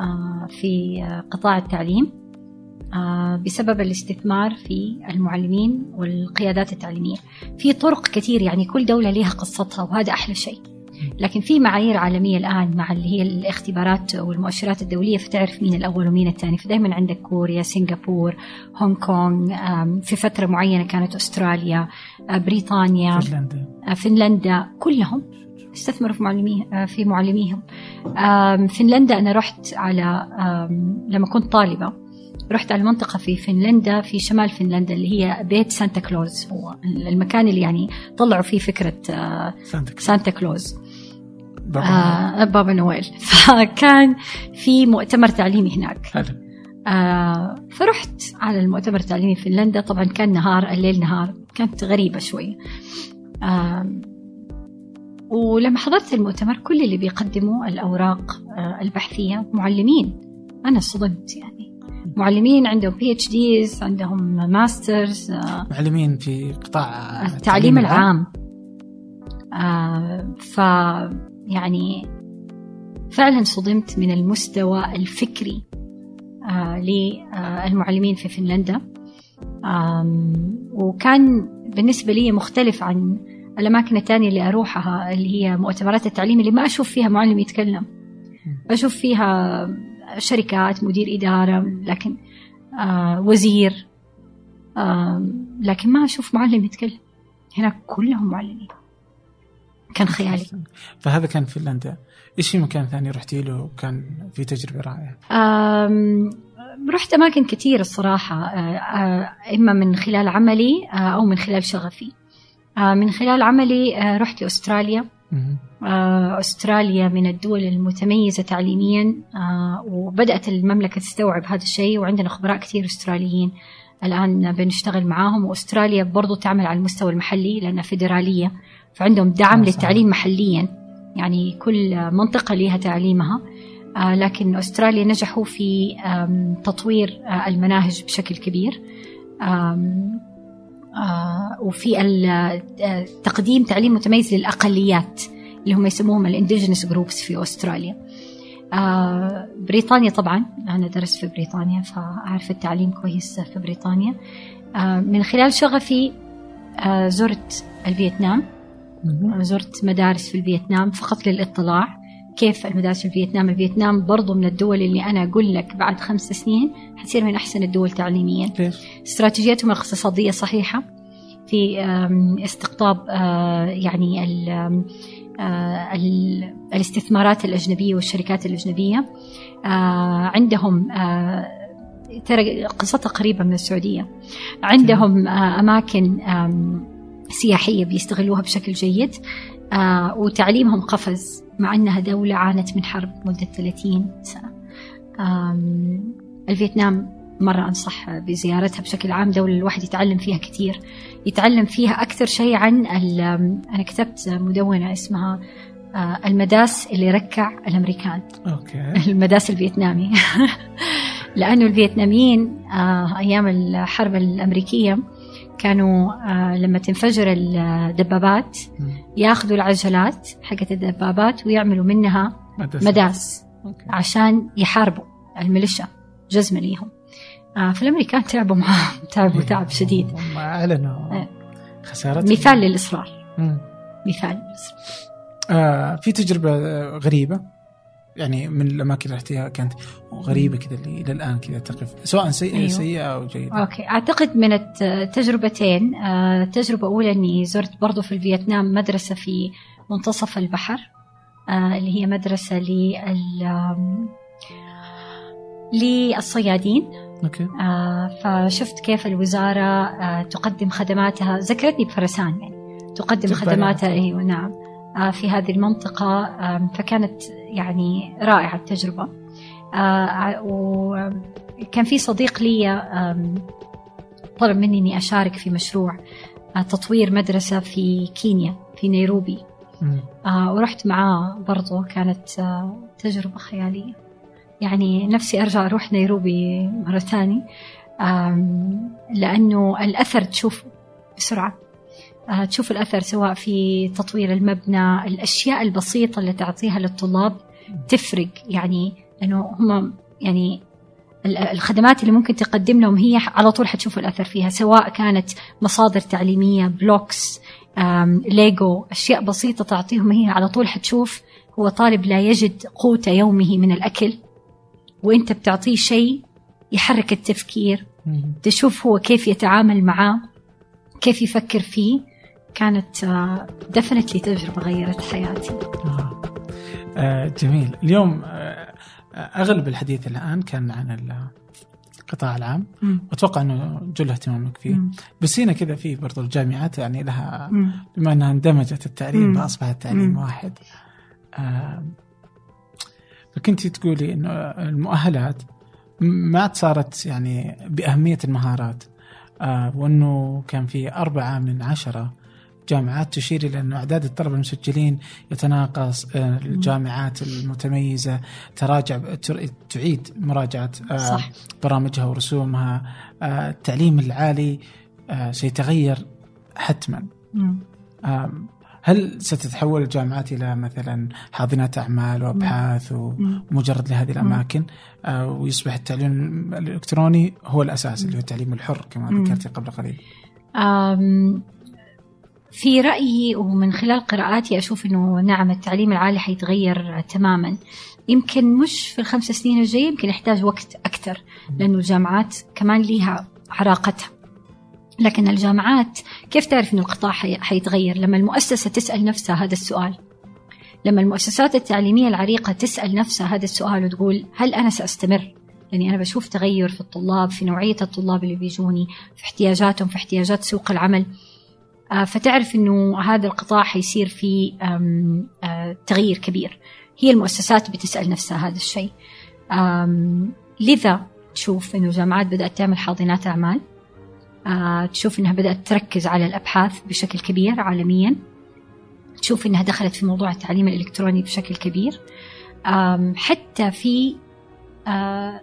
[SPEAKER 2] آه، في آه، قطاع التعليم آه، بسبب الاستثمار في المعلمين والقيادات التعليمية. في طرق كثير يعني كل دولة لها قصتها وهذا أحلى شيء. لكن في معايير عالمية الآن مع اللي هي الاختبارات والمؤشرات الدولية فتعرف مين الأول ومين الثاني. فدائما عندك كوريا سنغافور هونغ كونغ في فترة معينة كانت أستراليا آه، بريطانيا
[SPEAKER 1] فنلندا.
[SPEAKER 2] آه، فنلندا كلهم استثمروا في معلميه آه، في معلميهم. فنلندا أنا رحت على لما كنت طالبة رحت على منطقة في فنلندا في شمال فنلندا اللي هي بيت سانتا كلوز. هو المكان اللي يعني طلعوا فيه فكرة آه،
[SPEAKER 1] سانتا كلوز. بابا.
[SPEAKER 2] آه، بابا نويل. فكان في مؤتمر تعليمي هناك.
[SPEAKER 1] حلو.
[SPEAKER 2] آه فرحت على المؤتمر التعليمي في فنلندا. طبعا كان نهار الليل نهار. كانت غريبة شوي. آه ولما حضرت المؤتمر كل اللي بيقدموا الأوراق آه البحثية معلمين. أنا صدمت يعني. معلمين عندهم PhDs عندهم masters آه
[SPEAKER 1] معلمين في قطاع
[SPEAKER 2] التعليم العام. آه ف يعني فعلا صدمت من المستوى الفكري آه للمعلمين في فنلندا. وكان بالنسبة لي مختلف عن الأماكن الثانية اللي أروحها اللي هي مؤتمرات التعليم اللي ما أشوف فيها معلم يتكلم. أشوف فيها شركات مدير إدارة لكن آه وزير. لكن ما أشوف معلم يتكلم. هناك كلهم معلمين. كان خيالي.
[SPEAKER 1] فهذا كان فنلندا إيش في مكان ثاني رحتي له وكان في تجربة
[SPEAKER 2] رائعة؟ رحت أماكن كثير الصراحة. أه، أه، إما من خلال عملي أه، أو من خلال شغفي. من خلال عملي رحت لأستراليا أستراليا من الدول المتميزة تعليميا. وبدأت المملكة تستوعب هذا الشيء. وعندنا خبراء كثير أستراليين الآن بنشتغل معاهم. وأستراليا برضو تعمل على المستوى المحلي لأنها فيدرالية. فعندهم دعم
[SPEAKER 1] صحيح.
[SPEAKER 2] للتعليم محليا. يعني كل منطقة لها تعليمها. آه، لكن أستراليا نجحوا في تطوير آه، المناهج بشكل كبير. آه، وفي تقديم تعليم متميز للأقليات اللي هم يسموهم ال indigenous groups في أستراليا. بريطانيا طبعا. أنا درست في بريطانيا فأعرف التعليم كويس في بريطانيا. من خلال شغفي زرت الفيتنام. زرت مدارس في الفيتنام فقط للاطلاع. كيف المدارس في الفيتنام؟ الفيتنام برضو من الدول اللي أنا أقول لك بعد خمس سنين حتصير من أحسن الدول تعليميا؟ استراتيجيتهم الاقتصادية صحيحة. في استقطاب آه، يعني ال- آم، آه، ال- الاستثمارات الأجنبية والشركات الأجنبية. آه، عندهم ترى قصتها قريبة من السعودية. عندهم أماكن سياحية بيستغلوها بشكل جيد. آه، وتعليمهم قفز مع أنها دولة عانت من حرب مدة 30 سنة. الفيتنام مرة أنصح بزيارتها بشكل عام. دولة الواحد يتعلم فيها كثير. يتعلم فيها أكثر شيء عن أنا كتبت مدونة اسمها آه، المداس اللي ركع الأمريكان.
[SPEAKER 1] okay.
[SPEAKER 2] المداس الفيتنامي. لأنه الفيتناميين آه، أيام الحرب الأمريكية كانوا آه، لما تنفجر الدبابات. ياخذوا العجلات حقت الدبابات ويعملوا منها
[SPEAKER 1] مدرسة.
[SPEAKER 2] مداس
[SPEAKER 1] أوكي.
[SPEAKER 2] عشان يحاربوا الميليشيا جزمة ليهم آه، فالأمريكان تعبوا معاهم تعبوا تعب شديد
[SPEAKER 1] هم أعلنوا
[SPEAKER 2] إيه.
[SPEAKER 1] خسارتهم
[SPEAKER 2] مثال للإصرار
[SPEAKER 1] مم.
[SPEAKER 2] مثال للإصرار
[SPEAKER 1] آه في تجربة آه، غريبة يعني من الأماكن اللي رحتيها كانت غريبة كذا اللي إلى الآن كذا تقف. سواء سيئة
[SPEAKER 2] أيوة.
[SPEAKER 1] سيئة أو جيدة.
[SPEAKER 2] okay. أعتقد من التجربتين آه، تجربه اولى إني زرت برضو في الفيتنام مدرسة في منتصف البحر آه، اللي هي مدرسة لل للصيادين.
[SPEAKER 1] okay.
[SPEAKER 2] آه، فشفت كيف الوزارة آه، تقدم خدماتها. ذكرتني بفرسان يعني. تقدم. خدماتها. أيوة نعم. في هذه المنطقة فكانت يعني رائعة التجربة. آه، وكان في صديق لي طلب مني إني أشارك في مشروع آه، تطوير مدرسة في كينيا في نيروبي. آه ورحت معاه برضو كانت آه تجربة خيالية. يعني نفسي أرجع أروح نيروبي مرة ثانية لأنه الأثر تشوفه بسرعة. آه تشوف الأثر سواء في تطوير المبنى الأشياء البسيطة اللي تعطيها للطلاب تفرق يعني لأنه هم يعني ال- الخدمات اللي ممكن تقدم لهم هي على طول حتشوف الأثر فيها سواء كانت مصادر تعليمية blocks ليجو أشياء بسيطة تعطيهم هي على طول حتشوف هو طالب لا يجد قوت يومه من الأكل وأنت بتعطيه شيء يحرك التفكير. تشوف هو كيف يتعامل معاه كيف يفكر فيه كانت دفنتلي تجربة غيرت حياتي
[SPEAKER 1] آه. آه جميل اليوم آه أغلب الحديث الآن كان عن القطاع العام واتوقع إنه جل اهتمامك فيه
[SPEAKER 2] مم.
[SPEAKER 1] بس هنا كذا في برضو الجامعات يعني لها
[SPEAKER 2] مم.
[SPEAKER 1] بما إنها اندمجت التعليم. فاصبح التعليم
[SPEAKER 2] مم.
[SPEAKER 1] واحد آه فكنت تقولي إنه المؤهلات ما صارت يعني بأهمية المهارات آه وإنه كان في أربعة من عشرة جامعات تشير إلى انه أعداد الطلبة المسجلين يتناقص آه الجامعات المتميزة تراجع تر- تعيد مراجعة آه
[SPEAKER 2] صح.
[SPEAKER 1] برامجها ورسومها آه التعليم العالي سيتغير حتما
[SPEAKER 2] مم.
[SPEAKER 1] آم، هل ستتحول الجامعات إلى مثلا حاضنات أعمال
[SPEAKER 2] وأبحاث.
[SPEAKER 1] ومجرد لهذه الأماكن ويصبح التعليم الإلكتروني هو الأساس اللي هو التعليم الحر كما. ذكرتي قبل قليل
[SPEAKER 2] في رأيي ومن خلال قراءاتي أشوف أنه نعم التعليم العالي حيتغير تماما. يمكن مش في الخمس سنين الجاية يمكن يحتاج وقت أكثر لأنه الجامعات كمان ليها عراقتها. لكن الجامعات كيف تعرف أن القطاع حي- حيتغير؟ لما المؤسسة تسأل نفسها هذا السؤال. لما المؤسسات التعليمية العريقة تسأل نفسها هذا السؤال وتقول هل أنا سأستمر؟ لأني أنا بشوف تغير في الطلاب في نوعية الطلاب اللي بيجوني في احتياجاتهم في احتياجات سوق العمل. فتعرف أنه هذا القطاع حيصير فيه آه، تغيير كبير. هي المؤسسات بتسأل نفسها هذا الشيء. لذا تشوف أنه الجامعات بدأت تعمل حاضنات أعمال. آه، تشوف أنها بدأت تركز على الأبحاث بشكل كبير عالميا. تشوف أنها دخلت في موضوع التعليم الإلكتروني بشكل كبير. حتى في آه،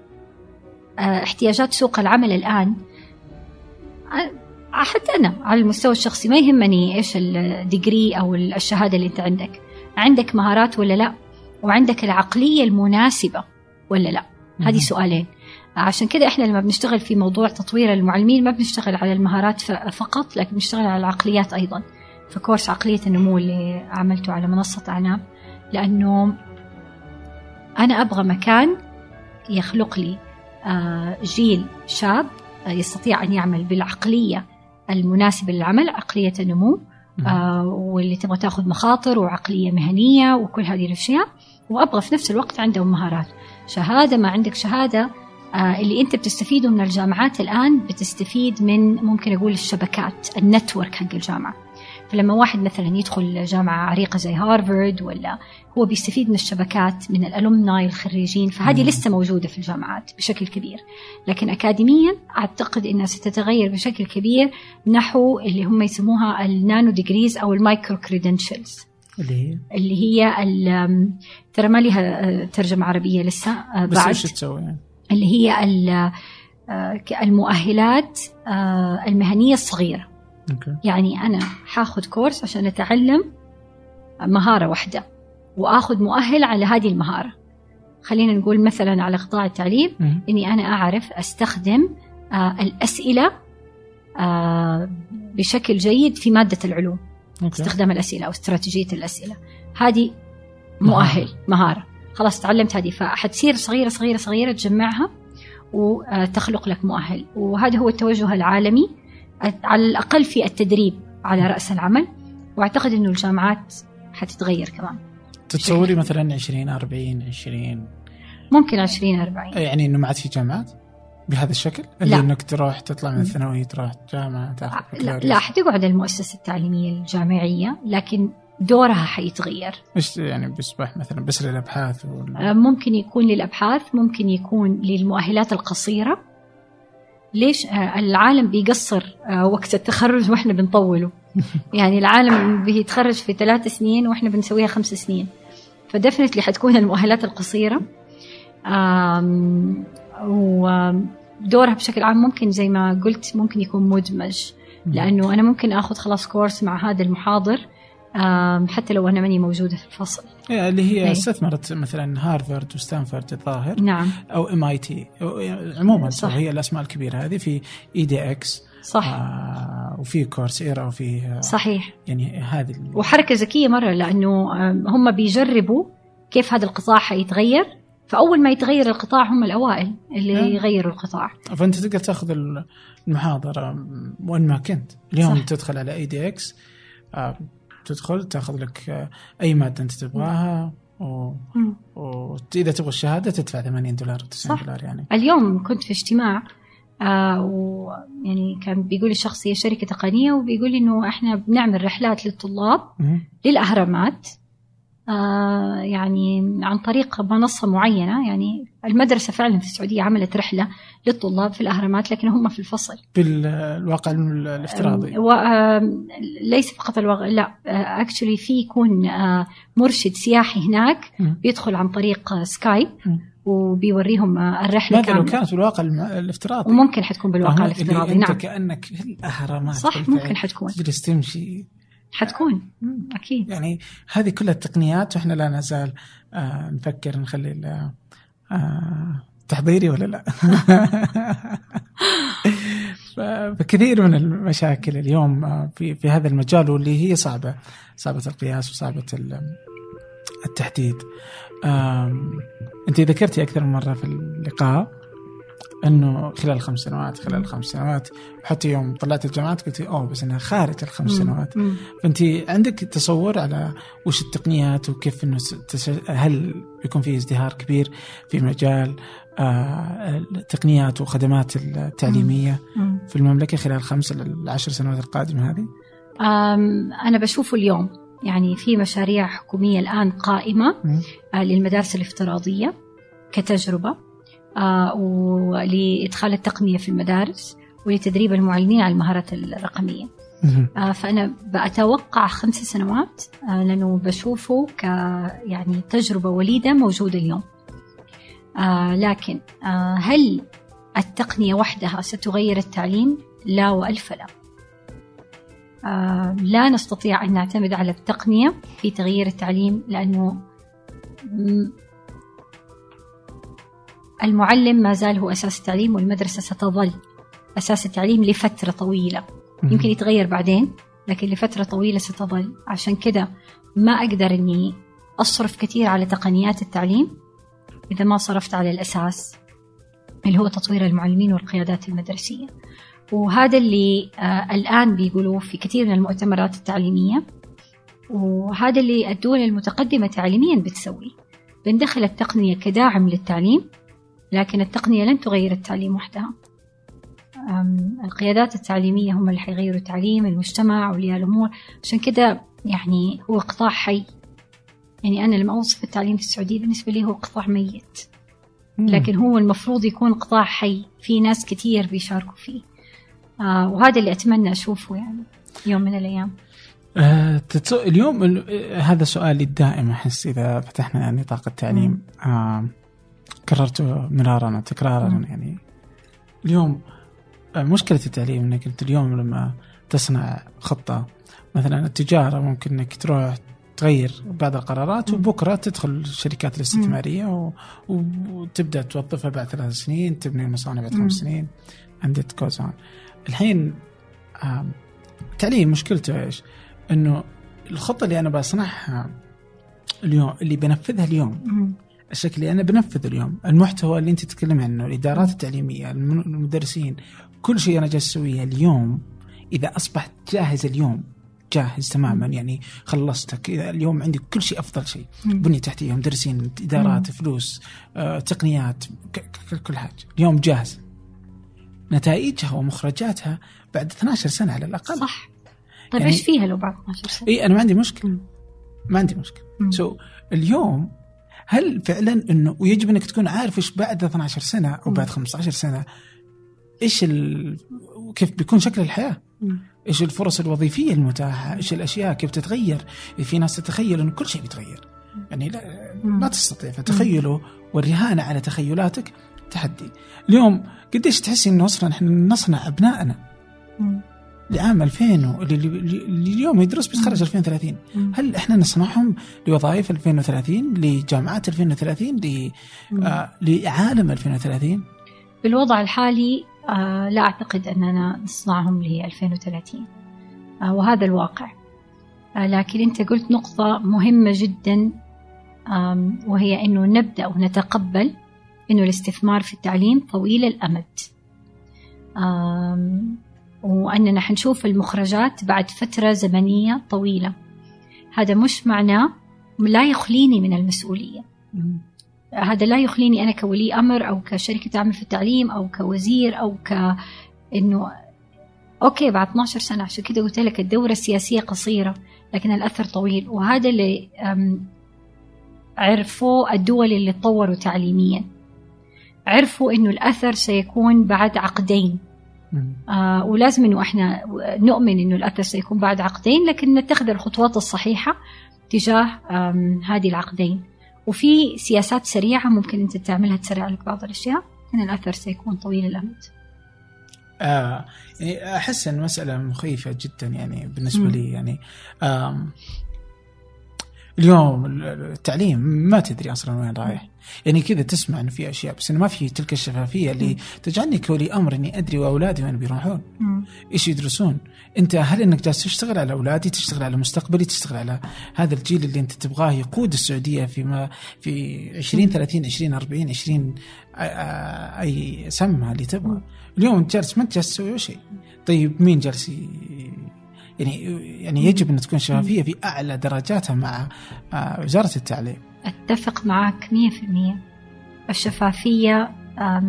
[SPEAKER 2] آه، احتياجات سوق العمل الآن. آه، حتى أنا على المستوى الشخصي ما يهمني إيش الديجري أو الشهادة اللي أنت عندك. عندك مهارات ولا لا؟ وعندك العقلية المناسبة ولا لا؟ هذه. سؤالين. عشان كده إحنا لما بنشتغل في موضوع تطوير المعلمين ما بنشتغل على المهارات فقط لكن بنشتغل على العقليات أيضا. في كورس عقلية النمو اللي عملته على منصة عناب لأنه أنا أبغى مكان يخلق لي آه، جيل شاب آه، يستطيع أن يعمل بالعقلية المناسبة للعمل عقلية النمو. آه، واللي تبغى تاخذ مخاطر وعقلية مهنية وكل هذه الأشياء. وأبغى في نفس الوقت عندهم مهارات. شهادة ما عندك شهادة آه، اللي أنت بتستفيده من الجامعات الآن بتستفيد من ممكن أقول الشبكات النتورك حق الجامعة. فلما واحد مثلا يدخل جامعة عريقة زي هارفارد ولا هو بيستفيد من الشبكات من الألومناي الخريجين فهذه
[SPEAKER 1] مم.
[SPEAKER 2] لسه موجودة في الجامعات بشكل كبير. لكن أكاديميا أعتقد أنها ستتغير بشكل كبير نحو اللي هم يسموها ال nano degrees أو ال micro credentials
[SPEAKER 1] اللي هي؟
[SPEAKER 2] اللي هي ترى ما لها آه، ترجمة عربية لسه آه،
[SPEAKER 1] بس
[SPEAKER 2] بعد.
[SPEAKER 1] إيش تسوي؟ يعني؟
[SPEAKER 2] اللي هي آه، المؤهلات المهنية الصغيرة.
[SPEAKER 1] أوكي.
[SPEAKER 2] يعني أنا حاخذ course عشان أتعلم مهارة واحدة. وآخذ مؤهل على هذه المهارة. خلينا نقول مثلا على قطاع التعليم
[SPEAKER 1] مم.
[SPEAKER 2] إني أنا أعرف أستخدم آه، الأسئلة آه، بشكل جيد في مادة العلوم
[SPEAKER 1] أوكي.
[SPEAKER 2] استخدام الأسئلة أو استراتيجية الأسئلة. هذه مؤهل مهارة. خلاص تعلمت هذه فحتصير صغيرة صغيرة صغيرة تجمعها وتخلق لك مؤهل. وهذا هو التوجه العالمي على الأقل في التدريب على رأس العمل. وأعتقد أنه الجامعات حتتغير كمان.
[SPEAKER 1] تتصوري مثلا 20 40 20
[SPEAKER 2] ممكن 20 40
[SPEAKER 1] يعني إنه ما عاد في جامعات؟ بهذا الشكل؟ اللي
[SPEAKER 2] لا.
[SPEAKER 1] إنك تروح تطلع من الثانوية تروح جامعة تاخذ
[SPEAKER 2] لا. لا حتقعد المؤسسة التعليمية الجامعية لكن دورها حيتغير.
[SPEAKER 1] إيش يعني بيصبح مثلا بس للأبحاث ولا؟
[SPEAKER 2] آه، ممكن يكون للأبحاث ممكن يكون للمؤهلات القصيرة. ليش؟ آه، العالم بيقصر آه، وقت التخرج وإحنا بنطوله. يعني العالم بيتخرج في ثلاث سنين وإحنا بنسويها خمس سنين. ف definitely حتكون المؤهلات القصيرة. ودورها بشكل عام ممكن زي ما قلت ممكن يكون مدمج. لأنه أنا ممكن أخذ خلاص course مع هذا المحاضر حتى لو أنا ماني موجودة في الفصل.
[SPEAKER 1] إيه، اللي هي
[SPEAKER 2] إيه.
[SPEAKER 1] استثمرت مثلا هارفارد وستانفورد الظاهر
[SPEAKER 2] نعم.
[SPEAKER 1] أو MIT عموما
[SPEAKER 2] صح.
[SPEAKER 1] هي الأسماء الكبيرة هذه في edX
[SPEAKER 2] صح
[SPEAKER 1] آه وفي كورسيرا وفي آه
[SPEAKER 2] صحيح.
[SPEAKER 1] يعني هذه
[SPEAKER 2] وحركة ذكية مرة لأنه آم، هم بيجربوا كيف هذا القطاع حيتغير فأول ما يتغير القطاع هم الأوائل اللي
[SPEAKER 1] نعم.
[SPEAKER 2] يغيروا القطاع.
[SPEAKER 1] فأنت تقدر تأخذ المحاضرة وين ما كنت. اليوم
[SPEAKER 2] صح.
[SPEAKER 1] تدخل على اي دي إكس آه تدخل تأخذ لك آه أي مادة أنت تبغاها و... واذا تبغى الشهادة تدفع 80 دولار 90
[SPEAKER 2] صح.
[SPEAKER 1] دولار يعني.
[SPEAKER 2] اليوم كنت في اجتماع آه ويعني كان بيقول الشخص هي شركة تقنية وبيقول إنه إحنا بنعمل رحلات للطلاب. للأهرامات آه يعني عن طريق منصة معينة يعني المدرسة فعلا في السعودية عملت رحلة للطلاب في الأهرامات لكن هم في الفصل
[SPEAKER 1] بالواقع الافتراضي
[SPEAKER 2] و- آم، ليس فقط الوغ... لا actually في يكون آه، مرشد سياحي هناك. بيدخل عن طريق آه، سكايب
[SPEAKER 1] مم.
[SPEAKER 2] وبيوريهم الرحلة
[SPEAKER 1] ماذا لو كانت بالواقع الافتراضي
[SPEAKER 2] وممكن حتكون بالواقع؟ الافتراضي
[SPEAKER 1] اللي أنت
[SPEAKER 2] نعم
[SPEAKER 1] كأنك في الأهرامات
[SPEAKER 2] صح. ممكن حتكون
[SPEAKER 1] تجلس تمشي
[SPEAKER 2] حتكون. أكيد
[SPEAKER 1] يعني هذه كلها التقنيات وإحنا لا نزال آه نفكر نخلي آه تحضيري ولا لا فكثير من المشاكل اليوم آه، في في هذا المجال واللي هي صعبة صعبة القياس وصعبة ال- التحديد انت ذكرتي أكثر من مرة في اللقاء إنه خلال خمس سنوات خلال الخمس سنوات وحتى يوم طلعت الجامعات قلت أوه بس إنها خارج الخمس
[SPEAKER 2] مم.
[SPEAKER 1] سنوات
[SPEAKER 2] مم.
[SPEAKER 1] فانت عندك تصور على وش التقنيات وكيف إنه هل يكون في ازدهار كبير في مجال آه، التقنيات وخدمات التعليمية
[SPEAKER 2] مم.
[SPEAKER 1] في المملكة خلال إلى العشر سنوات القادمة هذه؟
[SPEAKER 2] أنا بشوفه اليوم يعني في مشاريع حكومية الآن قائمة
[SPEAKER 1] مم.
[SPEAKER 2] آه، للمدارس الافتراضية كتجربة آه، ولإدخال التقنية في المدارس ولتدريب المعلمين على المهارات الرقمية
[SPEAKER 1] مم.
[SPEAKER 2] آه، فأنا بأتوقع خمس سنوات لأنه بشوفه ك يعني تجربة وليدة موجودة اليوم لكن هل التقنية وحدها ستغير التعليم؟ لا وألف لا لا نستطيع أن نعتمد على التقنية في تغيير التعليم لأنه المعلم ما زال هو أساس التعليم والمدرسة ستظل أساس التعليم لفترة طويلة. يمكن يتغير بعدين لكن لفترة طويلة ستظل. عشان كده ما أقدر أني أصرف كثير على تقنيات التعليم إذا ما صرفت على الأساس اللي هو تطوير المعلمين والقيادات المدرسية. وهذا اللي آه الآن بيقولوه في كثير من المؤتمرات التعليمية. وهذا اللي الدول المتقدمة تعليميا بتسوي. بندخل التقنية كداعم للتعليم لكن التقنية لن تغير التعليم وحدها. القيادات التعليمية هم اللي حيغيروا التعليم المجتمع أولياء الأمور. عشان كده يعني هو قطاع حي. يعني أنا لما أوصف التعليم في السعودية بالنسبة لي هو قطاع ميت. لكن هو المفروض يكون قطاع حي. في ناس كتير بيشاركوا فيه. آه وهذا اللي أتمنى أشوفه يعني يوم من الأيام
[SPEAKER 1] آه، اليوم ال- آه، هذا سؤالي الدائم أحس إذا فتحنا نطاق التعليم آه كررته مرارا وتكرارا. يعني اليوم آه، مشكلة التعليم إنك أنت اليوم لما تصنع خطة مثلا التجارة ممكن إنك تروح تغير بعض القرارات. وبكرة تدخل الشركات الاستثمارية و... وتبدأ توظفها بعد ثلاث سنين تبني المصانع بعد. خمس سنين عندك كوزان الحين التعليم مشكلته إيش؟ إنه الخطة اللي أنا بصنعها اليوم اللي بنفذها اليوم. الشكل اللي أنا بنفذ اليوم المحتوى اللي أنت تتكلم عنه الإدارات التعليمية الم- المدرسين كل شيء أنا جالس أسويه اليوم إذا اصبح جاهز اليوم جاهز تماما يعني خلصت كذا اليوم عندي كل شيء أفضل شيء. بنية تحتية مدرسين
[SPEAKER 2] إدارات.
[SPEAKER 1] فلوس آه، تقنيات كل حاجة اليوم جاهز نتائجها ومخرجاتها بعد 12 سنة على الأقل
[SPEAKER 2] صح طيب
[SPEAKER 1] يعني-
[SPEAKER 2] إيش فيها لو بعد 12 سنة؟
[SPEAKER 1] اي أنا ما عندي مشكلة ما عندي
[SPEAKER 2] مشكلة.
[SPEAKER 1] سو اليوم هل فعلا إنه ويجب إنك تكون عارف إيش بعد 12 سنة أو بعد 15 سنة إيش ال... كيف بيكون شكل
[SPEAKER 2] الحياة؟
[SPEAKER 1] إيش الفرص الوظيفية المتاحة؟ إيش الأشياء كيف تتغير؟ في ناس تتخيل إنه كل شيء بيتغير. يعني لا. ما تستطيع فتخيله والرهانه على تخيلاتك تحدي. اليوم قديش تحسي إنه أصلا إحنا نصنع
[SPEAKER 2] أبنائنا.
[SPEAKER 1] لعام 2000 و- اللي, اليوم يدرس بيتخرج 2030
[SPEAKER 2] مم.
[SPEAKER 1] هل إحنا نصنعهم لوظائف 2030 لجامعات 2030 ل... آه لعالم 2030
[SPEAKER 2] بالوضع الحالي آه لا أعتقد أننا نصنعهم ل 2030 آه وهذا الواقع. آه لكن أنت قلت نقطة مهمة جدا وهي أنه نبدأ ونتقبل أنه الاستثمار في التعليم طويل الأمد. وأننا حنشوف المخرجات بعد فترة زمنية طويلة. هذا مش معناه لا يخليني من المسؤولية. هذا لا يخليني أنا كولي أمر أو كشركة تعمل في التعليم أو كوزير أو ك إنه أوكي بعد 12 سنة عشان كده قلت لك الدورة السياسية قصيرة لكن الأثر طويل. وهذا اللي أم، عرفوا الدول اللي تطوروا تعليميا. عرفوا إنه الأثر سيكون بعد عقدين. آه ولازم إنه إحنا نؤمن إنه الأثر سيكون بعد عقدين لكن نتخذ الخطوات الصحيحة تجاه هذه العقدين وفي سياسات سريعة ممكن أنت تعملها تسرع لك بعض الأشياء لكن الأثر سيكون طويل الأمد
[SPEAKER 1] آه يعني أحس إن مسألة مخيفة جدا يعني بالنسبة
[SPEAKER 2] مم.
[SPEAKER 1] لي يعني اليوم ال- التعليم ما تدري أصلا وين رايح. يعني كذا تسمع إنه في أشياء بس إنه ما في تلك الشفافية اللي تجعلني كولي أمر إني أدري وأولادي وين بيروحون. إيش يدرسون؟ أنت هل إنك جالس تشتغل على أولادي تشتغل على مستقبلي تشتغل على هذا الجيل اللي أنت تبغاه يقود السعودية فيما في 20 30 20 40 20 آ- آ- أي سمها اللي تبغى. اليوم انت جالس ما أنت جالس تسوي شيء. طيب مين جالس يعني يعني يجب أن تكون شفافية في أعلى درجاتها مع آ، وزارة التعليم.
[SPEAKER 2] أتفق معك 100% الشفافية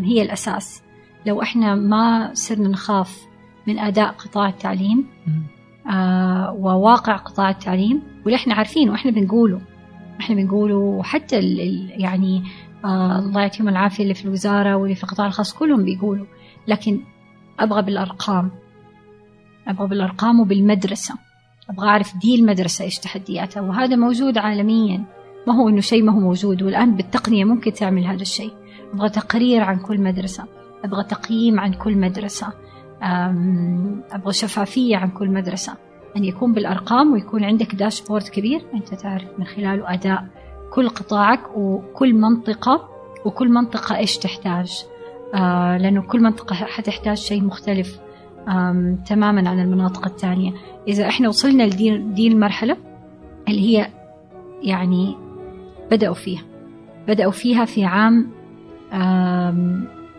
[SPEAKER 2] هي الأساس. لو إحنا ما صرنا نخاف من أداء قطاع التعليم آه، وواقع قطاع التعليم واللي إحنا عارفينه وإحنا بنقوله. إحنا بنقوله حتى ال ال يعني آه الله يعطيهم العافية اللي في الوزارة واللي في القطاع الخاص كلهم بيقولوا. لكن أبغى بالأرقام. أبغى بالأرقام وبالمدرسة. أبغى أعرف دي المدرسة إيش تحدياتها وهذا موجود عالميا. ما هو إنه شيء ما هو موجود والآن بالتقنية ممكن تعمل هذا الشيء. أبغى تقرير عن كل مدرسة أبغى تقييم عن كل مدرسة أم، أبغى شفافية عن كل مدرسة. أن يكون بالأرقام ويكون عندك داشبورد كبير أنت تعرف من خلاله أداء كل قطاعك وكل منطقة وكل منطقة إيش تحتاج. آه لأنه كل منطقة حتحتاج شيء مختلف. تماما عن المناطق الثانية إذا إحنا وصلنا لدي دي المرحلة اللي هي يعني بدأوا فيها. بدأوا فيها في عام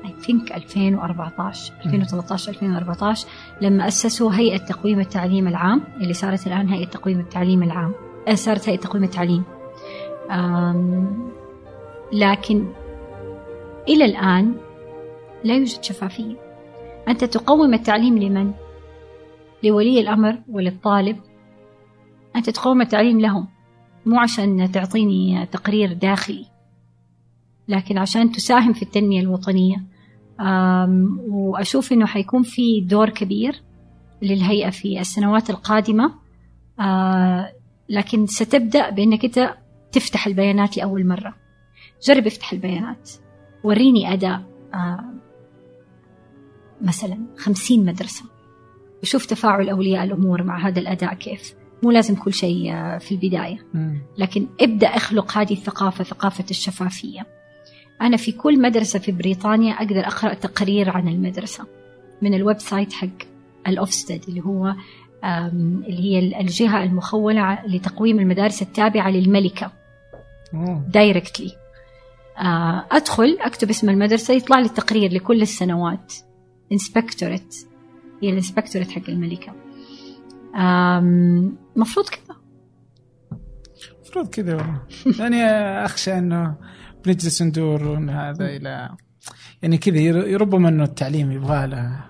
[SPEAKER 2] I think 2014 2013 2014 لما أسسوا هيئة تقويم التعليم العام اللي صارت الآن هيئة تقويم التعليم العام. آه، صارت هيئة تقويم التعليم. لكن إلى الآن لا يوجد شفافية. أنت تقوم التعليم لمن؟ لولي الأمر وللطالب؟ أنت تقوم التعليم لهم مو عشان تعطيني تقرير داخلي لكن عشان تساهم في التنمية الوطنية. وأشوف أنه حيكون في دور كبير للهيئة في السنوات القادمة. لكن ستبدأ بأنك أنت تفتح البيانات لأول مرة. جرب افتح البيانات. وريني أداء مثلا خمسين مدرسة. وشوف تفاعل أولياء الأمور مع هذا الأداء كيف. مو لازم كل شيء آه، في البداية. لكن ابدأ اخلق هذه الثقافة ثقافة الشفافية. أنا في كل مدرسة في بريطانيا أقدر أقرأ تقرير عن المدرسة. من ال website حق الأوفستد اللي هو اللي هي الجهة المخولة لتقويم المدارس التابعة للملكة. directly أدخل أكتب اسم المدرسة يطلع لي التقرير لكل السنوات. Inspectorate هي ال Inspectorate حق الملكة. مفروض كذا.
[SPEAKER 1] المفروض كذا والله. يعني أخشى إنه بنجلس ندور وان هذا إلى يعني كذا ربما إنه التعليم يبغى له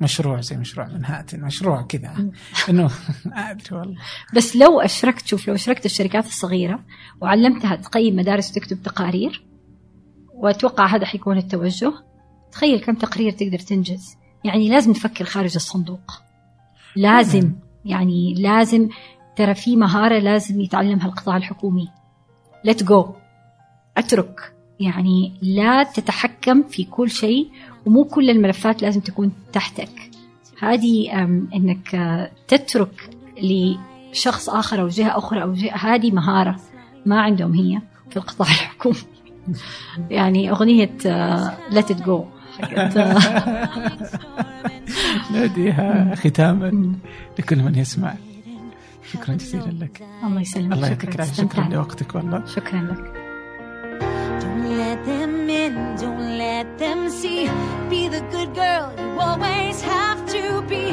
[SPEAKER 1] مشروع زي مشروع منهاتن مشروع كذا. إنه أدري والله.
[SPEAKER 2] بس لو أشركت شوف لو أشركت الشركات الصغيرة وعلمتها تقيم مدارس وتكتب تقارير وأتوقع هذا حيكون التوجه. تخيل كم تقرير تقدر تنجز. يعني لازم نفكر خارج الصندوق. لازم يعني لازم ترى في مهارة لازم يتعلمها القطاع الحكومي. Let go. اترك. يعني لا تتحكم في كل شيء ومو كل الملفات لازم تكون تحتك. هذه إنك آه، تترك لشخص آخر أو جهة أخرى أو جهة هذه مهارة ما عندهم هي في القطاع الحكومي. يعني أغنية ليت ات جو
[SPEAKER 1] ناديها ختاما لكل من يسمع. شكرا جزيلا لك.
[SPEAKER 2] الله يسلمك.
[SPEAKER 1] الله
[SPEAKER 2] شكرا.
[SPEAKER 1] يعطيك العافيه شكرا
[SPEAKER 2] استمتعت.
[SPEAKER 1] لوقتك والله.
[SPEAKER 2] شكرا لك.
[SPEAKER 4] Don't let them in, don't let them see. Be the good girl you always have to be.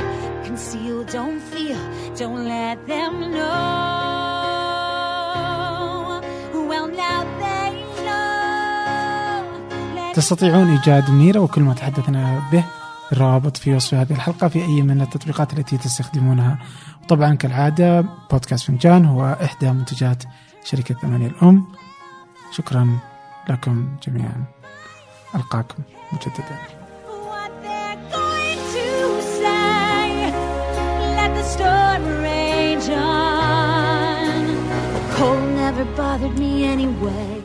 [SPEAKER 4] Conceal, don't feel, don't let them know.
[SPEAKER 1] تستطيعون إيجاد منيره وكل ما تحدثنا به الروابط في وصف هذه الحلقة في أي من التطبيقات التي تستخدمونها. وطبعا كالعادة بودكاست فنجان هو إحدى منتجات شركة ثمانية الأم. شكرا لكم جميعا. ألقاكم مجددا.
[SPEAKER 4] Never bothered me anyway.